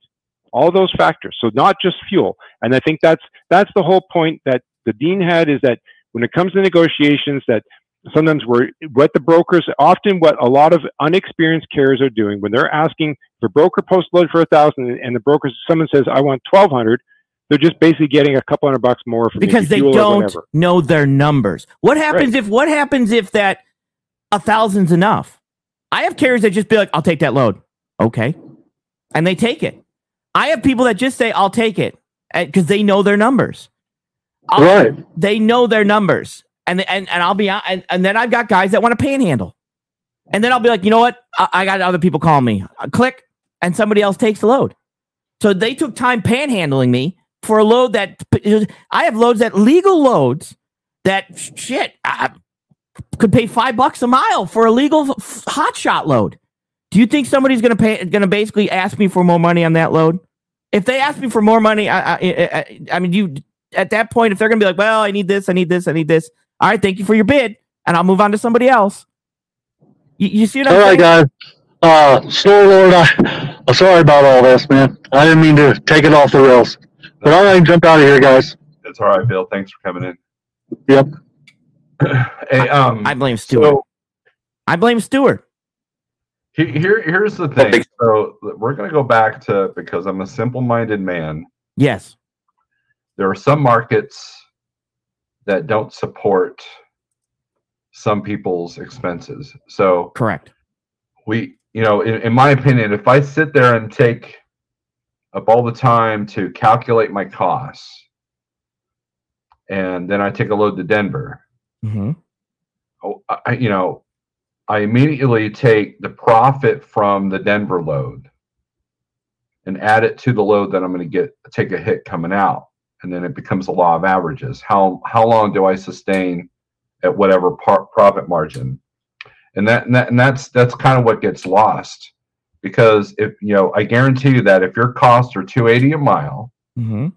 All those factors. So not just fuel. And I think that's that's the whole point that the dean had is that when it comes to negotiations, that sometimes we're what the brokers often what a lot of unexperienced carriers are doing when they're asking if a broker post load for a thousand and the broker someone says I want twelve hundred, they're just basically getting a couple hundred bucks more from because they don't know their numbers. What happens if what happens if that a thousand's enough? I have carriers that just be like, "I'll take that load," okay, and they take it. I have people that just say, "I'll take it," because they know their numbers. I'll- Right. They know their numbers, and and and I'll be and, and then I've got guys that want to panhandle, and then I'll be like, you know what? I, I got other people calling me. I click, and somebody else takes the load. So they took time panhandling me for a load that I have loads that legal loads that shit I could pay five bucks a mile for a legal f- hot shot load. Do you think somebody's gonna pay gonna basically ask me for more money on that load? If they ask me for more money, I I, I, I mean, you at that point, if they're gonna be like, well, I need this, I need this, I need this. All right, thank you for your bid, and I'll move on to somebody else. You, you see what I'm All saying? right, guys. Uh, Snow Lord, I, I'm sorry about all this, man. I didn't mean to take it off the rails. But all right, jump out of here, guys. It's all right, Bill. Thanks for coming in. Yep. hey, um, I blame Stewart. so I blame Stewart. he- here, here's the thing. So we're going to go back to because I'm a simple-minded man. Yes. There are some markets that don't support some people's expenses. So Correct. we you know in, in my opinion if i sit there and take up all the time to calculate my costs. And then i take a load to denver. Hmm oh, I, you know i immediately take the profit from the denver load and add it to the load that i'm going to get take a hit coming out. And then it becomes a law of averages. How how long do i sustain at whatever par- profit margin? And that, and that and that's that's kind of what gets lost because if you know i guarantee you that if your costs are 280 a mile mm-hmm.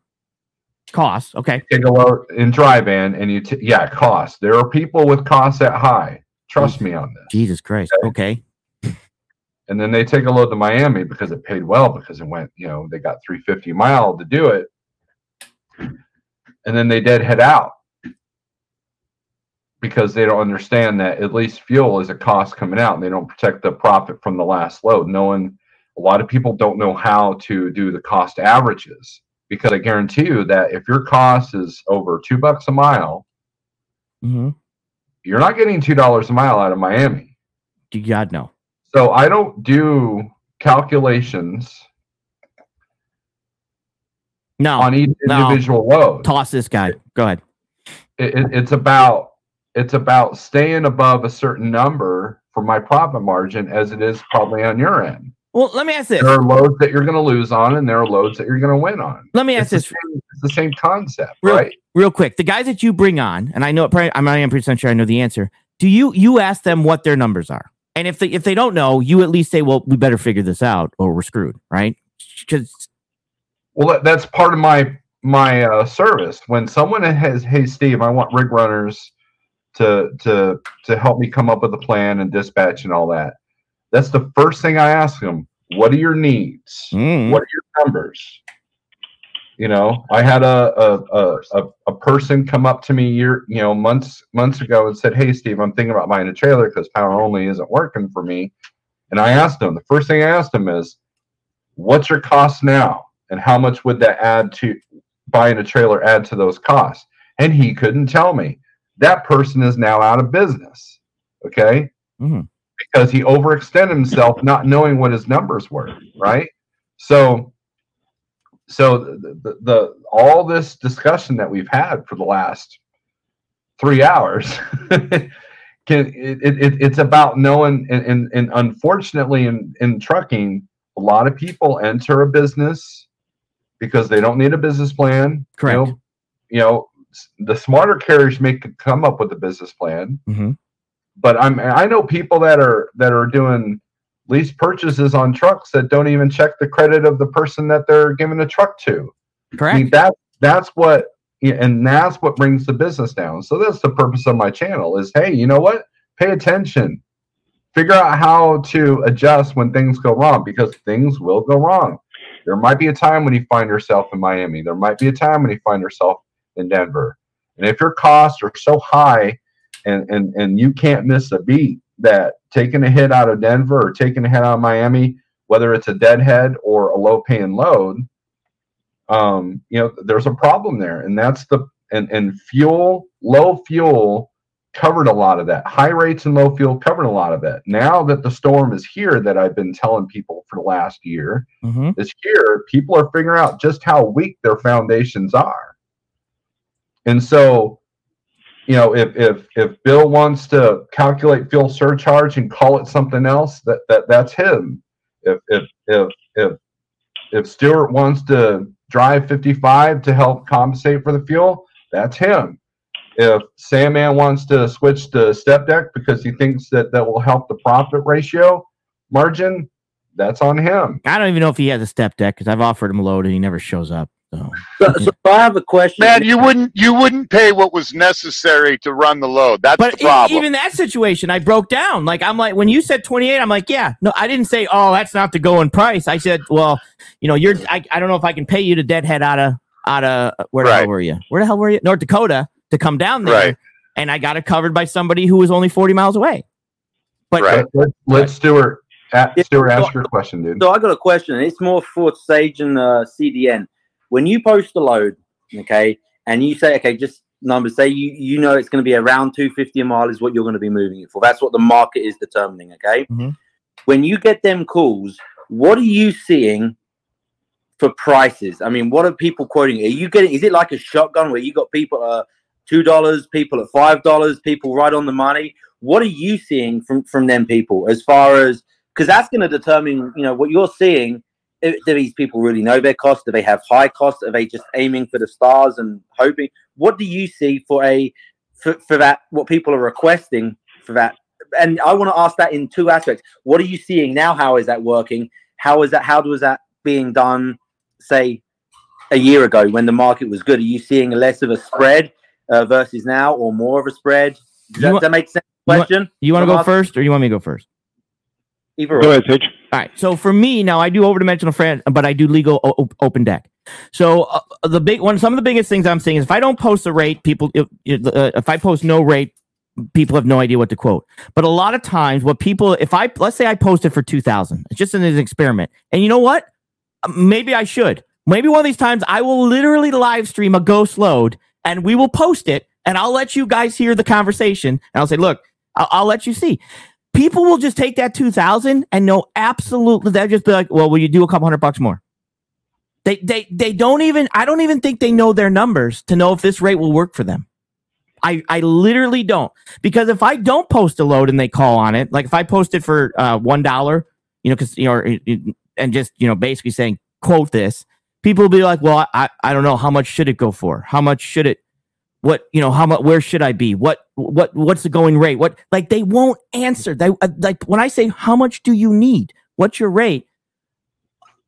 Cost. Okay. take a load in dry van and you t- yeah cost there are people with costs that high trust me on this Jesus Christ. Okay. and then they take a load to miami because it paid well because it went you know they got 350 a mile to do it and then they deadhead out because they don't understand that at least fuel is a cost coming out and they don't protect the profit from the last load no one a lot of people don't know how to do the cost averages because i guarantee you that if your cost is over two bucks a mile hmm you're not getting two dollars a mile out of miami God no. so i don't do calculations No. on each no. individual load Toss this guy. Go ahead. it, it- it's about it's about staying above a certain number for my profit margin as it is probably on your end Well, let me ask this. there are loads that you're going to lose on and there are loads that you're going to win on Let me ask it's, the this same, it's the same concept Real- right real quick. The guys that you bring on, and I know probably, I'm not even percent sure I know the answer. Do you you ask them what their numbers are? And if they if they don't know, you at least say, "Well, we better figure this out, or we're screwed." Right? Because well that, that's part of my my uh, service when someone has hey steve i want rig runners to to to help me come up with a plan and dispatch and all that. That's the first thing i ask them. What are your needs? Mm. what are your numbers? You know i had a a, a a a person come up to me year you know months months ago and said hey steve i'm thinking about buying a trailer because power only isn't working for me. And i asked him the first thing i asked him is what's your cost now? And how much would that add to buying a trailer add to those costs? And he couldn't tell me that person is now out of business okay Mhm. because he overextended himself not knowing what his numbers were right so so the, the, the all this discussion that we've had for the last three hours can it, it, it's about knowing and, and, and unfortunately in, in trucking a lot of people enter a business because they don't need a business plan Correct. you know, you know the smarter carriers may c- come up with a business plan Mhm. but i'm i know people that are that are doing lease purchases on trucks that don't even check the credit of the person that they're giving a truck to I correct. mean, that that's what and that's what brings the business down. So that's the purpose of my channel is hey, you know what? Pay attention. Figure out how to adjust when things go wrong because things will go wrong. There might be a time when you find yourself in Miami. There might be a time when you find yourself in Denver. And if your costs are so high and and and you can't miss a beat that taking a hit out of Denver or taking a hit out of Miami, whether it's a deadhead or a low paying load, um, you know, there's a problem there, and that's the and and fuel, low fuel covered a lot of that. High rates and low fuel covered a lot of it. Now that the storm is here, that I've been telling people for the last year hmm is here, people are figuring out just how weak their foundations are, and so. You know, if if if Bill wants to calculate fuel surcharge and call it something else, that that that's him. If if if if if Stewart wants to drive 55 to help compensate for the fuel, that's him. If Sandman wants to switch to step deck because he thinks that that will help the profit ratio margin, that's on him. I don't even know if he has a step deck because I've offered him a load and he never shows up. So So, so I have a question. Man, you wouldn't you wouldn't pay what was necessary to run the load. That's but the e- problem. even that situation, I broke down. Like I'm like when you said 28, I'm like, yeah, no, I didn't say, oh, that's not the going price. I said, well, you know, you're, I, I don't know if I can pay you to deadhead out of, out of where the hell were you? Where the hell were you? North Dakota to come down there, Right. and I got it covered by somebody who was only 40 miles away. But Right. Let, let Stuart, a- Yeah. Stuart, ask your question, dude. So I got a question. It's more for Sage and uh, CDN. When you post a load, okay, and you say, okay, just numbers, say you you know it's going to be around 250 a mile is what you're going to be moving it for. That's what the market is determining, okay? Mhm. When you get them calls, what are you seeing for prices? I mean, what are people quoting? Are you getting? Is it like a shotgun where you got people uh two dollars, people at five dollars, people right on the money? What are you seeing from from them people as far as because that's going to determine you know what you're seeing do these people really know their cost do they have high costs? Are they just aiming for the stars and hoping? What do you see for a for, for that what people are requesting for that? And i want to ask that in two aspects. What are you seeing now? How is that working? How is that how was that being done say a year ago when the market was good? Are you seeing less of a spread uh, versus now or more of a spread? Does You that, want- that make sense you want- question? you want to go asking- first or you want me to go first? either Go or. ahead, Sage. All right. So for me now, I do overdimensional friend, but I do legal o- open deck. So uh, the big one, some of the biggest things I'm seeing is if I don't post a rate, people, if, if, uh, if I post no rate, people have no idea what to quote. But a lot of times, what people, if I let's say I posted for two thousand, it's just an experiment, and you know what? Uh, Maybe I should. Maybe one of these times I will literally live stream a ghost load, and we will post it, and I'll let you guys hear the conversation, and I'll say, look, I'll, I'll let you see people will just take that 2000 and know absolutely they'll just be like well will you do a couple hundred bucks more? They they they don't even i don't even think they know their numbers to know if this rate will work for them. I i literally don't. Because if i don't post a load and they call on it like if i post it for uh one dollar you know because you know and just you know basically saying quote this people will be like well i i don't know. How much should it go for? How much should it what you know how much where should i be what what what's the going rate what like they won't answer they uh, like when i say how much do you need what's your rate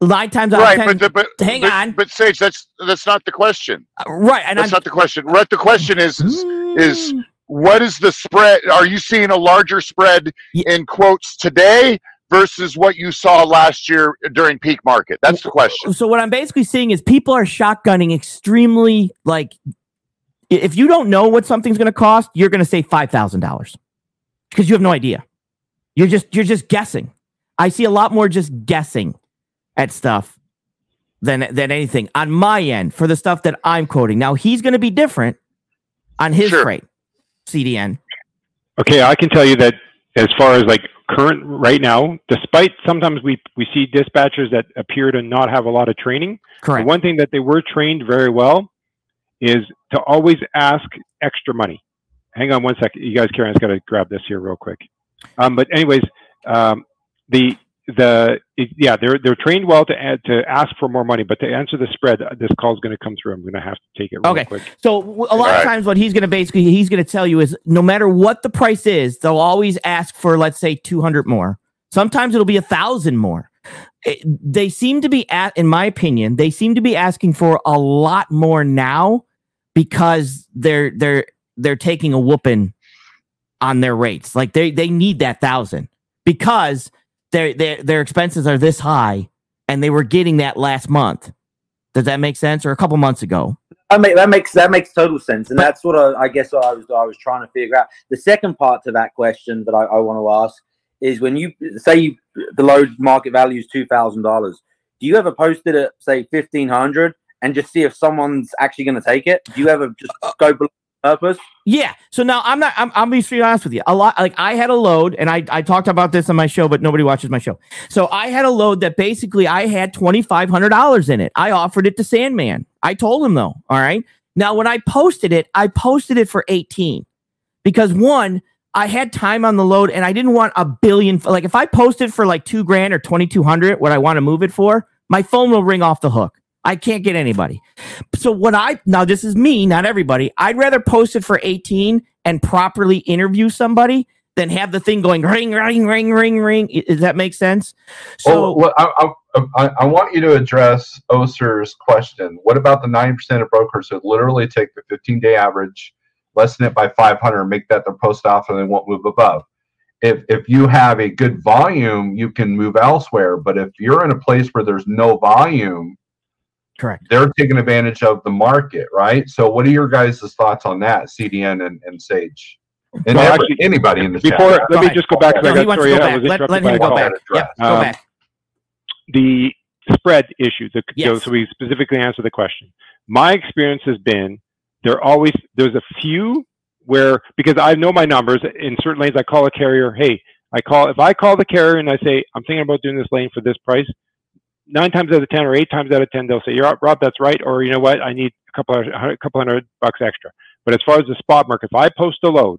nine times out right, of ten but, but hang but, on. But Sage, that's that's not the question. uh, right and That's i'm not the question. What the question is is is Mm, what is the spread? Are you seeing a larger spread Yeah. in quotes today versus what you saw last year during peak market? That's the question. so what i'm basically seeing is people are shotgunning extremely like if you don't know what something's going to cost you're going to say $5000 because you have no idea. You're just you're just guessing. I see a lot more just guessing at stuff than than anything on my end for the stuff that i'm quoting. Now he's going to be different on his Sure. rate cdn Okay, I can tell you that as far as like current right now, despite sometimes we we see dispatchers that appear to not have a lot of training, the correct. one thing that they were trained very well is to always ask extra money. Hang on one second, you guys. Karen's got to grab this here real quick. Um, but anyways, um, the the yeah, they're they're trained well to add, to ask for more money, but to answer the spread, uh, this call is going to come through. I'm going to have to take it real Okay. quick. So a lot of Right. times, what he's going to basically he's going to tell you is no matter what the price is, they'll always ask for let's say two hundred more. Sometimes it'll be a thousand more. It- they seem to be at, in my opinion, they seem to be asking for a lot more now because they're they're they're taking a whooping on their rates. Like they they need that thousand because their their their expenses are this high and they were getting that last month. Does that make sense? Or a couple months ago? I mean, that makes that makes total sense, and that's what I, I guess I was I was trying to figure out. The second part to that question that I, I want to ask is when you say you, the load market value is two thousand dollars. Do you ever post it at say fifteen hundred and just see if someone's actually going to take it? Do you ever just uh, uh, go below purpose? Yeah. So now I'm not. I'm. I'm being straight honest with you. A lot. Like I had a load, and I I talked about this on my show, but nobody watches my show. So I had a load that basically I had twenty five hundred dollars in it. I offered it to Sandman. I told him though. All right. Now when I posted it, I posted it for eighteen because one. I had time on the load and I didn't want a billion. Like if I posted for like two grand or 2200, what I want to move it for, my phone will ring off the hook. I can't get anybody. So what I now this is me, not everybody. I'd rather post it for 18 and properly interview somebody than have the thing going ring, ring, ring, ring, ring. Does that make sense? So well, I, I, I, want you to address Oser's question. What about the 90% of brokers who literally take the 15 day average, lessen it by 500, make that their post off, and they won't move above? If, if you have a good volume, you can move elsewhere. But if you're in a place where there's no volume, correct. they're taking advantage of the market, right? So, what are your guys' thoughts on that, CDN and, and Sage? And Well, actually, anybody in the Before, chat. let me just go back No, because he I got to sorry, go back. Let, let him go back. Yep, go Um, back. the spread issue. The, you know, Yes. so we specifically answer the question. My experience has been there always there's a few where because I know my numbers in certain lanes. I call a carrier. Hey, I call if I call the carrier and I say I'm thinking about doing this lane for this price. Nine times out of ten or eight times out of ten, they'll say, "You're up, Rob. That's right." Or you know what? I need a couple of a couple hundred bucks extra. But as far as the spot market, if I post a load,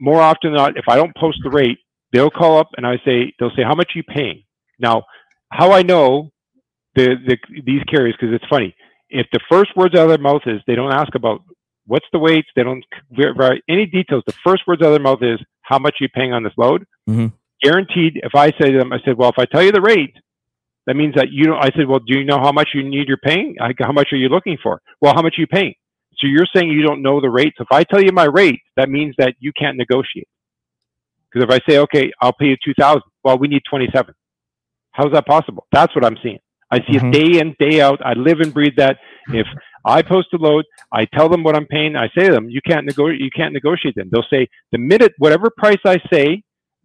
more often than not, if I don't post the rate, they'll call up and I say, they'll say, "How much are you paying?" Now, how I know the, the these carriers because it's funny. If the first words out of their mouth is they don't ask about what's the weights, they don't verify any details. The first words out of their mouth is how much are you paying on this load. Mhm. Guaranteed. If I say to them, I said, well, if I tell you the rate, that means that you don't. I said, well, do you know how much you need? You're paying. I, how much are you looking for? Well, how much are you paying? So you're saying you don't know the rate. So if I tell you my rate, that means that you can't negotiate. Because if I say, okay, I'll pay you two thousand, well, we need twenty-seven. How's that possible? That's what I'm seeing. I see Mhm. it day in, day out. I live and breathe that. If I post a load, I tell them what I'm paying. I say to them, you can't negotiate. You can't negotiate. Them. They'll say the minute whatever price I say,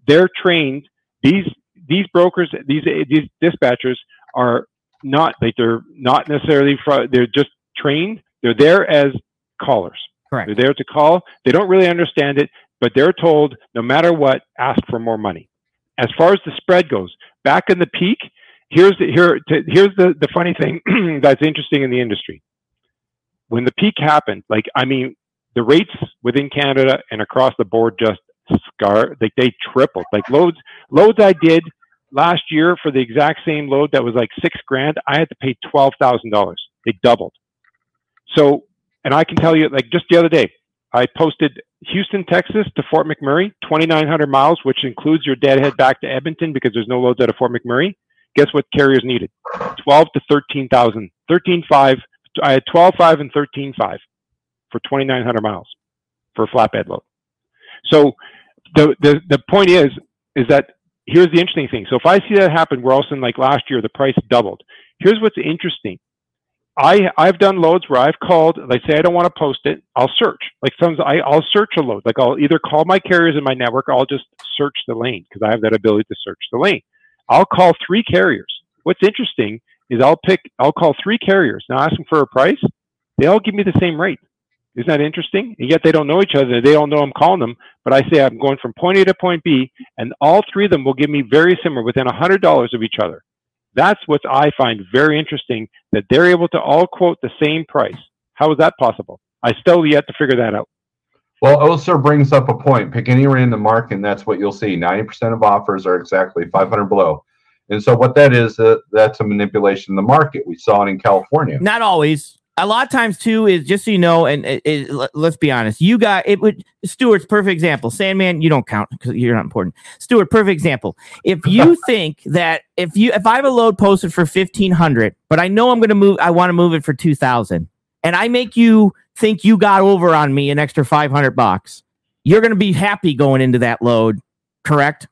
they're trained. These these brokers, these these dispatchers are not like they're not necessarily. Fr- they're just trained. They're there as callers. Correct. They're there to call. They don't really understand it, but they're told no matter what, ask for more money. As far as the spread goes, back in the peak, here's the, here to, here's the, the funny thing that's interesting in the industry. When the peak happened, like I mean, the rates within Canada and across the board just scar like they tripled. Like loads loads I did last year for the exact same load that was like six grand, I had to pay twelve thousand dollars. It doubled. So, and I can tell you, like just the other day, I posted Houston, Texas to Fort McMurray, 2,900 miles, which includes your deadhead back to Edmonton because there's no loads out of Fort McMurray. Guess what carriers needed? 12 to 13,000, 13.5. I had 12.5 and 13.5 for 2,900 miles for a flatbed load. So the, the, the point is, is that here's the interesting thing. So if I see that happen, where all of a sudden, like last year, the price doubled. Here's what's interesting. I I've done loads where I've called. Like say I don't want to post it, I'll search. Like sometimes I I'll search a load. Like I'll either call my carriers in my network, or I'll just search the lane because I have that ability to search the lane. I'll call three carriers. What's interesting is I'll pick I'll call three carriers. Now ask them for a price. They all give me the same rate. Isn't that interesting? And yet they don't know each other. They all know I'm calling them, but I say I'm going from point A to point B, and all three of them will give me very similar, within hundred dollars of each other. That's what I find very interesting that they're able to all quote the same price. How is that possible? I still yet to figure that out. Well, Oser brings up a point. Pick any random market, and that's what you'll see. 90% of offers are exactly 500 below. And so, what that is, uh, that's a manipulation of the market. We saw it in California. Not always. A lot of times too is just so you know, and it, it, let- let's be honest. You got it. Would Stewart's perfect example. Sandman, you don't count because you're not important. Stewart, perfect example. If you think that if you if I have a load posted for fifteen hundred, but I know I'm going to move, I want to move it for two thousand, and I make you think you got over on me an extra five hundred bucks, you're going to be happy going into that load, correct?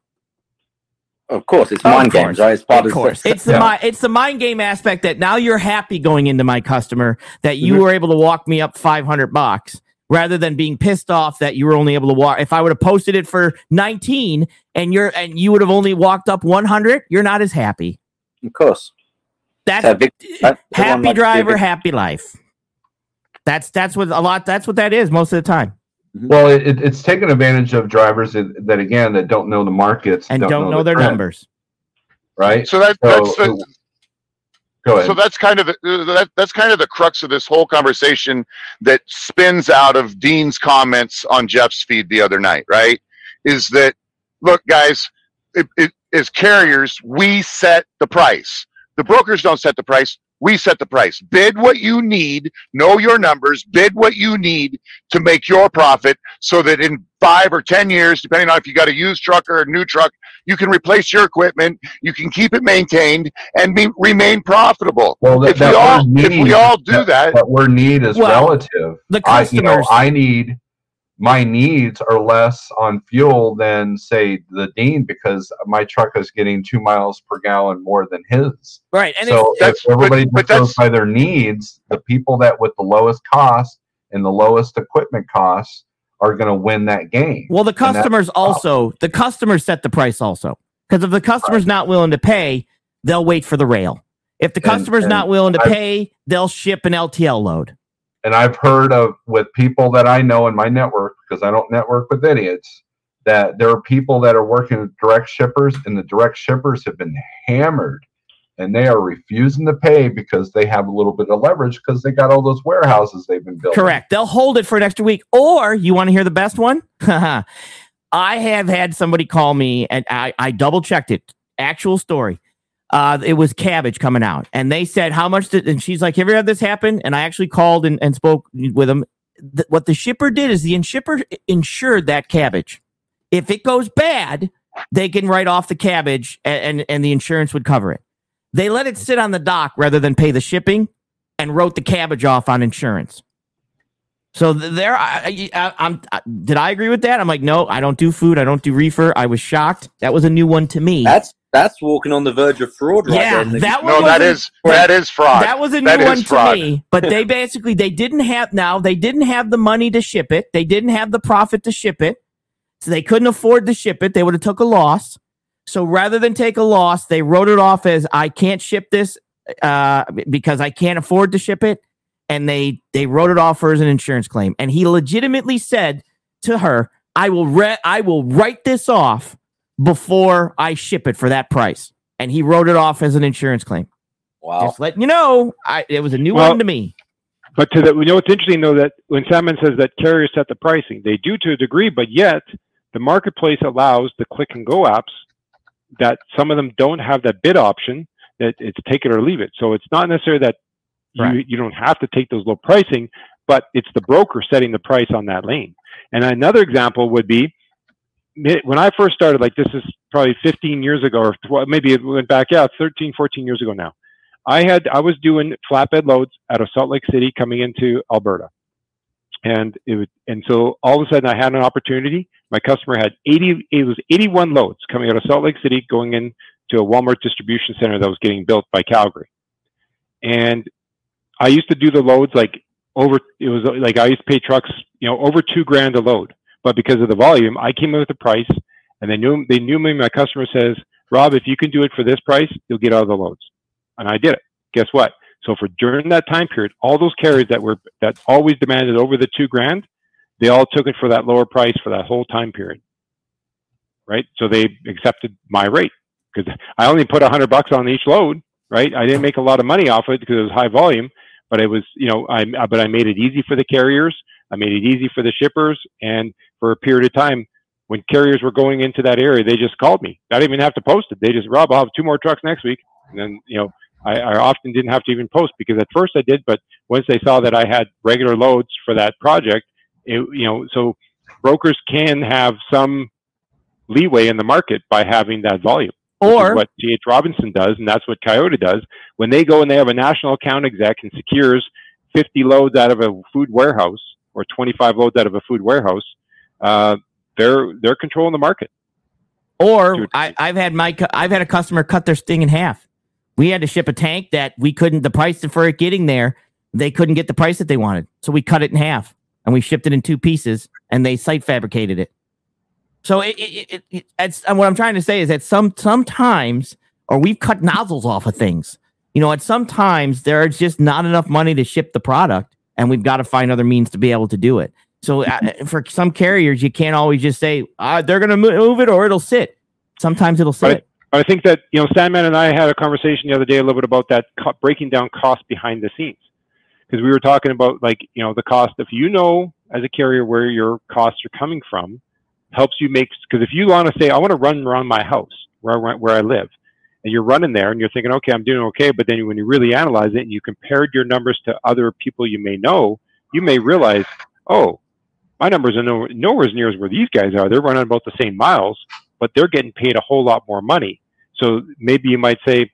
Of course, it's mind games, right? It's part Of of, course, it's the Yeah. it's the mind game aspect that now you're happy going into my customer that you Mhm. were able to walk me up 500 bucks rather than being pissed off that you were only able to walk. If I would have posted it for 19 and you're and you would have only walked up 100, you're not as happy. of course. That's So Vic- that- happy likes to be a driver, happy life. That's that's what a lot. That's what that is most of the time, Mm-hmm. Well, it, it- it's taken advantage of drivers that, that again that don't know the markets and don't, know, the their trend, numbers. right? So that, So, that's the, go ahead. so that's kind of the, that, that's kind of the crux of this whole conversation that spins out of Dean's comments on Jeff's feed the other night, right? Is that look, guys, it, it, as carriers, we set the price. The brokers don't set the price. We set the price. Bid what you need, know your numbers, bid what you need to make your profit so that in five or 10 years, depending on if you got a used truck or a new truck, you can replace your equipment, you can keep it maintained and be, remain profitable. Well, that, if, that we all, word if we all do that, But where need is Well, relative. The I, you know, customers, I need my needs are less on fuel than say the Dean because my truck is getting two miles per gallon more than his. right? And so if everybody but- but goes by their needs, the people that with the lowest cost and the lowest equipment costs are going to win that game. well, the customers also the customers set the price also because if the customer's not willing to pay, they'll wait for the rail. If the And- customer's and not willing to I've- pay, they'll ship an LTL load. and I've heard of with people that I know in my network because I don't network with idiots that there are people that are working with direct shippers and the direct shippers have been hammered and they are refusing to pay because they have a little bit of leverage because they got all those warehouses they've been building. Correct. They'll hold it for an extra week. Or you want to hear the best one? I have had somebody call me and I, I double checked it. Actual story. Uh, it was cabbage coming out. And they said, How much did and she's like, Have you ever had this happen? And I actually called and, and spoke with them. Th- what the shipper did is the shipper insured that cabbage. If it goes bad, they can write off the cabbage and, and, and the insurance would cover it. They let it sit on the dock rather than pay the shipping and wrote the cabbage off on insurance. So there, I, I, I'm. Did I agree with that? I'm like, no, I don't do food. I don't do reefer. I was shocked. That was a new one to me. That's that's walking on the verge of fraud right yeah, there. that one. no, that wasn't- is that is fraud. That was a new That is one to me. But they basically they didn't have now they didn't have the money to ship it. They didn't have the profit to ship it, so they couldn't afford to ship it. They would have took a loss. So rather than take a loss, they wrote it off as I can't ship this uh, because I can't afford to ship it, and they they wrote it off for as an insurance claim. And he legitimately said to her, "I will re- I will write this off before I ship it for that price." And he wrote it off as an insurance claim. Wow. Just letting you know, I, it was a new Well- one to me. But to that, you know, what's interesting though that when Sandman says that carriers set the pricing, they do to a degree, but yet the marketplace allows the click and go apps that some of them don't have that bid option that it's take it or leave it. So it's not necessarily that you, Right. you don't have to take those low pricing, but it's the broker setting the price on that lane. And another example would be when I first started, like this is probably 15 years ago, or tw- maybe it went back out 13, 14 years ago now. I had I was doing flatbed loads out of Salt Lake City coming into Alberta, and it was and so all of a sudden I had an opportunity. My customer had 80 it was 81 loads coming out of Salt Lake City going in to a Walmart distribution center that was getting built by Calgary, and I used to do the loads like over it was like I used to pay trucks you know over two grand a load, but because of the volume, I came in with the price, and they knew they knew me. My customer says, Rob, if you can do it for this price, you'll get all the loads and I did it. Guess what? So for during that time period, all those carriers that were that always demanded over the two grand, they all took it for that lower price for that whole time period. Right? So they accepted my rate because I only put a hundred bucks on each load. Right? I didn't make a lot of money off it because it was high volume, but it was you know I but I made it easy for the carriers. I made it easy for the shippers, and for a period of time, when carriers were going into that area, they just called me. I didn't even have to post it. They just Rob, I'll have two more trucks next week, and then you know I, I often didn't have to even post because at first I did, but once they saw that I had regular loads for that project, it, you know, so brokers can have some leeway in the market by having that volume. Or what C.H. Robinson does, and that's what Coyote does. When they go and they have a national account exec and secures 50 loads out of a food warehouse or 25 loads out of a food warehouse, uh, they're they're controlling the market. or I, I've had my I've had a customer cut their sting in half. We had to ship a tank that we couldn't the price for it getting there. They couldn't get the price that they wanted, so we cut it in half and we shipped it in two pieces, and they site fabricated it. So it, it, it, it it's and what I'm trying to say is that some sometimes, or we've cut nozzles off of things. You know, at sometimes there's just not enough money to ship the product, and we've got to find other means to be able to do it. So uh, for some carriers, you can't always just say uh, they're going to move it or it'll sit. Sometimes it'll sit. I think that you know, Sandman and I had a conversation the other day a little bit about that co- breaking down cost behind the scenes because we were talking about like you know the cost. If you know as a carrier where your costs are coming from, helps you make because if you want to say I want to run around my house where I, where I live, and you're running there and you're thinking, okay, I'm doing okay. But then when you really analyze it and you compared your numbers to other people you may know, you may realize, oh, my numbers are no, nowhere near as where these guys are. They're running about the same miles, but they're getting paid a whole lot more money. So maybe you might say,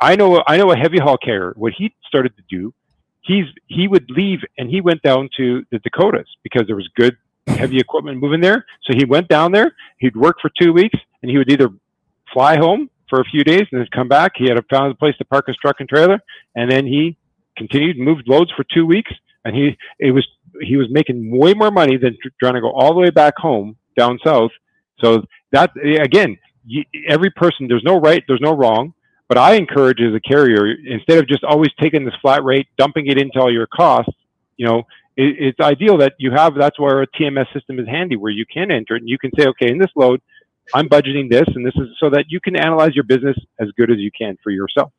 I know, I know a heavy haul carrier. What he started to do, he's he would leave and he went down to the Dakotas because there was good heavy equipment moving there. So he went down there. He'd work for two weeks, and he would either fly home for a few days and then come back. He had a found a place to park his truck and trailer, and then he continued moved loads for two weeks. And he it was he was making way more money than trying to go all the way back home down south. So that again, you, every person there's no right, there's no wrong. But I encourage as a carrier, instead of just always taking this flat rate, dumping it into all your costs, you know, it, it's ideal that you have. That's where a TMS system is handy, where you can enter it and you can say, okay, in this load, I'm budgeting this, and this is so that you can analyze your business as good as you can for yourself.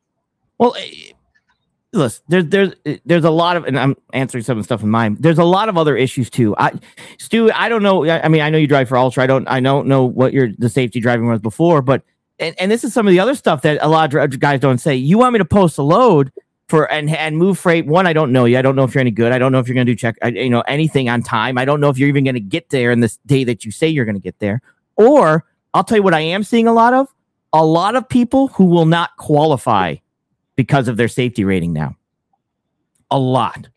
Well, eh, listen, there's there's there's a lot of, and I'm answering some stuff in mine. There's a lot of other issues too. I, Stu, I don't know. I I mean, I know you drive for Ultra. I don't. I don't know what your the safety driving was before, but and, and this is some of the other stuff that a lot of guys don't say. You want me to post a load for and and move freight. One, I don't know you. I don't know if you're any good. I don't know if you're going to do check. I, you know anything on time. I don't know if you're even going to get there in this day that you say you're going to get there. Or I'll tell you what I am seeing a lot of. A lot of people who will not qualify because of their safety rating now. A lot,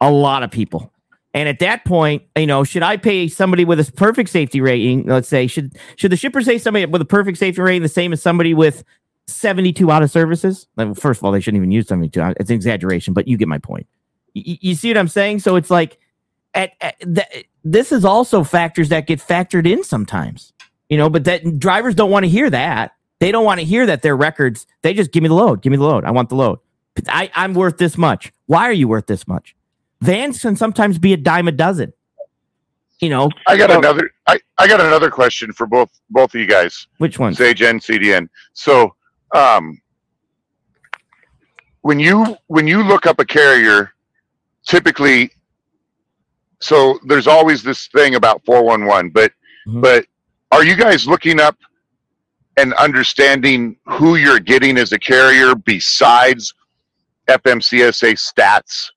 a lot of people. And at that point, you know, should I pay somebody with a perfect safety rating? Let's say, should should the shipper say somebody with a perfect safety rating the same as somebody with 72 out of services? Like, first of all, they shouldn't even use 72. It's an exaggeration, but you get my point. Y- you see what I'm saying? So it's like, at, at th- this is also factors that get factored in sometimes, you know, but that drivers don't want to hear that. They don't want to hear that their records, they just give me the load, give me the load. I want the load. I, I'm worth this much. Why are you worth this much? Vans can sometimes be a dime a dozen. You know, I got another. I, I got another question for both both of you guys, which one? Sage and CDN. So, um, when you when you look up a carrier, typically, so there's always this thing about four one one, but Mhm. but are you guys looking up and understanding who you're getting as a carrier besides FMCSA stats?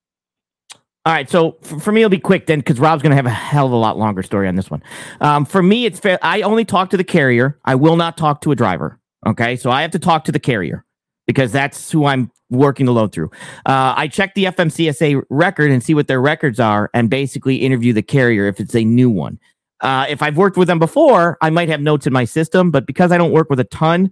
All right, so for, for me, it'll be quick then, because Rob's going to have a hell of a lot longer story on this one. Um, for me, it's fair. I only talk to the carrier. I will not talk to a driver. Okay, so I have to talk to the carrier because that's who I'm working the load through. Uh, I check the FMCSA record and see what their records are, and basically interview the carrier if it's a new one. Uh, if I've worked with them before, I might have notes in my system, but because I don't work with a ton,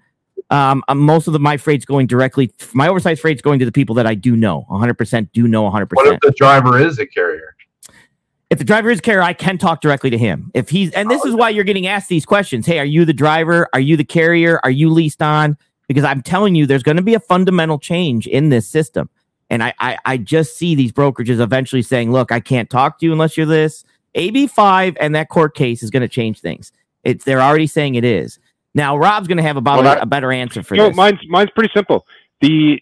um, uh, most of the, my freight's going directly. My oversized freight's going to the people that I do know. 100% do know 100%. What if the driver is a carrier? If the driver is a carrier, I can talk directly to him. If he's, and this oh, is why you're getting asked these questions. Hey, are you the driver? Are you the carrier? Are you leased on? Because I'm telling you, there's going to be a fundamental change in this system. And I, I, I just see these brokerages eventually saying, look, I can't talk to you unless you're this. AB5 and that court case is going to change things. It's, they're already saying it is. Now, Rob's going to have about Well, a, that- a better answer for You know, this. mine's mine's pretty simple. The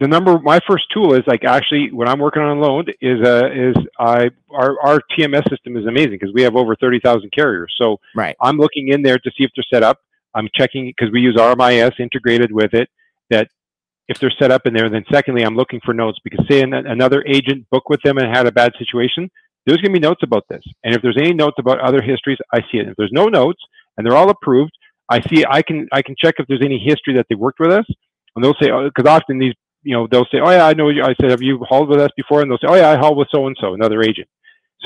the number my first tool is like actually when I'm working on a load is uh is I our our TMS system is amazing because we have over thirty thousand carriers. So right. I'm looking in there to see if they're set up. I'm checking because we use RMIS integrated with it that if they're set up in there. Then secondly, I'm looking for notes because say an, another agent booked with them and had a bad situation, there's going to be notes about this. And if there's any notes about other histories, I see it. If there's no notes and they're all approved, I see I can I can check if there's any history that they worked with us, and they'll say because often these you know they'll say oh yeah I know you I said have you hauled with us before and they'll say oh yeah I hauled with so and so another agent.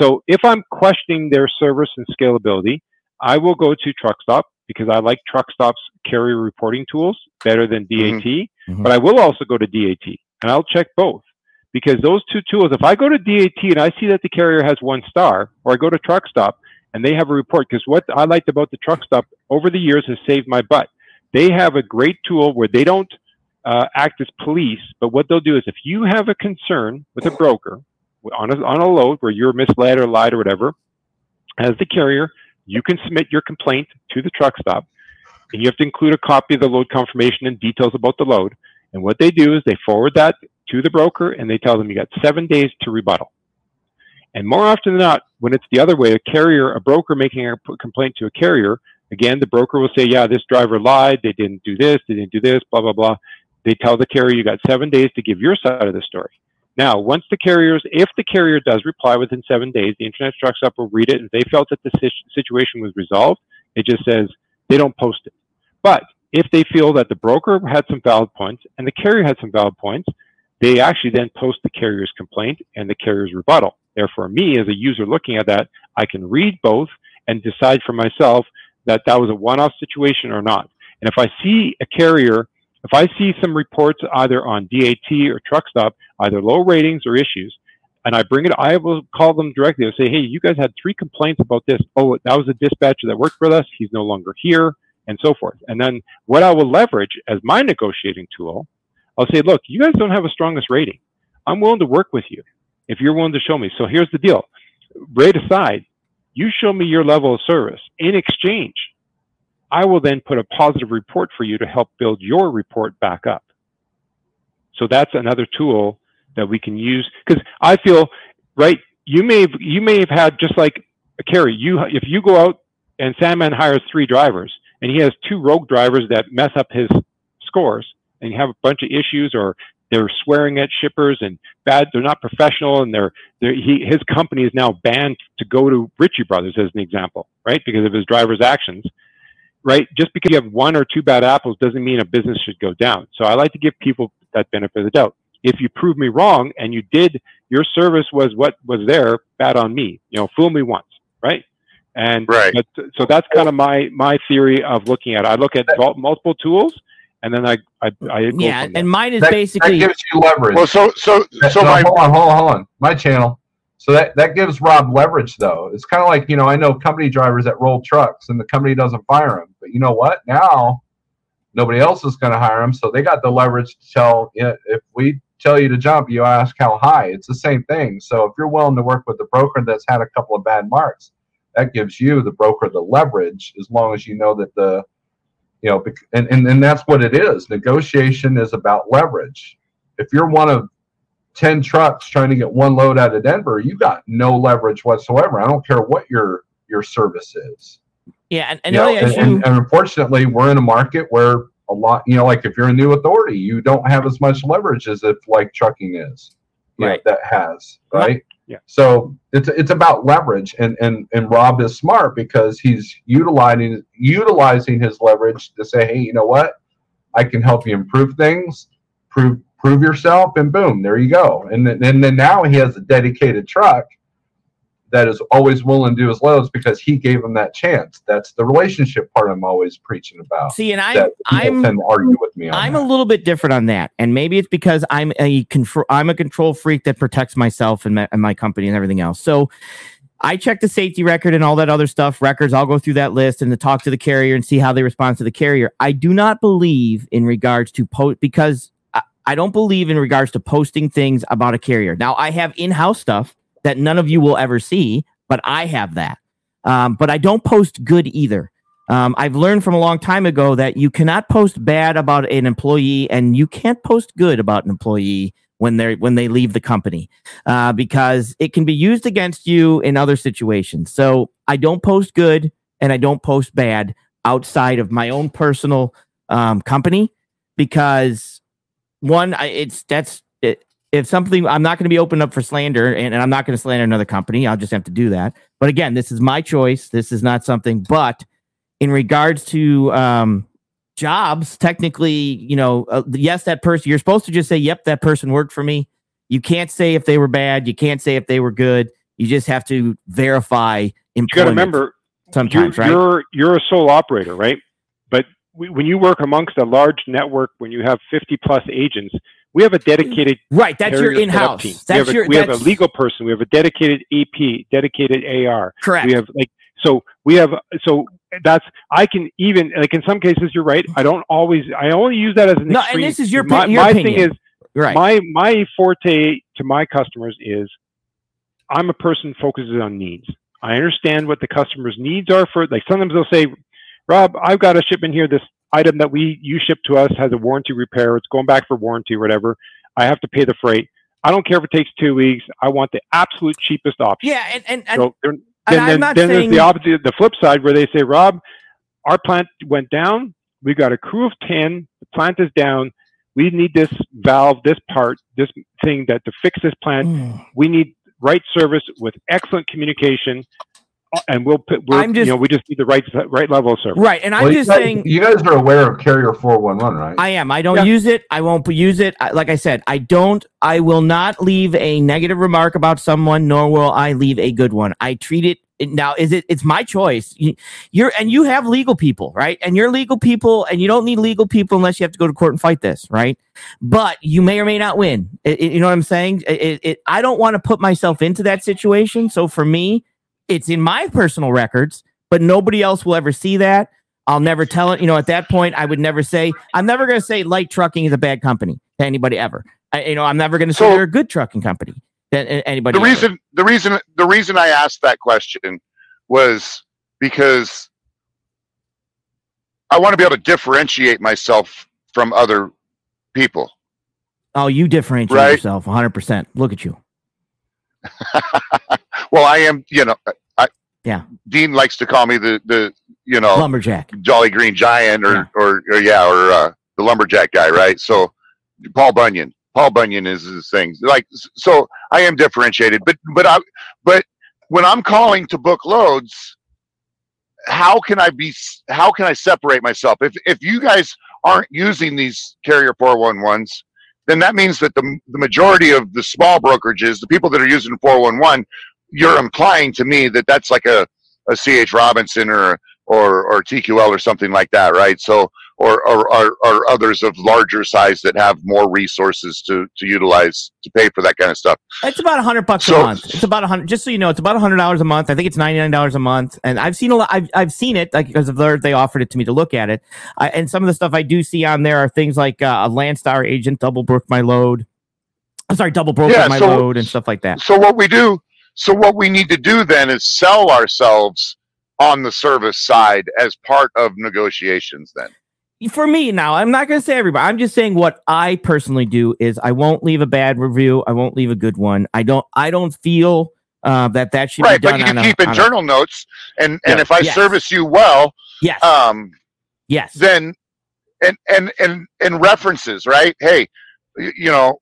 So if I'm questioning their service and scalability, I will go to TruckStop because I like TruckStop's carrier reporting tools better than DAT. Mhm. But I will also go to DAT and I'll check both because those two tools. If I go to DAT and I see that the carrier has one star, or I go to TruckStop and they have a report, because what I liked about the TruckStop over the years has saved my butt. They have a great tool where they don't uh, act as police, but what they'll do is if you have a concern with a broker on a, on a load where you're misled or lied or whatever, as the carrier, you can submit your complaint to the truck stop, and you have to include a copy of the load confirmation and details about the load. And what they do is they forward that to the broker, and they tell them you got seven days to rebuttal. And more often than not, when it's the other way, a carrier, a broker making a complaint to a carrier, Again, the broker will say, yeah, this driver lied. They didn't do this. They didn't do this, blah, blah, blah. They tell the carrier, you got seven days to give your side of the story. Now, once the carriers, if the carrier does reply within seven days, the internet truck stop will read it. And they felt that the situation was resolved, it just says they don't post it. But if they feel that the broker had some valid points and the carrier had some valid points, they actually then post the carrier's complaint and the carrier's rebuttal. Therefore, me as a user looking at that, I can read both and decide for myself that that was a one-off situation or not. And if I see a carrier, if I see some reports either on DAT or truck stop, either low ratings or issues, and I bring it, I will call them directly and say, hey, you guys had three complaints about this. Oh, that was a dispatcher that worked with us. He's no longer here, and so forth. And then what I will leverage as my negotiating tool, I'll say, look, you guys don't have a strongest rating. I'm willing to work with you if you're willing to show me. So here's the deal. Rate aside, you show me your level of service. In exchange, I will then put a positive report for you to help build your report back up. So that's another tool that we can use because I feel right. You may have, you may have had just like Carrie. You if you go out and Sandman hires three drivers and he has two rogue drivers that mess up his scores and you have a bunch of issues or they're swearing at shippers and bad they're not professional and they're, they're he his company is now banned to go to Ritchie Brothers as an example, right? Because of his driver's actions. Right? Just because you have one or two bad apples doesn't mean a business should go down. So I like to give people that benefit of the doubt. If you prove me wrong and you did your service was what was there, bad on me. You know, fool me once, right? And Right. but, so that's kind of my my theory of looking at. it. I look at mul- multiple tools, and then I I, I Yeah, and mine is That, basically that gives you leverage. Well, so so That- so no, my hold on, hold on, hold on. My channel. So that, that gives Rob leverage, though. It's kind of like, you know, I know company drivers that roll trucks and the company doesn't fire them. But you know what? Now nobody else is going to hire them. So they got the leverage to tell, yeah, if we tell you to jump, you ask how high. It's the same thing. So if you're willing to work with the broker that's had a couple of bad marks, that gives you, the broker, the leverage as long as you know that the, you know, and, and, and that's what it is. Negotiation is about leverage. If you're one of 10 trucks trying to get one load out of Denver, you got no leverage whatsoever. I don't care what your your service is. yeah, and, and You know, and, and, and unfortunately, we're in a market where a lot, you know, like if you're a new authority, you don't have as much leverage as if like trucking is, you know, Right. that has, right? Yeah. So it's it's about leverage, and and and Rob is smart because he's utilizing utilizing his leverage to say, hey, you know what, I can help you improve things, prove prove yourself, and boom, there you go. And then and then now he has a dedicated truck that is always willing to do his loads because he gave him that chance. That's the relationship part I'm always preaching about. See, and people I'm tend to argue with me on. I'm that. a little bit different on that, and maybe it's because I'm a control. I'm a control freak that protects myself and my, and my company and everything else. So I check the safety record and all that other stuff. Records. I'll go through that list and to talk to the carrier and see how they respond to the carrier. I do not believe in regards to post because I, don't believe in regards to posting things about a carrier. Now I have in-house stuff that none of you will ever see, but I have that. Um, but I don't post good either. Um, I've learned from a long time ago that you cannot post bad about an employee, and you can't post good about an employee when they're when they leave the company, uh, because it can be used against you in other situations. So I don't post good and I don't post bad outside of my own personal um, company because one, I, it's that's it, if something I'm not going to be open up for slander and, and I'm not going to slander another company. I'll just have to do that. But again, this is my choice. This is not something. But in regards to um, jobs, technically, you know, uh, yes, that person. You're supposed to just say, "Yep, that person worked for me." You can't say if they were bad. You can't say if they were good. You just have to verify you employment. got to remember sometimes, you're, right? You're you're a sole operator, right? When you work amongst a large network, when you have 50 plus agents, we have a dedicated right. That's your in-house. team. That's we have, a, your. we have a legal person. We have a dedicated AP, dedicated AR. correct. We have like so we have so that's I can even like in some cases you're right. I don't always I only use that as an No, and extreme. this is your my, your my opinion. thing is right. my my forte to my customers is I'm a person focuses on needs. I understand what the customer's needs are for like sometimes they'll say, Rob, I've got a shipment here. This item that we you ship to us has a warranty repair. It's going back for warranty or whatever. I have to pay the freight. I don't care if it takes two weeks. I want the absolute cheapest option. yeah, and and, and So there- And then, I'm then, not then saying- there's the opposite, the flip side, where they say, Rob, our plant went down. We got a crew of 10. The plant is down. We need this valve, this part, this thing that to fix this plant. Mm. We need right service with excellent communication. And we'll put, we're, I'm just- you know, we just need the right, right level of service. Right. And I'm Well, just you guys, saying, you guys are aware of Carrier 411, right? I am. I don't Yeah. use it. I won't use it. I, like I said, I don't. I will not leave a negative remark about someone, nor will I leave a good one. I treat it now. Is it? It's my choice. You, you're and you have legal people, right? And you're legal people, and you don't need legal people unless you have to go to court and fight this, right? But you may or may not win. It- it- you know what I'm saying? It, it, it- I don't want to put myself into that situation. So for me, it's in my personal records, but nobody else will ever see that. I'll never tell it. You know, at that point, I would never say, I'm never going to say light trucking is a bad company to anybody ever. I, you know, I'm never going to say So- they're a good trucking company than anybody. the ever. reason the reason the reason I asked that question was because I want to be able to differentiate myself from other people. oh, you differentiate Right. yourself 100%. Look at you. well, I am, you know, I, Yeah. Dean likes to call me the the you know Lumberjack. Jolly Green Giant or Yeah. or, or yeah or uh, the lumberjack guy, right? So Paul Bunyan. Paul Bunyan is his thing. Like so, I am differentiated, but but I but when I'm calling to book loads, how can I be? How can I separate myself? If if you guys aren't using these carrier 411s, then that means that the the majority of the small brokerages, the people that are using 411, you're implying to me that that's like a a CH Robinson or or or TQL or something like that, right? So or or, or or others of larger size that have more resources to to utilize to pay for that kind of stuff. It's about a hundred bucks a month. It's about a hundred. Just so you know, it's about a hundred dollars a month. I think it's ninety nine dollars a month. And I've seen a lot. I've I've seen it like because of their, they offered it to me to look at it. I, and some of the stuff I do see on there are things like uh, a Landstar agent double broke my load. I'm sorry, double broke Yeah, my so- load and stuff like that. So what we do, so what we need to do then is sell ourselves on the service side as part of negotiations. Then for me now i'm not going to say everybody i'm just saying what i personally do is i won't leave a bad review i won't leave a good one i don't i don't feel uh, that that should right, be done but you can a- keep in on a- notes, and and if I Yes. service you well, yes um, yes then and and and and references, right? Hey, you know,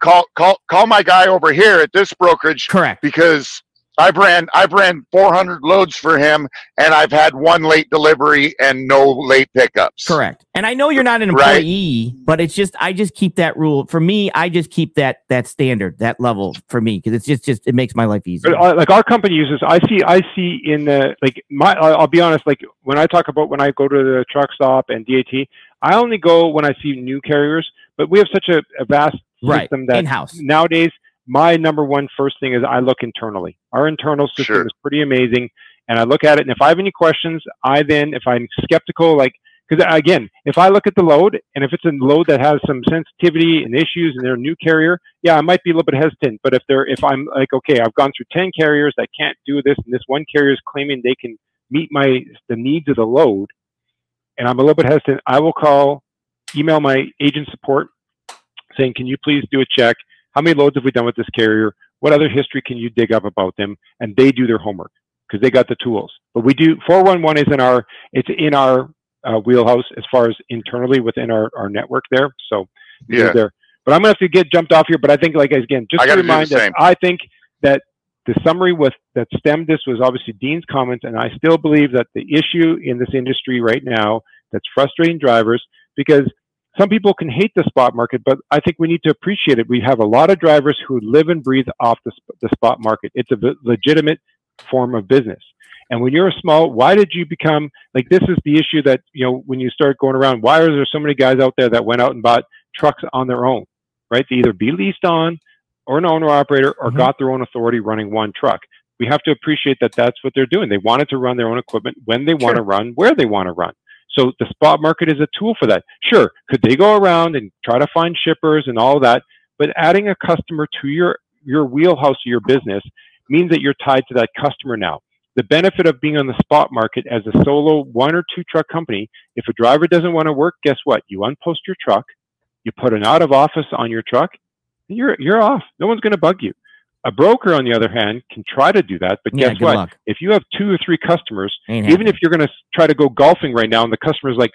call call call my guy over here at this brokerage correct because I've ran I've ran 400 loads for him and I've had one late delivery and no late pickups. correct and i know you're not an Right. employee but it's just i just keep that rule for me i just keep that that standard that level for me because it's just just it makes my life easier But, uh, like our company uses, I see, I see in the like my. I'll I'll be honest. Like when I talk about when I go to the truck stop and DAT, I only go when I see new carriers. But we have such a, a vast right system that in-house nowadays my number one first thing is I look internally. Our internal system Sure. is pretty amazing, and I look at it. And if I have any questions, I then, if I'm skeptical, like because again, if I look at the load and if it's a load that has some sensitivity and issues, and they're a new carrier, yeah, I might be a little bit hesitant. But if they're, if I'm like, okay, I've gone through ten carriers that can't do this, and this one carrier is claiming they can meet my the needs of the load, and I'm a little bit hesitant, I will call, email my agent support, saying, can you please do a check? How many loads have we done with this carrier? What other history can you dig up about them? And they do their homework because they got the tools. But we do 411 is in our it's in our uh, wheelhouse as far as internally within our, our network there. So Yeah. there. But I'm gonna have to get jumped off here. But I think like again, just I to gotta do the remind same. I think that the summary with that stemmed this was obviously Dean's comments, and I still believe that the issue in this industry right now that's frustrating drivers because some people can hate the spot market, but I think we need to appreciate it. We have a lot of drivers who live and breathe off the, the spot market. It's a v- legitimate form of business. And when you're a small, why did you become like this? Is the issue that you know when you start going around? Why are there so many guys out there that went out and bought trucks on their own, right? They either be leased on, or an owner operator, or Mhm. got their own authority running one truck. We have to appreciate that that's what they're doing. They wanted to run their own equipment when they want to run, where they want to run. So the spot market is a tool for that. Sure, could they go around and try to find shippers and all that? But adding a customer to your your wheelhouse of your business means that you're tied to that customer now. The benefit of being on the spot market as a solo one or two truck company, if a driver doesn't want to work, guess what? You unpost your truck, you put an out of office on your truck, and you're you're off. No one's going to bug you. A broker, on the other hand, can try to do that, but Yeah, guess what? luck. If you have two or three customers, Ain't even happening. if you're going to try to go golfing right now and the customer's like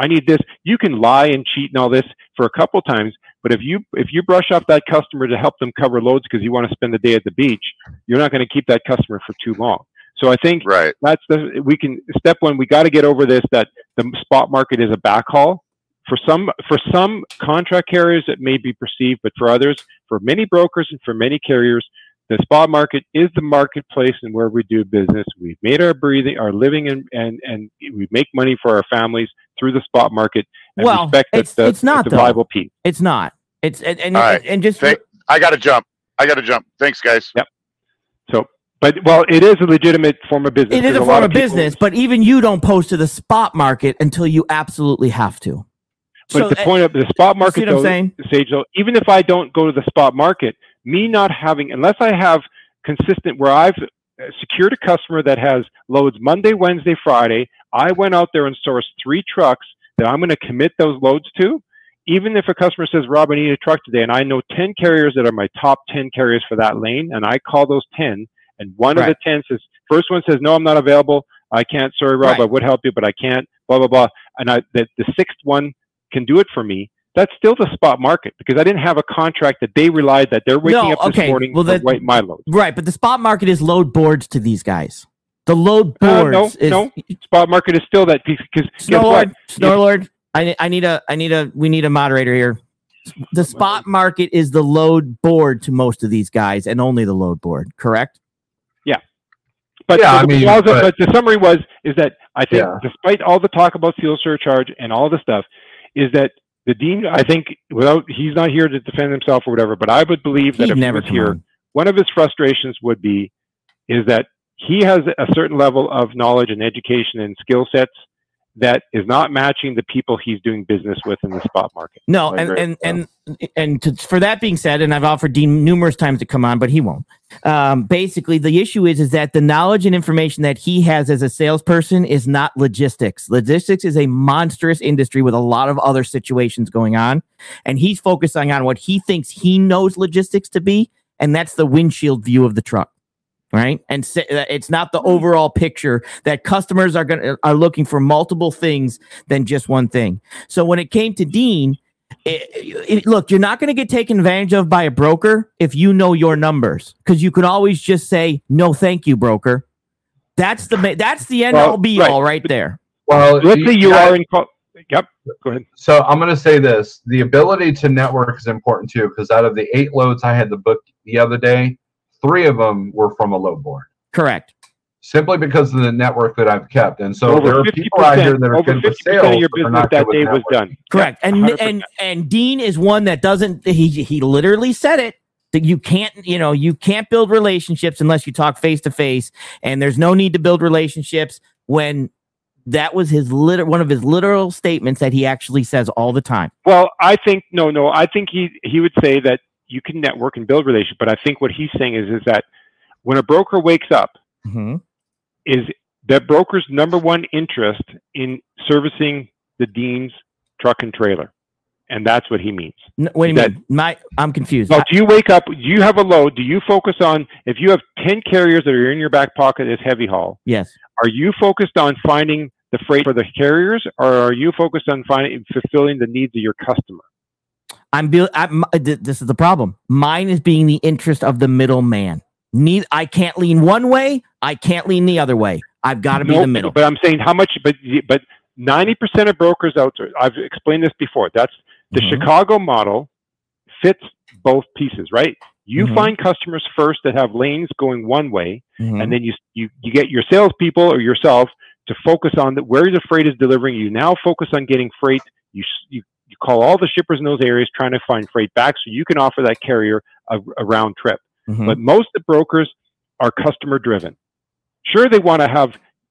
i need this you can lie and cheat and all this for a couple times but if you if you brush off that customer to help them cover loads because you want to spend the day at the beach you're not going to keep that customer for too long so i think Right. that's the we can step one we got to get over this that the spot market is a backhaul for some for some contract carriers it may be perceived but for others for many brokers and for many carriers the spot market is the marketplace and where we do business we've made our breathing our living and and and we make money for our families through the spot market and Well, respect it's- the, it's not, the though. viable piece It's not. It's and and, All right. and just Thank- I got to jump. I got to jump. Thanks, guys. Yep. So, but well it is a legitimate form of business it is There's a lot form of business, but even you don't post to the spot market until you absolutely have to. But So, the uh, point of the spot market, what I'm though, saying? Sage, though, even if I don't go to the spot market, me not having, unless I have consistent, where I've uh, secured a customer that has loads Monday, Wednesday, Friday, I went out there and sourced three trucks that I'm going to commit those loads to. Even if a customer says, Rob, I need a truck today, and I know 10 carriers that are my top 10 carriers for that lane, and I call those 10, and one Right. of the 10 says, first one says, no, I'm not available. I can't. Sorry, Rob, Right. I would help you, but I can't. Blah, blah, blah. And I, the, the sixth one can do it for me, that's still the spot market because I didn't have a contract that they relied that they're waking No, up this okay, morning well, to that- white my load. Right, but the spot market is load boards to these guys. The load Uh, boards no, is no, spot market is still that piece because guess Snow what? Lord, Snow Lord. I, I need a I need a we need a moderator here. The spot market is the load board to most of these guys, and only the load board. Correct? Yeah, But, Yeah, so I mean, but, but- but the summary was is that I think Yeah. despite all the talk about fuel surcharge and all the stuff, is that the dean I think without he's not here to defend himself or whatever, but I would believe that He'd if never he was here, on. one of his frustrations would be is that he has a certain level of knowledge and education and skill sets that is not matching the people he's doing business with in the spot market. No, and and and and to, for that being said, and I've offered Dean numerous times to come on, but he won't. Um, basically, the issue is is that the knowledge and information that he has as a salesperson is not logistics. Logistics is a monstrous industry with a lot of other situations going on, and he's focusing on what he thinks he knows logistics to be, and that's the windshield view of the truck. Right, and it's not the mm-hmm. overall picture that customers are going to are looking for multiple things than just one thing. So when it came to Dean, it, it- look, you're not going to get taken advantage of by a broker if you know your numbers, because you can always just say no, thank you, broker. That's the that's the end Well, all be right. all right there. Well, Let's say you guys- are in. Call- yep. Go ahead. So I'm going to say this: the ability to network is important too, because out of the eight loads I had to book the other day, three of them were from a load board, Correct. simply because of the network that I've kept. And so there are people out here that are over good fifty with percent sales, of your but they're business not that good with day was done. Correct. Yeah, and 100%. and and Dean is one that doesn't he he literally said it that you can't you know you can't build relationships unless you talk face to face and there's no need to build relationships when that was his liter- one of his literal statements that he actually says all the time. Well, I think no, no. I think he he would say that you can network and build relationships, but I think what he's saying is is that when a broker wakes up, mm-hmm. is that broker's number one interest in servicing the dean's truck and trailer, and that's what he means. N- Wait a That- minute, my I'm confused. Now, do you wake up? Do you have a load? Do you focus on if you have ten carriers that are in your back pocket as heavy haul? yes. Are you focused on finding the freight for the carriers, or are you focused on finding fulfilling the needs of your customer? I'm, be- I'm this is the problem. Mine is being the interest of the middleman. Neither I can't lean one way, I can't lean the other way. I've got to be No, the middle. But I'm saying how much, but but ninety percent of brokers out there. I've explained this before. That's the Mhm. Chicago model fits both pieces, right? You Mhm. find customers first that have lanes going one way, Mhm. and then you you you get your salespeople or yourself to focus on the, where the freight is delivering. You now focus on getting freight. You you you call all the shippers in those areas trying to find freight back, so you can offer that carrier a, a round trip. Mhm. But most of the brokers are customer driven. Sure, they want to have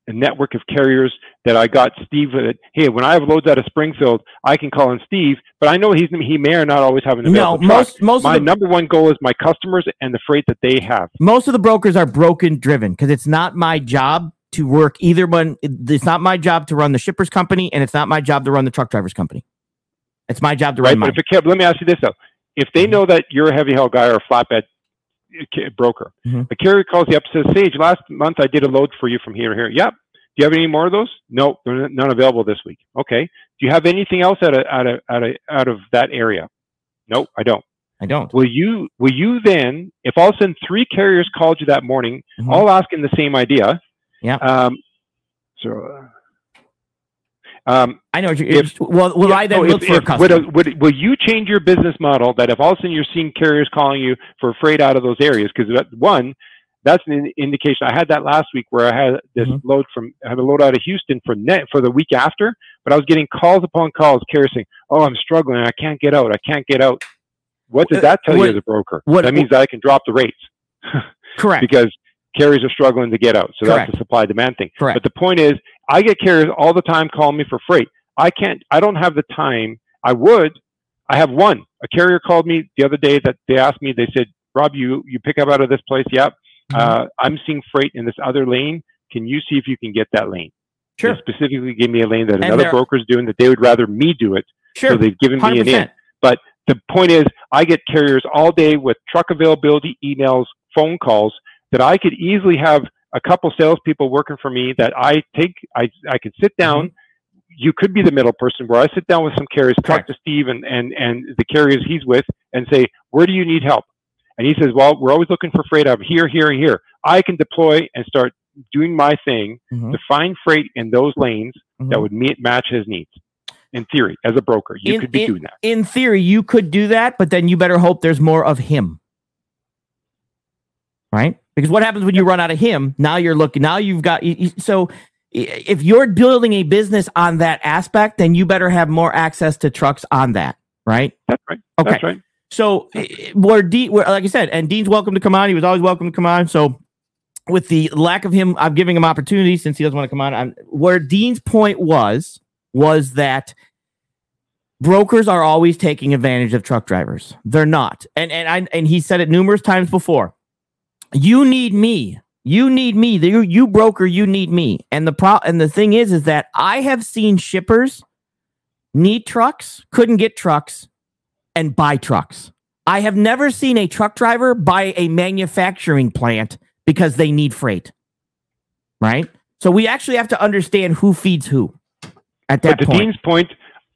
a network of carriers that I got Steve. uh, hey, when I have loads out of Springfield, I can call in Steve. But I know he's he may or not always have an no, available truck. most most My the, number one goal is my customers and the freight that they have. most of the brokers are broken driven because it's not my job to work either one. It's not my job to run the shippers company, and it's not my job to run the truck drivers company. It's my job to Right? run But mine. if it kept, let me ask you this though: if they Mhm. know that you're a heavy haul guy or a flatbed ca- broker. Mhm. A carrier calls you up and says, Sage, last month I did a load for you from here to here. Yep. Do you have any more of those? No, they're n- none available this week. Okay. Do you have anything else out of out of out of out of that area? Nope, I don't. I don't. Will you will you then, if all of a sudden three carriers called you that morning, Mhm. all asking the same idea? Yeah. Um, so. Um, I know. What if- well, will yeah, I then no, look if- for a customer? Would, would, will you change your business model that if all of a sudden you're seeing carriers calling you for freight out of those areas? Because that, one, that's an indication. I had that last week where I had this Mhm. load from I had a load out of Houston for net for the week after, but I was getting calls upon calls, carriers saying, "Oh, I'm struggling. I can't get out. I can't get out." What does Uh, that tell what- you as a broker? what- that means that I can drop the rates Correct. because carriers are struggling to get out. So Correct. that's a supply demand thing. Correct. But the point is, I get carriers all the time calling me for freight. I can't. I don't have the time. I would. I have one. A carrier called me the other day that they asked me. They said, "Rob, you you pick up out of this place? Yep. Mm-hmm. Uh, I'm seeing freight in this other lane. Can you see if you can get that lane?" They Sure. specifically give me a lane that another they're- broker's doing that they would rather me do it. Sure. So they've given me an in percent. the point is I get carriers all day with truck availability, emails, phone calls that I could easily have a couple salespeople working for me that I take, I, I could sit down. You could be the middle person where I sit down with some carriers, talk to Steve and, and, and the carriers he's with and say, where do you need help? And he says, well, we're always looking for freight out of here, here, and here. I can deploy and start doing my thing Mhm. to find freight in those lanes that Mhm. would meet, match his needs. In theory, as a broker, you In- could be in- doing that. in theory, you could do that, but then you better hope there's more of him. Right? Because what happens when you run out of him? Now you're looking, now you've got, so if you're building a business on that aspect, then you better have more access to trucks on that. Right? That's right. Okay. That's right. So where Dean, where, like I said, and Dean's welcome to come on. He was always welcome to come on. So with the lack of him, I'm giving him opportunity since he doesn't want to come on. I'm, where Dean's point was was that brokers are always taking advantage of truck drivers. They're not, and and I and he said it numerous times before. You need me. You need me. You, you broker. You need me. And the pro and the thing is, is that I have seen shippers need trucks, couldn't get trucks, and buy trucks. I have never seen a truck driver buy a manufacturing plant because they need freight. Right? So we actually have to understand who feeds who at that but to point. Dean's point,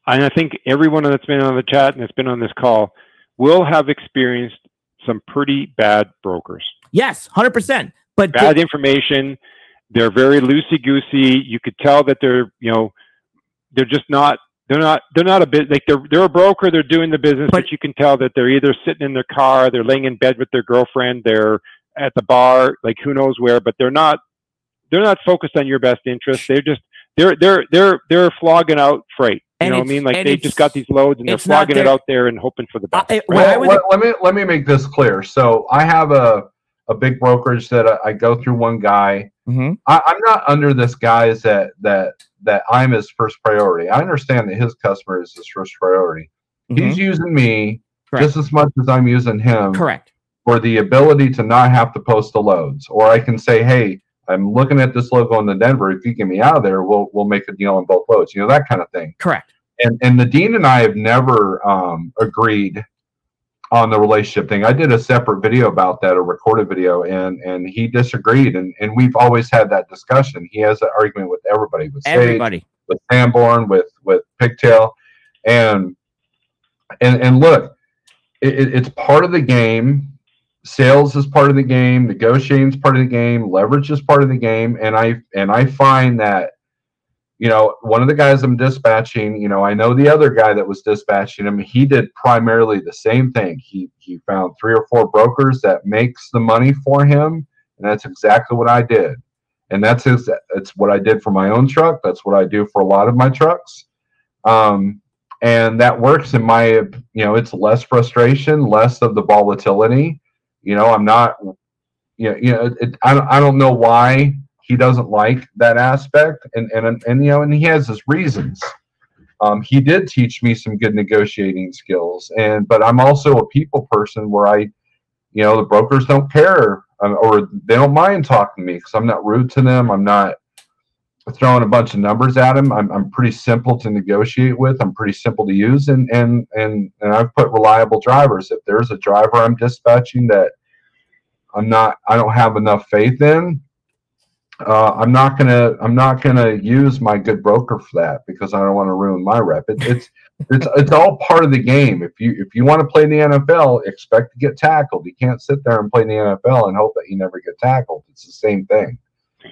and I think everyone that's been on the chat and that's been on this call will have experienced some pretty bad brokers. Yes, 100%. But Bad information. They're very loosey goosey. You could tell that they're, you know, they're just not. They're not. They're not a bit like they're. They're a broker. They're doing the business, but, But- you can tell that they're either sitting in their car, they're laying in bed with their girlfriend, they're at the bar, like who knows where. But they're not. They're not focused on your best interest. They're just. They're they're they're they're flogging out freight. You know what I mean? Like they just got these loads and they're it's not flogging it out there and hoping for the best. I- right? When I Well, let, let me let me make this clear. So I have a a big brokerage that I, I go through one guy. Mhm. I, I'm not under this guy's that that that I'm his first priority. I understand that his customer is his first priority. He's using me Correct. just as much as I'm using him correct. for the ability to not have to post the loads. Or I can say, hey, I'm looking at this logo in the Denver. If you get me out of there, we'll we'll make a deal on both loads. You know that kind of thing Correct. and and the dean and I have never um, agreed on the relationship thing. I did a separate video about that, a recorded video, and and he disagreed, and and we've always had that discussion. He has an argument with everybody, with Sage, Everybody. with Sandman, with with Pigtail, and and and look, it, it- it's part of the game. Sales is part of the game. Negotiating is part of the game. Leverage is part of the game. And I and I find that, you know, one of the guys I'm dispatching, you know, I know the other guy that was dispatching him. He did primarily the same thing. He he found three or four brokers that makes the money for him, and that's exactly what I did. And that's his. It's what I did for my own truck. That's what I do for a lot of my trucks. Um, and that works in my you know it's less frustration less of the volatility you know i'm not you know, you know it, I, I don't know why he doesn't like that aspect and and and you know and he has his reasons um, he did teach me some good negotiating skills and but i'm also a people person where i you know the brokers don't care um, or they don't mind talking to me because i'm not rude to them i'm not throwing a bunch of numbers at them. I'm, I'm pretty simple to negotiate with. I'm pretty simple to use, and and and and I've put reliable drivers. If there's a driver I'm dispatching that I'm not I don't have enough faith in, uh, I'm not gonna I'm not gonna use my good broker for that because I don't want to ruin my rep. It, it's it's it's all part of the game. If you if you want to play in the NFL, expect to get tackled. You can't sit there and play in the NFL and hope that you never get tackled. It's the same thing.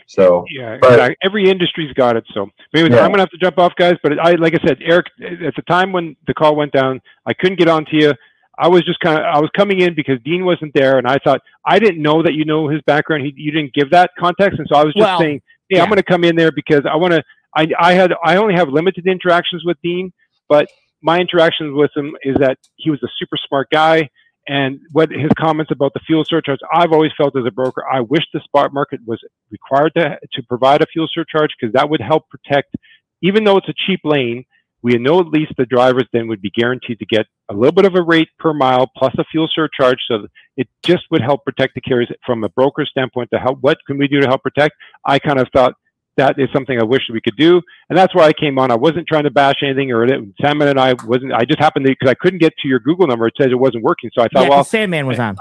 So Yeah, But- exactly. every industry's got it. So maybe Yeah. I'm gonna have to jump off, guys. But I, like I said, Eric, at the time when the call went down, I couldn't get on to you. I was just kind of, I was coming in because Dean wasn't there, and I thought I didn't know that you know his background. He, you didn't give that context, and so I was just Well, saying, hey, yeah. I'm gonna come in there because I want to. I, I had, I only have limited interactions with Dean, but my interactions with him is that he was a super smart guy. And what his comments about the fuel surcharge, I've always felt as a broker, I wish the spot market was required to, to provide a fuel surcharge because that would help protect, even though it's a cheap lane, we know at least the drivers then would be guaranteed to get a little bit of a rate per mile plus a fuel surcharge. So it just would help protect the carriers from a broker standpoint to help. What can we do to help protect? I kind of thought that is something I wish we could do. And that's why I came on. I wasn't trying to bash anything or it, Sandman and I wasn't, I just happened to, because I couldn't get to your Google number. It says it wasn't working. So I thought, Yeah, well, 'cause Sandman was on.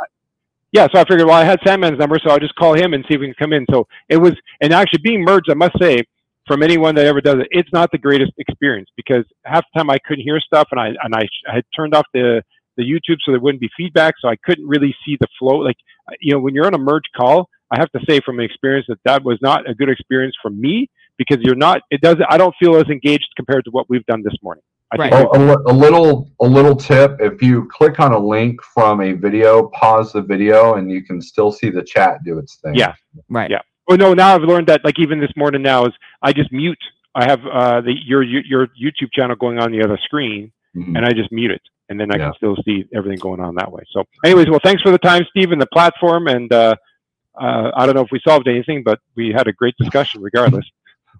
yeah, so I figured, well, I had Sandman's number, so I'll just call him and see if we can come in. So it was, and actually being merged, I must say, from anyone that ever does it, it's not the greatest experience because half the time I couldn't hear stuff, and I and I, I had turned off the the YouTube so there wouldn't be feedback, so I couldn't really see the flow. Like, you know, when you're on a merge call, I have to say from experience that that was not a good experience for me because you're not. It doesn't. I don't feel as engaged compared to what we've done this morning. I think Right. Oh, a, a a little a little tip: if you click on a link from a video, pause the video, and you can still see the chat do its thing. Yeah. Right. Yeah. Well, no, now I've learned that like even this morning now is I just mute. I have uh, the your your your YouTube channel going on the other screen, Mhm. and I just mute it, and then I Yeah. can still see everything going on that way. So, anyways, well, thanks for the time, Steve, and the platform, and uh, uh, I don't know if we solved anything, but we had a great discussion regardless.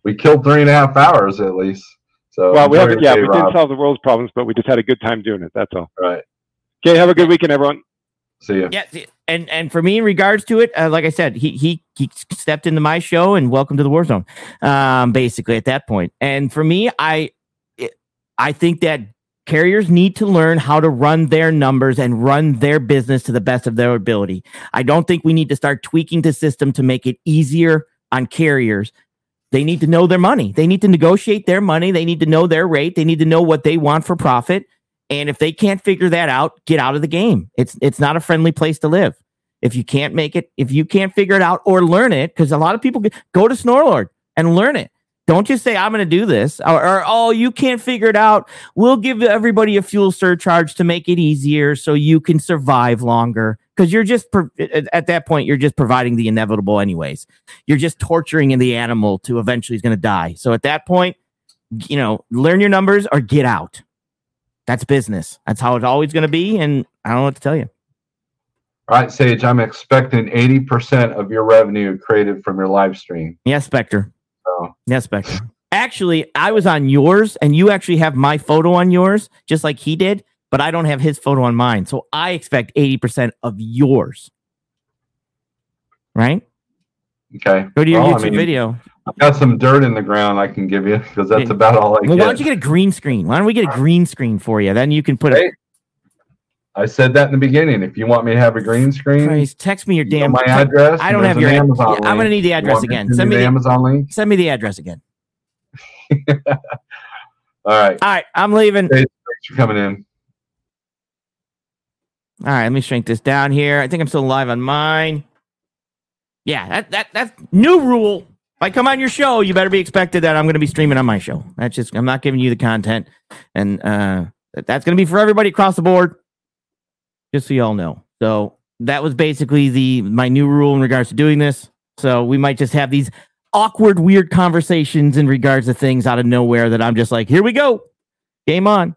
We killed three and a half hours at least. So well, we haven't, yeah, day, we Rob. didn't solve the world's problems, but we just had a good time doing it. That's all. Right. Okay, have a good weekend, everyone. See ya. Yeah, and and for me, in regards to it, uh, like I said, he he he stepped into my show and welcome to the war zone. Um, basically at that point, and for me, I I think that carriers need to learn how to run their numbers and run their business to the best of their ability. I don't think we need to start tweaking the system to make it easier on carriers. They need to know their money. They need to negotiate their money. They need to know their rate. They need to know what they want for profit. And if they can't figure that out, get out of the game. It's it's not a friendly place to live. If you can't make it, if you can't figure it out or learn it, because a lot of people go to Snorlord and learn it. Don't just say I'm going to do this, or, or oh you can't figure it out. We'll give everybody a fuel surcharge to make it easier so you can survive longer. Because you're just at that point you're just providing the inevitable anyways. You're just torturing the animal to eventually is going to die. So at that point, you know, learn your numbers or get out. That's business. That's how it's always going to be. And I don't know what to tell you. All right, Sage. I'm expecting 80% of your revenue created from your live stream. Yes, Spectre. So Yes, Spectre. Actually, I was on yours, and you actually have my photo on yours, just like he did, but I don't have his photo on mine. So I expect 80% of yours. Right? okay. Go to your Well, I YouTube mean, video. I've got some dirt in the ground I can give you because that's about all I Well, why don't you get a green screen? Why don't we get a green screen for you? Then you can put a Hey, I said that in the beginning. If you want me to have a green screen, Christ, text me your you damn my address. I don't have your Amazon yeah, link. I'm gonna need the address want me to again. Send me the the Amazon link. send me the address again. All right. All right, I'm leaving. Thanks for coming in. All right, let me shrink this down here. I think I'm still live on mine. Yeah, that that that's new rule. If I come on your show, you better be expected that I'm going to be streaming on my show. That's just I'm not giving you the content, and uh, that's going to be for everybody across the board. Just so you all know. So that was basically the my new rule in regards to doing this. So we might just have these awkward, weird conversations in regards to things out of nowhere that I'm just like, here we go, game on.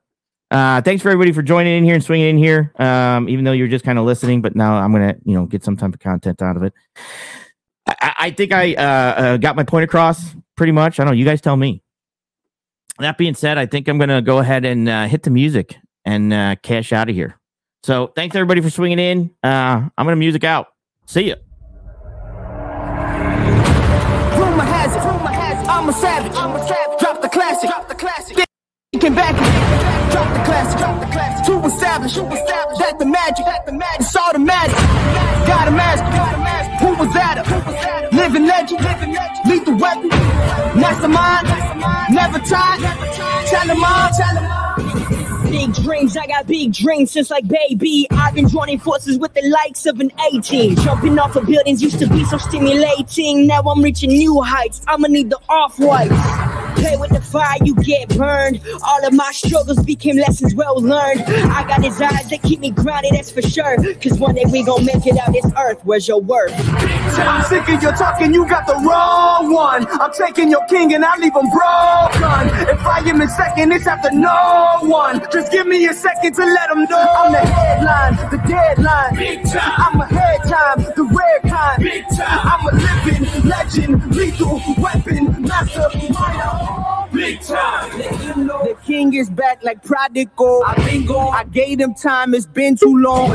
Uh, thanks for everybody for joining in here and swinging in here. Um, even though you're just kind of listening, but now I'm gonna, you know, get some type of content out of it. I, I- think I uh, uh, got my point across pretty much. I don't know. You guys tell me. That being said, I think I'm gonna go ahead and uh, hit the music and uh, cash out of here. So thanks everybody for swinging in. Uh, I'm gonna music out. See ya. Rumor has it, rumor has it, I'm a savage, I'm a savage. Drop the classic, drop the classic. Thinking back, drop the the classic, drop the classic. To establish, that the magic, that the magic, saw the magic. Got a mask, got a mask. Who was was that? Living legend, living. Lethal weapon. Mastermind, never tired. Tell them all, tell them. Big dreams, I got big dreams since like baby. I've been joining forces with the likes of an 18. Jumping off of buildings used to be so stimulating. Now I'm reaching new heights. I'ma need the off whites. Play with the fire, you get burned. All of my struggles became lessons well learned. I got his eyes that keep me grounded, that's for sure. Cause one day we gon' make it out this earth. Where's your worth? I'm sick of your talking, you got the wrong one. I'm taking your king and I leave him broken. If I am in second, it's after no one. Just give me a second to let them know. I'm the headline, the deadline. Big time. I'm a head time, the rare kind. Big time. I'm a living legend, lethal weapon, master Big time. The king is back like prodigal. I've been gone. I gave him time, it's been too long.